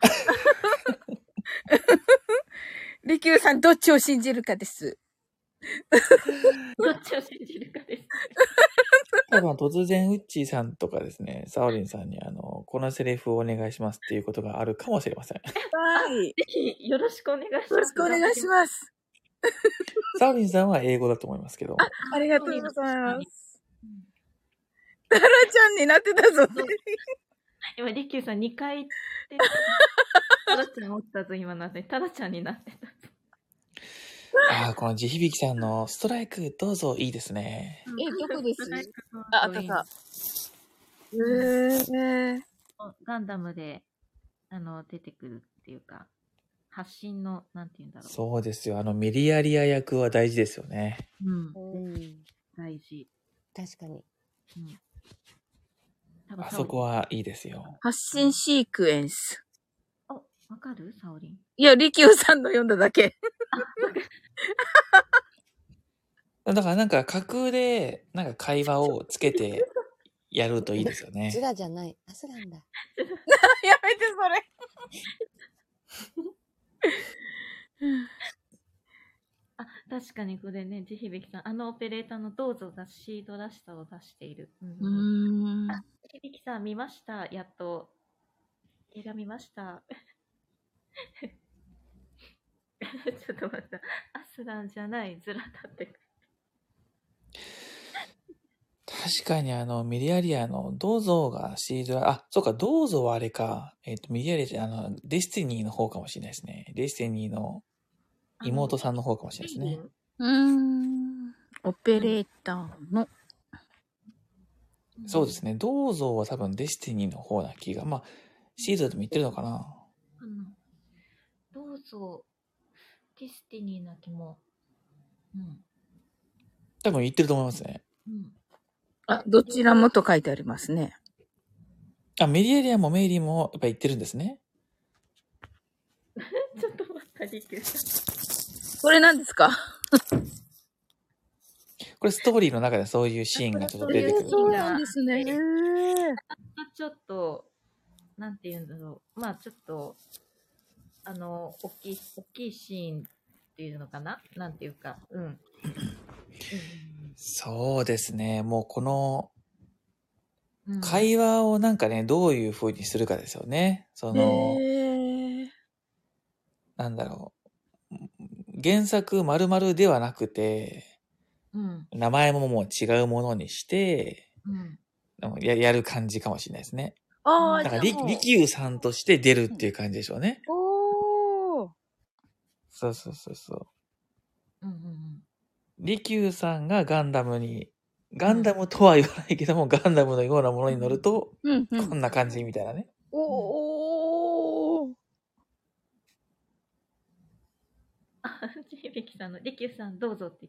リキューさん、どっちを信じるかです。どっちを信じるかです。多分突然、ウッチーさんとかですね、サオリンさんに、あの、このセリフをお願いしますっていうことがあるかもしれません。はい。ぜひ、よろしくお願いします。よろしくお願いします。サオリンさんは英語だと思いますけど。あありがとうございます。タラちゃんになってたぞ。今、リキューさん2回タラ ちゃんおったぞ、今なって。タラちゃんになってた。ああ、この地響さんのストライク、どうぞいいですね。え、どこです？あ、あったえー。ガンダムで、あの、出てくるっていうか、発信の、なんて言うんだろう。そうですよ。あの、ミリアリア役は大事ですよね。うん。うん、大事。確かに。うん。あそこはいいですよ。発信シークエンス。あ、わかる？サオリン。いや、リキューさんの読んだだけ。だからなんか架空で、なんか会話をつけてやるといいですよね。ズラじゃない。あ、そうなんだ。やめて、それ。あ、確かにこれね、ジヒビキさん、あのオペレーターのどうぞがシードらしさを出している。うん。んあ、ジヒビキさん見ました？やっと。映画見ました？ちょっと待った。アスランじゃない、ズラだって。確かにあの、ミリアリアの銅像がシードラ、あ、そうか、銅像はあれか。えっ、ー、と、ミリアリア、あの、デスティニーの方かもしれないですね。デスティニーの妹さんの方かもしれないですね。うん。オペレーターの。そうですね。銅像は多分デスティニーの方な気が。まあ、シードでも言ってるのかな。あの、銅像、ディスティニーな気も。うん。多分言ってると思いますね。うん。あ、どちらもと書いてありますね。あ、メリエリアもメイリーもやっぱ言ってるんですね。ちょっと待った、リキューこれ何ですか？これストーリーの中でそういうシーンがちょっと出てくる。そうなんですね。ちょっと、なんて言うんだろう。まあちょっと、あの、大きい、大きいシーンっていうのかな？なんていうか、うん。そうですね。もうこの、会話をなんかね、どういう風にするかですよね。その、なんだろう。原作〇〇ではなくて、うん、名前ももう違うものにして、うん、ややる感じかもしれないですね。ああ、だからリ、リキューさんとして出るっていう感じでしょうね。そうそうそうそう。うんうんうん。利休さんがガンダムに、ガンダムとは言わないけども、ガンダムのようなものに乗ると、うんうん、こんな感じみたいなね。おお。あ、ちひびきさんの、利休さんどうぞって。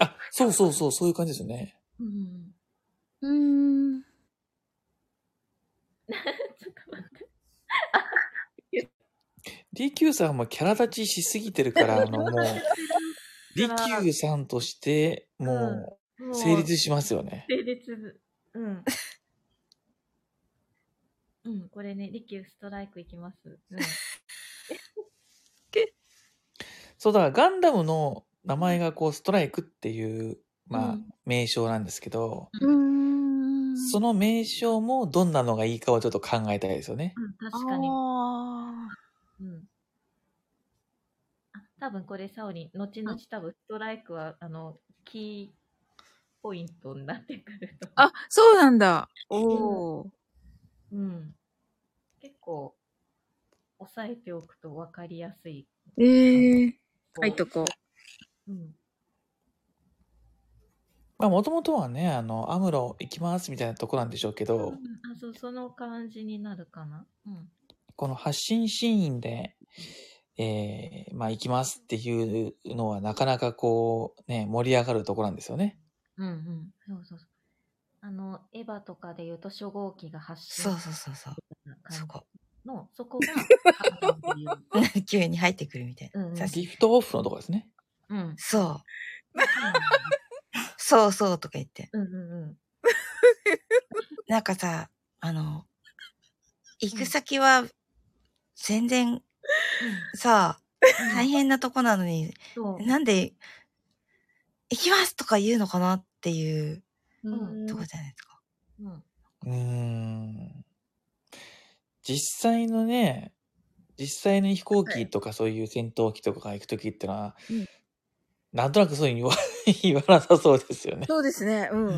あ、そうそうそう、そういう感じですよね。うん。うん。ちょっと待って。DQ さんもキャラ立ちしすぎてるから、あの、もう、DQ さんとして、もう、成立しますよね。成立。うん。うん、これね、リキューストライクいきます。うん。そう、だからガンダムの名前がこう、ストライクっていうまあ、名称なんですけど、その名称もどんなのがいいかをちょっと考えたいですよね。うん、確かに。うん。多分これ、サオリン、後々多分ストライクは、あの、キーポイントになってくると。あ、そうなんだ。おお。うん。結構、押さえておくと分かりやすい。ええー、書いとこう。うん。まあ、もともとはね、あの、アムロ行きますみたいなとこなんでしょうけど、うん、あそう、その感じになるかな。うん。この発信シーンで、えー、まあ行きますっていうのはなかなかこう、ね、盛り上がるところなんですよね。うんうん。そうそうそう。あの、エヴァとかで言うと初号機が発信。そうそうそうそう。そこ。の、そこが、急に入ってくるみたいな。うんうん、ギフトオフのとこですね。うん。そう。そうそうとか言って。うんうんうん。なんかさ、あの、行く先は全然さあ、大変なとこなのに、なんで、行きますとか言うのかなっていうとこじゃないですか。うん。うん実際のね、実際の飛行機とかそういう戦闘機とかが行くときってのは、うん、なんとなくそういうに言わ言わなさそうですよね。そうですね。うん。うん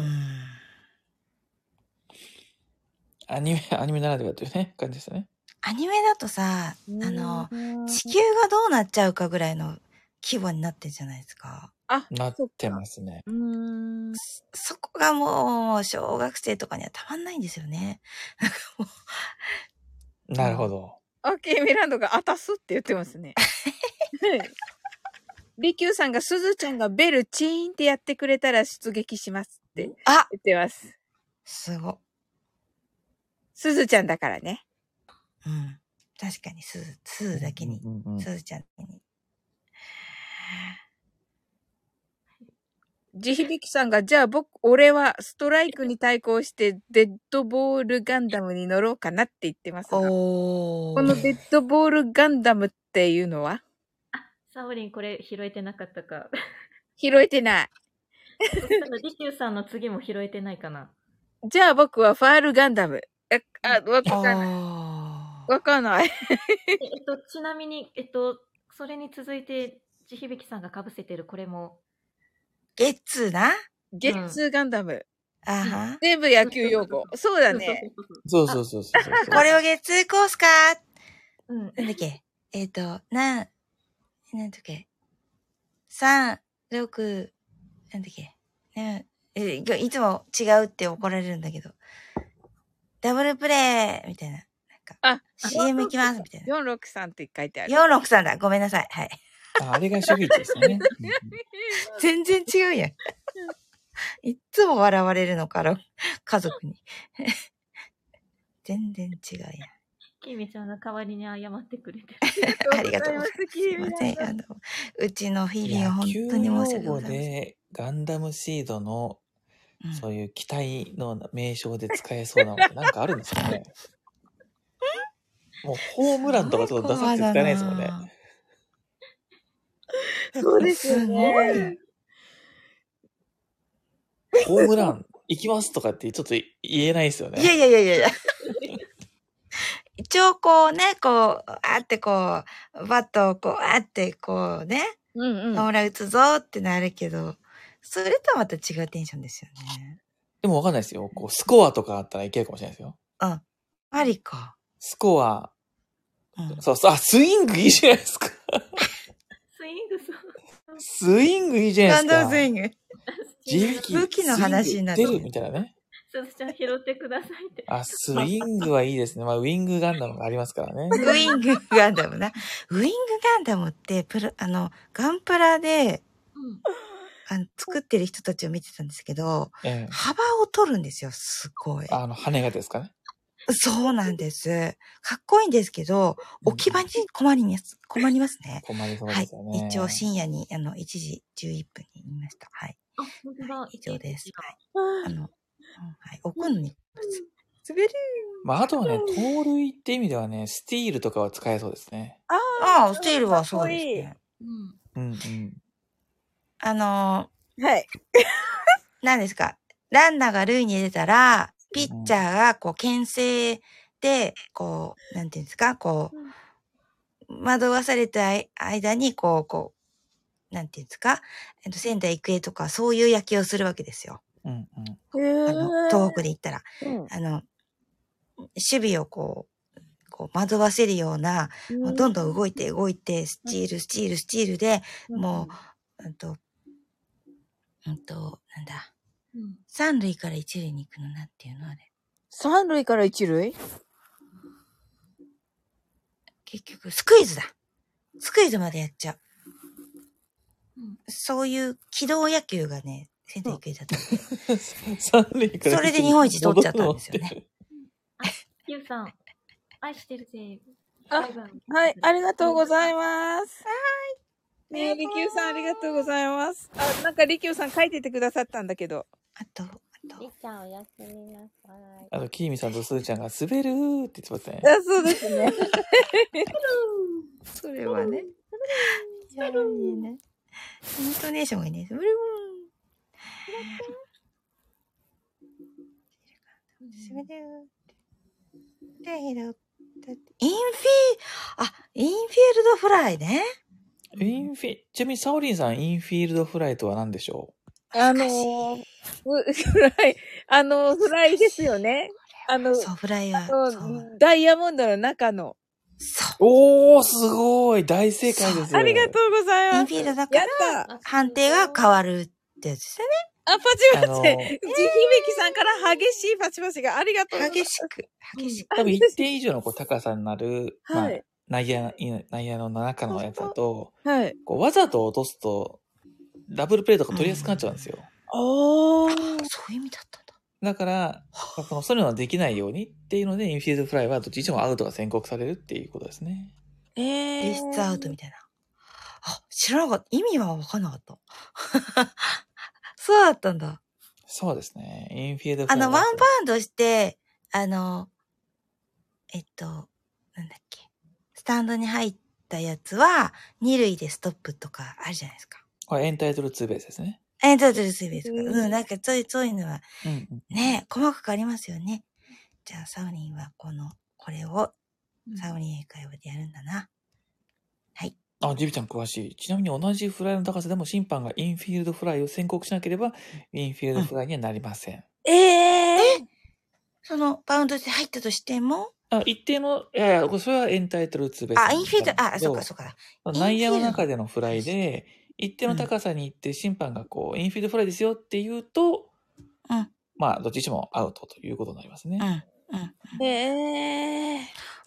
アニメ、アニメならではというね、感じですね。アニメだとさ、あの、地球がどうなっちゃうかぐらいの規模になってるじゃないですか。あ、なってますね。うん。そこがもう、小学生とかにはたまんないんですよね。なんかもう。なるほど。オッケーミランドがあたすって言ってますね。リキューさんが、すずちゃんがベルチーンってやってくれたら出撃しますって言ってます。すご。すずちゃんだからね。うん。確かに、すず、すずだけに、すずちゃんに。地響きさんが、じゃあ僕、俺はストライクに対抗してデッドボールガンダムに乗ろうかなって言ってますが。このデッドボールガンダムっていうのは？あ、サオリンこれ拾えてなかったか。拾えてない。リキューさんの次も拾えてないかな。じゃあ僕はファールガンダム。え、あ、わかんない。わかんない。えっと、ちなみに、えっと、それに続いて、地響さんが被せてるこれも。ゲッツーな？ゲッツーガンダム。あは。全部野球用語。そうだね。そうそうそうそうこれをゲッツーコースか？うん。なんだっけ？えっ、ー、と、なん、なんだっけ？三、六、なんだっけ？ねえ、いつも違うって怒られるんだけど。ダブルプレイみたいな。か。あ、CM 行きますみたいな。463って書いてある。463だ。ごめんなさい。はい。ああれが主義ですね。全然違うやん。いっつも笑われるのから、家族に。全然違うやん。きみちゃんが代わりに謝ってくれてありがとうございます。すいません。あの、うちの日々は本当に申し訳ございません。で、ガンダムシードの、そういう機体の名称で使えそうなのってなんかあるんですかね もうホームランとかちょっと出させて使えないですもんね。そうですよね。ホームラン行きますとかってちょっと言えないですよね。いやいやいやいやいや。一応こうね、こう、あってこう、バットをこう、あってこうね、うんうん。ホームラン打つぞってなるけど、それとはまた違うテンションですよね。でもわかんないですよ。こう、スコアとかあったらいけるかもしれないですよ。うん。ありか。スコア、うん、そうそう、あ、スイングいいじゃないですか。スイングそう。スイングいいじゃないですか。ンドスイング。武器の話になってるみたいなね。そうじゃあ拾ってくださいって。あ、スイングはいいですね。まあ、ウィングガンダムがありますからね。ウィングガンダムな。ウィングガンダムって、プラ、あの、ガンプラで、うん、あの作ってる人たちを見てたんですけど、ええ、幅を取るんですよ、すごい。あの、羽がですかね。そうなんです。かっこいいんですけど、置き場に困ります、困りますね。困りそうですよね。はい。一応深夜に、あの、1時11分に言いました。はい。あ、本当だ。以上です。はい。あの、はい。置くのに、滑るまあ、あとはね、盗塁って意味ではね、スティールとかは使えそうですね。ああ、スティールはそうですね。うん。うんうん。あのー、はい。何ですか、ランナーが塁に出たら、ピッチャーがこう、牽制で、こう、なんていうんですか、こう、惑わされた間に、こう、こう、なんていうんですか、えっと、仙台育英とかそういう野球をするわけですよ。うんうん、あの東北で言ったら、うん、あの、守備をこう、こう惑わせるような、うん、どんどん動いて動いて、スチール、スチール、スチールで、もう、うんと、うんと、なんだ、三塁から一塁に行くのなんていうのあれ。三塁から一塁？結局、スクイズだ。スクイズまでやっちゃう。そういう機動野球がね、仙台育英だった 三塁から。それで日本一取っちゃったんですよね。あ、ゆうさん、愛してるぜ。あ、はい、ありがとうございます。はい。ねえ、りきゅうさんありがとうございます。あ、なんかりきゅうさん書いててくださったんだけど。あと、りっちゃんおやすみなさい。あの、きーみさんとすーちゃんが滑るーって言ってますね。あ、そうですね。それはね。滑るーね。イントネーションがいいね。滑るー。滑るー。で、インフィー、あ、インフィールドフライね。インフィ、ちなみにサオリンさん、インフィールドフライとは何でしょう？あのー、フライ、あの、フライですよね。あの、そう、フライは。ダイヤモンドの中の。そう。おー、すごい大正解ですありがとうございます。インフィールドだから、判定が変わるってやつですよね。あ、パチパチ。地響きさんから激しいパチパチがありがとう激しく、激しく。多分一定以上のこう高さになる、はい。内野、内野の中のやつだと、はい。こうわざと落とすと、ダブルプレーとか取りやすくなっちゃうんですよ。ああ、そういう意味だったんだ。だから、このそういうのはできないようにっていうので、インフィールドフライはどっちにしてもアウトが宣告されるっていうことですね。ええー。レスアウトみたいな。あ、知らなかった。意味はわかんなかった。そうだったんだ。そうですね。インフィールドフライ。あの、ワンバウンドして、あの、えっと、なんだっけ。スタンドに入ったやつは、二塁でストップとかあるじゃないですか。これエンタイトルツーベースですね。エンタイトルツーベースか。うん、なんかそういう、そういうのは、ね、細かくありますよね。じゃあ、サウリンはこの、これを、サウリン英会話でやるんだな。はい。あ、ジビちゃん詳しい。ちなみに同じフライの高さでも審判がインフィールドフライを宣告しなければ、インフィールドフライにはなりません。うん、ええー、その、バウンドで入ったとしても？あ、一定の、いやいや、それはエンタイトルツーベース。あ、インフィールド、あ、そうか、そうか。内野の中でのフライで、一定の高さに行って審判がこう、インフィールドフライですよって言うと、うん。まあ、どっちにしてもアウトということになりますね。うん。うん。へえ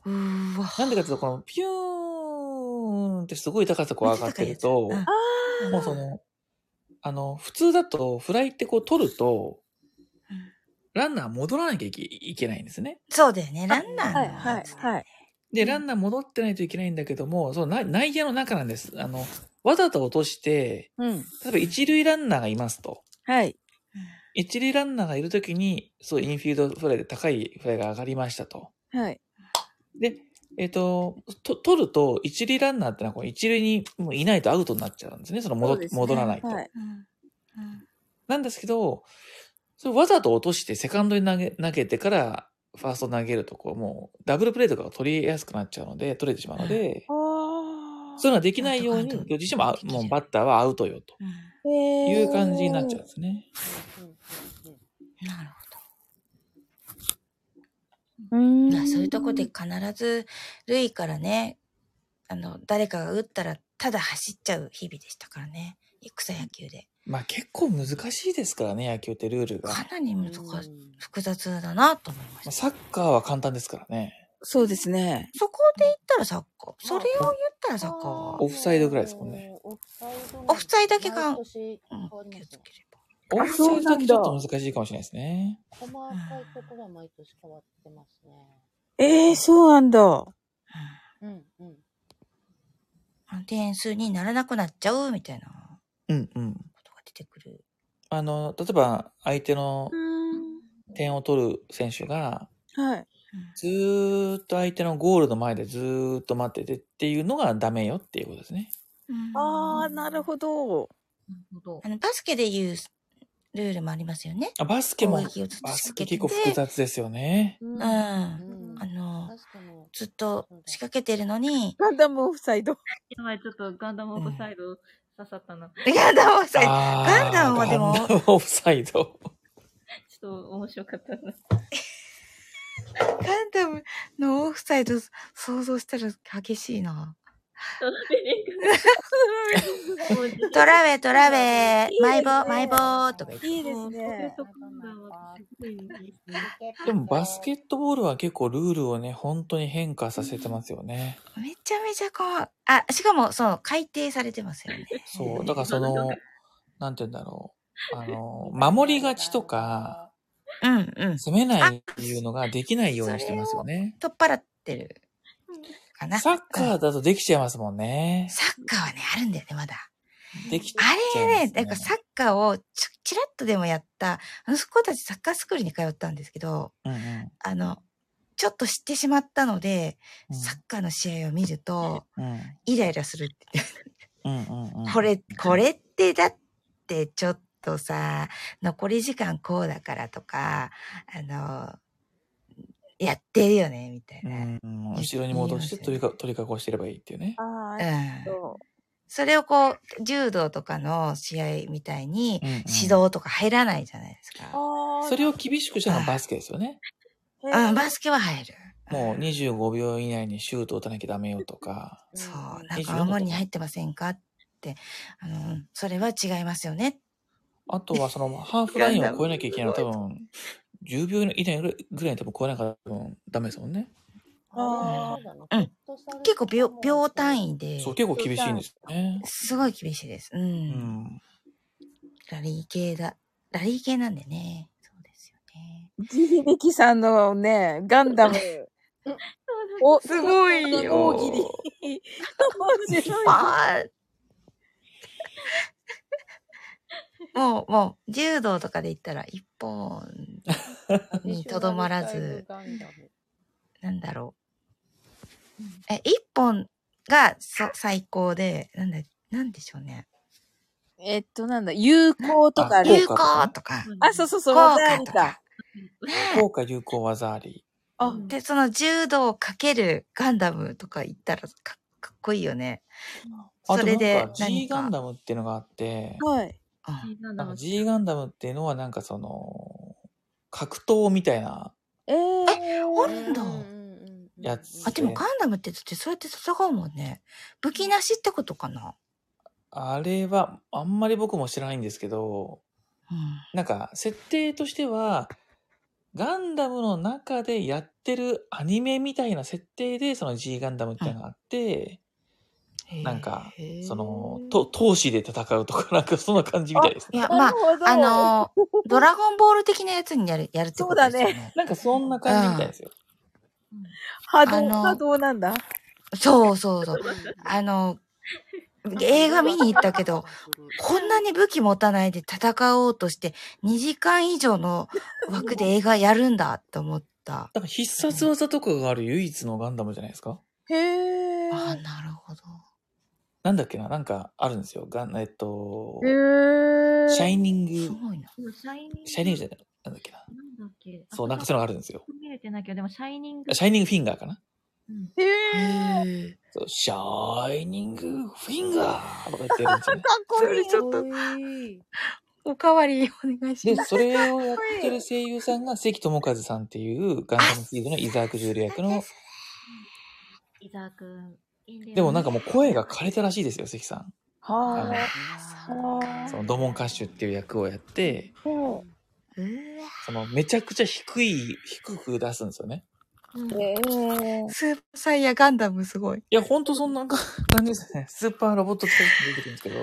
ー。うわ。なんでかというと、このピューンってすごい高さこう上がってると、うん、もうその、あの、普通だとフライってこう取ると、ランナー戻らなきゃいけないんですね。そうだよね、ランナー。はい、はい、はい。で、ランナー戻ってないといけないんだけども、その内野の中なんです。あの、わざと落として、うん、例えば一塁ランナーがいますと。はい。一塁ランナーがいるときに、そう、インフィールドフライで高いフライが上がりましたと。はい。で、えっ、ー、と、と、取ると、一塁ランナーってのは、こう一塁にもういないとアウトになっちゃうんですね。その戻、ね、戻らないと、はい、なんですけど、それわざと落としてセカンドに投げ、投げてから、ファースト投げると、こう、もう、ダブルプレーとかが取りやすくなっちゃうので、取れてしまうので、そういうのはできないように、どっちしてももうバッターはアウトよという感じになっちゃうんですね。なるほど。うん。そういうとこで必ず、ルイからね、あの、誰かが打ったら、ただ走っちゃう日々でしたからね。草野球で。まあ結構難しいですからね、野球ってルールが。かなり難しい、複雑だなと思いました。サッカーは簡単ですからね。そうですね。そこで言ったらサッカー？それを言ったらサッカー？オフサイドぐらいですもんね。オフサイド？だけが。オフサイドだけちょっと難しいかもしれないですね。細かいところは毎年変わってますね。ええー、そうなんだ。うんうん。点数にならなくなっちゃうみたいな。うんうん。ことが出てくる。あの、例えば相手の点を取る選手が、はい。ずーっと相手のゴールの前でずーっと待っててっていうのがダメよっていうことですね。ああ、なるほど。あの、バスケで言う、ルールもありますよね。あ、バスケも、バスケ結構複雑ですよね。うん。あの、ずっと仕掛けてるのに。ガンダムオフサイド。やばい、ちょっとガンダムオフサイド刺さったな。ガンダムオフサイド。ガンダムはでも。ガンダムオフサイド。ちょっと面白かったな。ガンダムのオフサイド想像したら激しいな。トラベ、トラベ、マイボ、マイボとか言って。いいですね。でもバスケットボールは結構ルールをね、本当に変化させてますよね。めちゃめちゃこう、あ、しかもそう、改定されてますよね。そう、だからその、なんて言うんだろう。あの、守りがちとか、うんうん。攻めないっていうのができないようにしてますよね。取っ払ってる。かな。サッカーだとできちゃいますもんね。サッカーはね、あるんだよね、まだ。できちゃいます、ね、あれね、なんかサッカーをちちらっとでもやった、あの子たちサッカースクールに通ったんですけど、うんうん、あの、ちょっと知ってしまったので、うん、サッカーの試合を見ると、うん、イライラするって。うんうんうん、これ、これってだってちょっとさ、残り時間こうだからとか、あの、やってるよね、みたいな。うん、後ろに戻して取りか取り囲してればいいっていうね。ああ、うん。それをこう、柔道とかの試合みたいに、指導とか入らないじゃないですか。うんうん、それを厳しくしたのはバスケですよね。うん、バスケは入る。もう25秒以内にシュート打たなきゃダメよとか。そう、なんか守りに入ってませんかって、あの、それは違いますよね。あとはそのハーフラインを超えなきゃいけないのは多分、10秒以内ぐらいに多分超えなかったらダメですもんね。ああ、うん。結構秒、秒単位で。そう、結構厳しいんですね。すごい厳しいです。うん。うん、ラリー系だ。ラリー系なんでね。そうですよね。ジヒビキさんのね、ガンダム。お、すごいよ。大喜利。面白い。あもう、もう、柔道とかで言ったら一本にとどまらず、なんだろう。え、一本が最高で、なんだ、なんでしょうね。えっと、なんだ、有効とか有効とか。あ、そうそうそう、技ありか。効果有効技あり。あ、で、その柔道かけるガンダムとか言ったらかかっこいいよね。それで。G ガンダムっていうのがあって、はい。G ガンダムっていうのはなんかその、格闘みたいな。えー、え、あるんだ。やつ。あ、でもガンダムってだってそうやって戦うもんね。武器なしってことかなあれは、あんまり僕も知らないんですけど、うん、なんか、設定としては、ガンダムの中でやってるアニメみたいな設定で、その G ガンダムっていうのがあって、なんか、その、と、闘志で戦うとか、なんかそんな感じみたいですね。いや、まあ、あのー、ドラゴンボール的なやつにやる、やるってことですよね。そうだね。なんかそんな感じみたいですよ。波動、波動なんだ？そうそうそう。あの、映画見に行ったけど、こんなに武器持たないで戦おうとして、2時間以上の枠で映画やるんだって思った。だから必殺技とかがある唯一のガンダムじゃないですか？へえ。ああ、なるほど。なんだっけななんかあるんですよ。がえっと、えー、シャイニング。すごいな。シャイニング。シャイニングじゃない。なんだっけな。なんだっけ。そう、なんかそういうのがあるんですよ。見れてないけど、でもシャイニング。シャイニングフィンガーかな。うん、へえ。そう、シャイニングフィンガーとか言ってるんですよ、ね。かっこいい。ちょっと。おかわりお願いします。で、それをやってる声優さんが関智和さんっていうガンダムシーズの伊沢クジュール役の。伊沢くん。でもなんかもう声が枯れたらしいですよ、関さん。はあ。そのドモン歌手っていう役をやって、そのめちゃくちゃ低い、低く出すんですよね。えー、スーパーサイヤガンダムすごい。いや、ほんとそんな感じですね。スーパーロボット使って出てくるんですけど、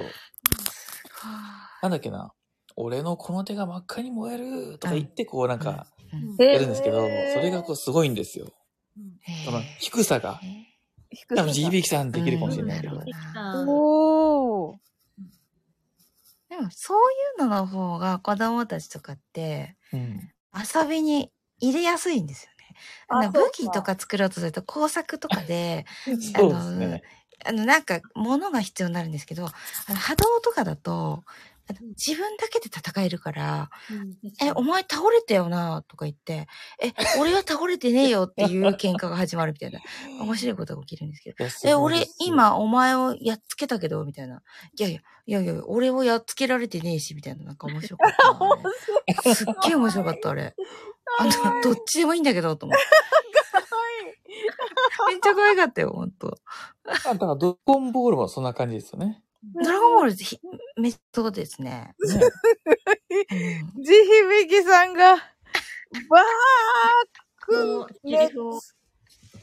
なんだっけな。俺のこの手が真っ赤に燃えるとか言ってこうなんか、やるんですけど、それがこうすごいんですよ。その低さが。多分 GBK さんできるかもしれないけど。おー。でも、そういうのの方が子供たちとかって、遊びに入れやすいんですよね。あの武器とか作ろうとすると工作とかで、あの、ね、あの、なんか、物が必要になるんですけど、あの波動とかだと、自分だけで戦えるから、え、お前倒れたよなとか言って、え、俺は倒れてねえよっていう喧嘩が始まるみたいな。面白いことが起きるんですけど。え、俺、今お前をやっつけたけど、みたいな。いやいや、いやいや、俺をやっつけられてねえし、みたいな。なんか面白かった、ね。すっげえ面白かった、あれ。あの、どっちでもいいんだけど、と思って。めっちゃ可愛かったよ、ほんと。だからドラゴンボールもそんな感じですよね。ドラゴンボールめっそうですね。ね ジヒビキさんが、バーク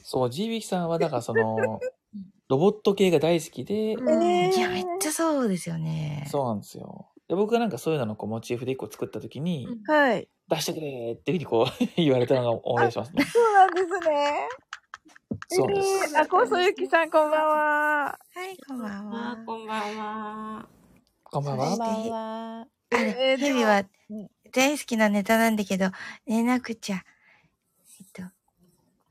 そう、ジヒビキさんはだからその、ロボット系が大好きで、いや、めっちゃそうですよね。そうなんですよ。で僕がなんかそういうののこうモチーフで一個作った時に、はい。出してくれっていうふうにこう 言われたのが思い出しますね。そうなんですね。そうです。えー、あ、こそゆきさん、こんばんは。はい、こんばんは。こんばんは。こんばんは。こんばんは。あれ、日々は大好きなネタなんだけど、寝なくちゃ。えっと。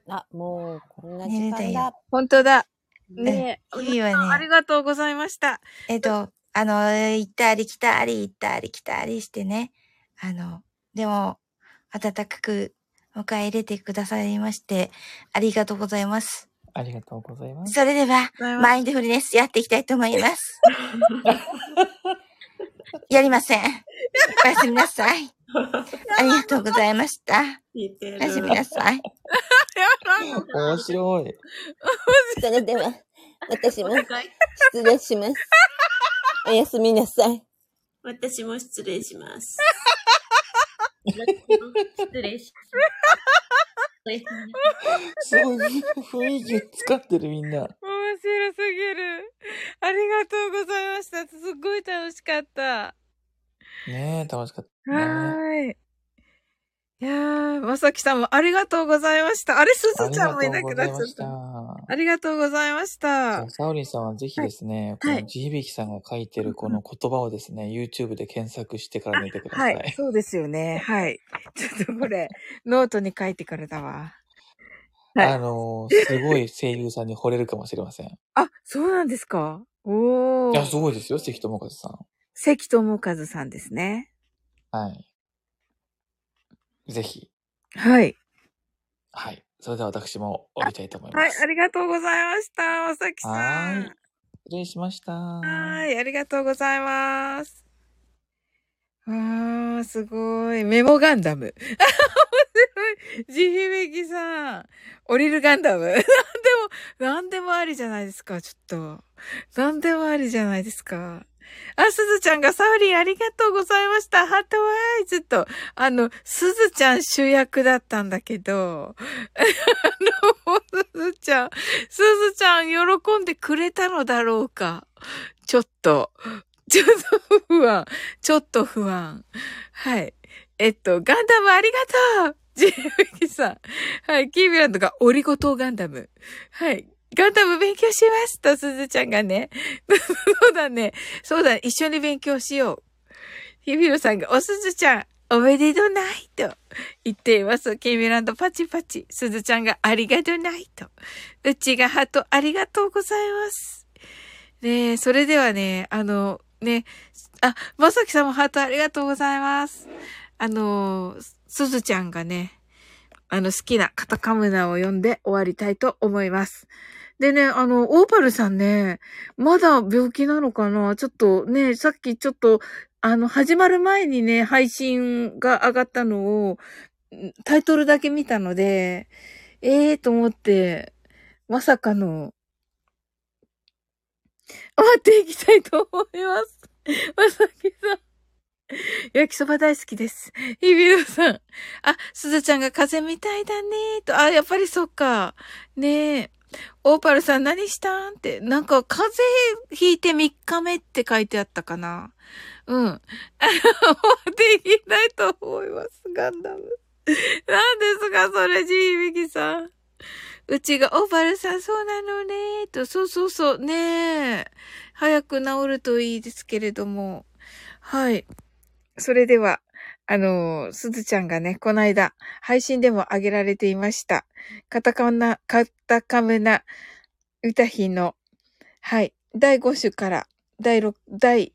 あ、もう、こんな時間だ。本当だ。ねえ。日々はね。ありがとうございました。えっと、あの、行ったり来たり、行ったり来たりしてね。あの、でも、暖かく迎え入れてくださいまして、ありがとうございます。ありがとうございます。それでは、マインドフルネスやっていきたいと思います。やりません。おやすみなさい。ありがとうございました。おやすみなさ い。面白い。それでは、私も失礼します。おやすみなさい。私も失礼します。失礼します。すごい雰囲気使ってるみんな。面白すぎる。ありがとうございました。すっごい楽しかった。ねえ、楽しかった、ね。はい。いやー、まさきさんもありがとうございました。あれ、すずちゃんもいなくなっちゃった。ありがとうございました。サオリンさんはぜひですね、はい、この地響さんが書いてるこの言葉をですね、YouTube で検索してから見てください。はい、そうですよね。はい。ちょっとこれ、ノートに書いてからだわ。はい、あのー、すごい声優さんに惚れるかもしれません。あ、そうなんですか？おー。いや、すごいですよ、関智和さん。関智和さんですね。はい。ぜひ。はい。はい。それでは私も降りたいと思います。はい、ありがとうございました。まさきさん。はい。失礼しました。はい、ありがとうございます。あー、すごい。メモガンダム。ジヒメキさん。降りるガンダム。なんでも、なんでもありじゃないですか、ちょっと。なんでもありじゃないですか。あ、すずちゃんがサウリンありがとうございました。ハートワイズと、あの、すずちゃん主役だったんだけど、あの、すずちゃん、すずちゃん喜んでくれたのだろうか。ちょっと、ちょっと不安。ちょっと不安。はい。えっと、ガンダムありがとうジェミさん。はい。キービランドがオリゴ糖ガンダム。はい。ガンダム勉強しますと、すずちゃんがね。そうだね。そうだ、一緒に勉強しよう。ヒビロさんが、おすずちゃん、おめでとうないと言っています。キーミランドパチパチ。すずちゃんがありがとうないと。うちがハートありがとうございます。ねえ、それではね、あの、ね、あ、まさきさんもハートありがとうございます。あの、すずちゃんがね、あの、好きなカタカムナを読んで終わりたいと思います。でね、あの、オーパルさんね、まだ病気なのかな？ちょっとね、さっきちょっと、あの、始まる前にね、配信が上がったのを、タイトルだけ見たので、ええー、と思って、まさかの、待っていきたいと思います。まさきさん。焼きそば大好きです。ひびろさん。あ、すずちゃんが風邪みたいだねと。あ、やっぱりそっか。ねえ。オーパルさん何したんって。なんか風邪ひいて3日目って書いてあったかな？うん。できないと思います。ガンダム。何ですかそれ、ジービキさん。うちが、オーパルさん、そうなのねと、そうそうそう、ねえ。早く治るといいですけれども。はい。それでは、あの、すずちゃんがね、この間、配信でも上げられていました。カタカナ、カタカムナ歌姫の、はい、第5種から第6、第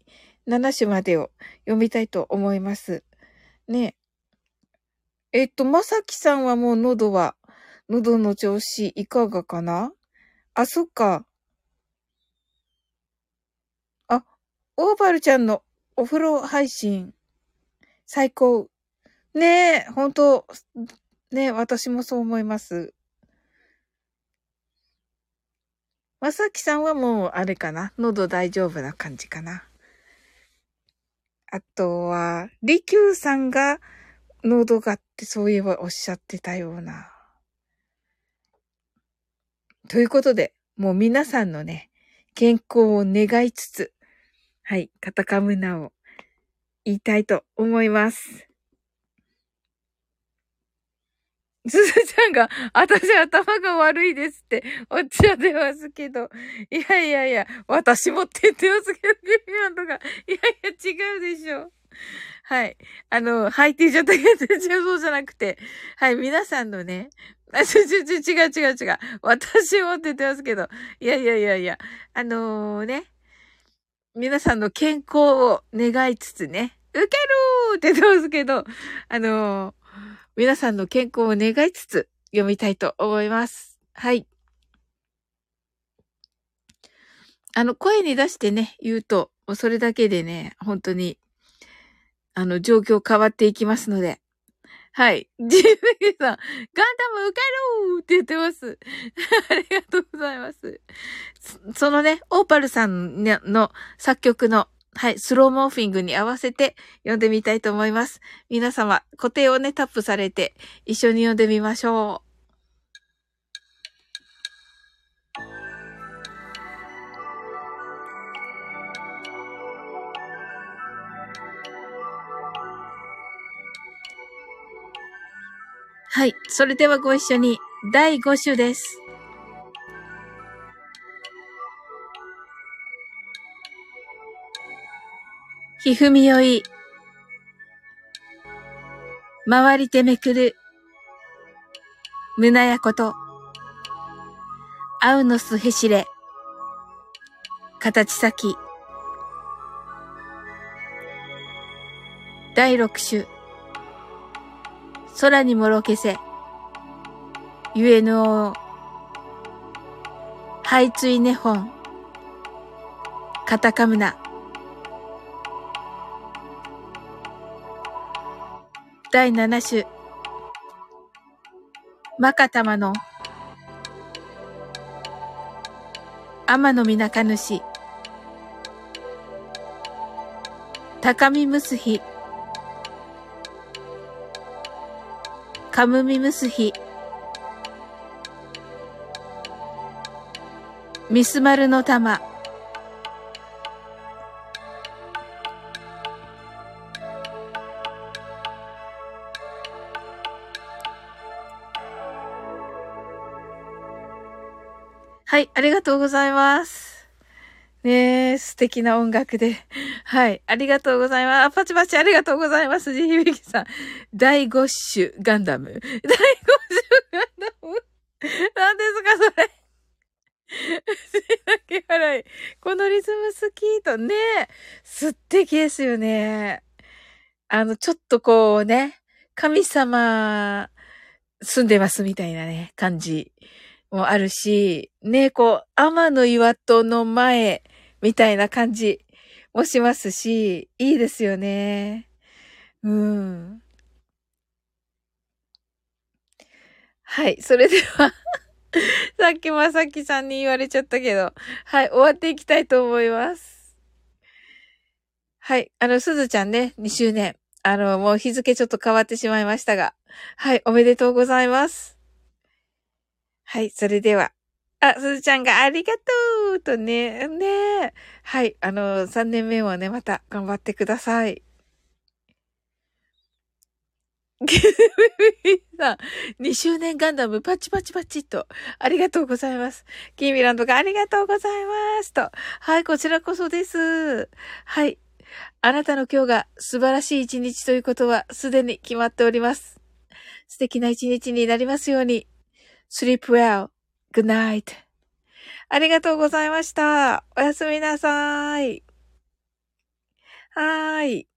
7種までを読みたいと思います。ね。えっと、まさきさんはもう喉は、喉の調子いかがかな？あ、そっか。あ、オーバルちゃんのお風呂配信、最高。ねえ、本当ねえ、私もそう思います。まさきさんはもう、あれかな？喉大丈夫な感じかな？あとは、りきゅうさんが、喉がってそういえばおっしゃってたような。ということで、もう皆さんのね、健康を願いつつ、はい、カタカムナを言いたいと思います。すずちゃんが、私頭が悪いですっておっしゃってますけど、いやいやいや、私もって言ってますけど、ゲミアンとか、いやいや違うでしょ。はい。あの、はいって言っちゃったけど、そうじゃなくて、はい、皆さんのね、あ、ちょ、ちょ、ちょ、違う違う違う。私もって言ってますけど、いやいやいやいや、あのー、ね、皆さんの健康を願いつつね、受けるって言ってますけど、あのー、皆さんの健康を願いつつ読みたいと思います。はい。あの、声に出してね、言うと、それだけでね、本当にあの、状況変わっていきますので。はい。ジムゲさん、ガンダム受けろうって言ってます。ありがとうございます。そのね、オーパルさんの作曲の、はい、スローモーフィングに合わせて読んでみたいと思います。皆様、固定をね、タップされて一緒に読んでみましょう。はい。それではご一緒に、第5種です。ひふみよい。回りてめくる。胸やこと。あうのすへしれ。形先。第6種。空にもろけせ。ゆえの、排水ね本。カタカムナ。第七種。マカタマの、天のみなか主。高見むすひ。カムミムスヒミスマルの玉はい、ありがとうございます。ねえ、素敵な音楽で。はい。ありがとうございます。パチパチありがとうございます。ジヒビキさん。第五種ガンダム。第五種ガンダム？何ですか、それ。だけ払い。このリズム好きとね、素敵ですよね。あの、ちょっとこうね、神様住んでますみたいなね、感じもあるし、ね、こう、天の岩戸の前みたいな感じもしますし、いいですよね。うん。はい。それでは さっきまさきさんに言われちゃったけど、はい。終わっていきたいと思います。はい。あの、すずちゃんね、2周年。あの、もう日付ちょっと変わってしまいましたが。はい。おめでとうございます。はい。それでは。あ、すずちゃんがありがとうとね、ねはい。あの、3年目もね、また頑張ってください。さん、2周年ガンダムパチパチパチと。ありがとうございます。キーミランドがありがとうございますと。はい、こちらこそです。はい。あなたの今日が素晴らしい一日ということはすでに決まっております。素敵な一日になりますように。sleep well. Good night. ありがとうございました。おやすみなさい。はーい。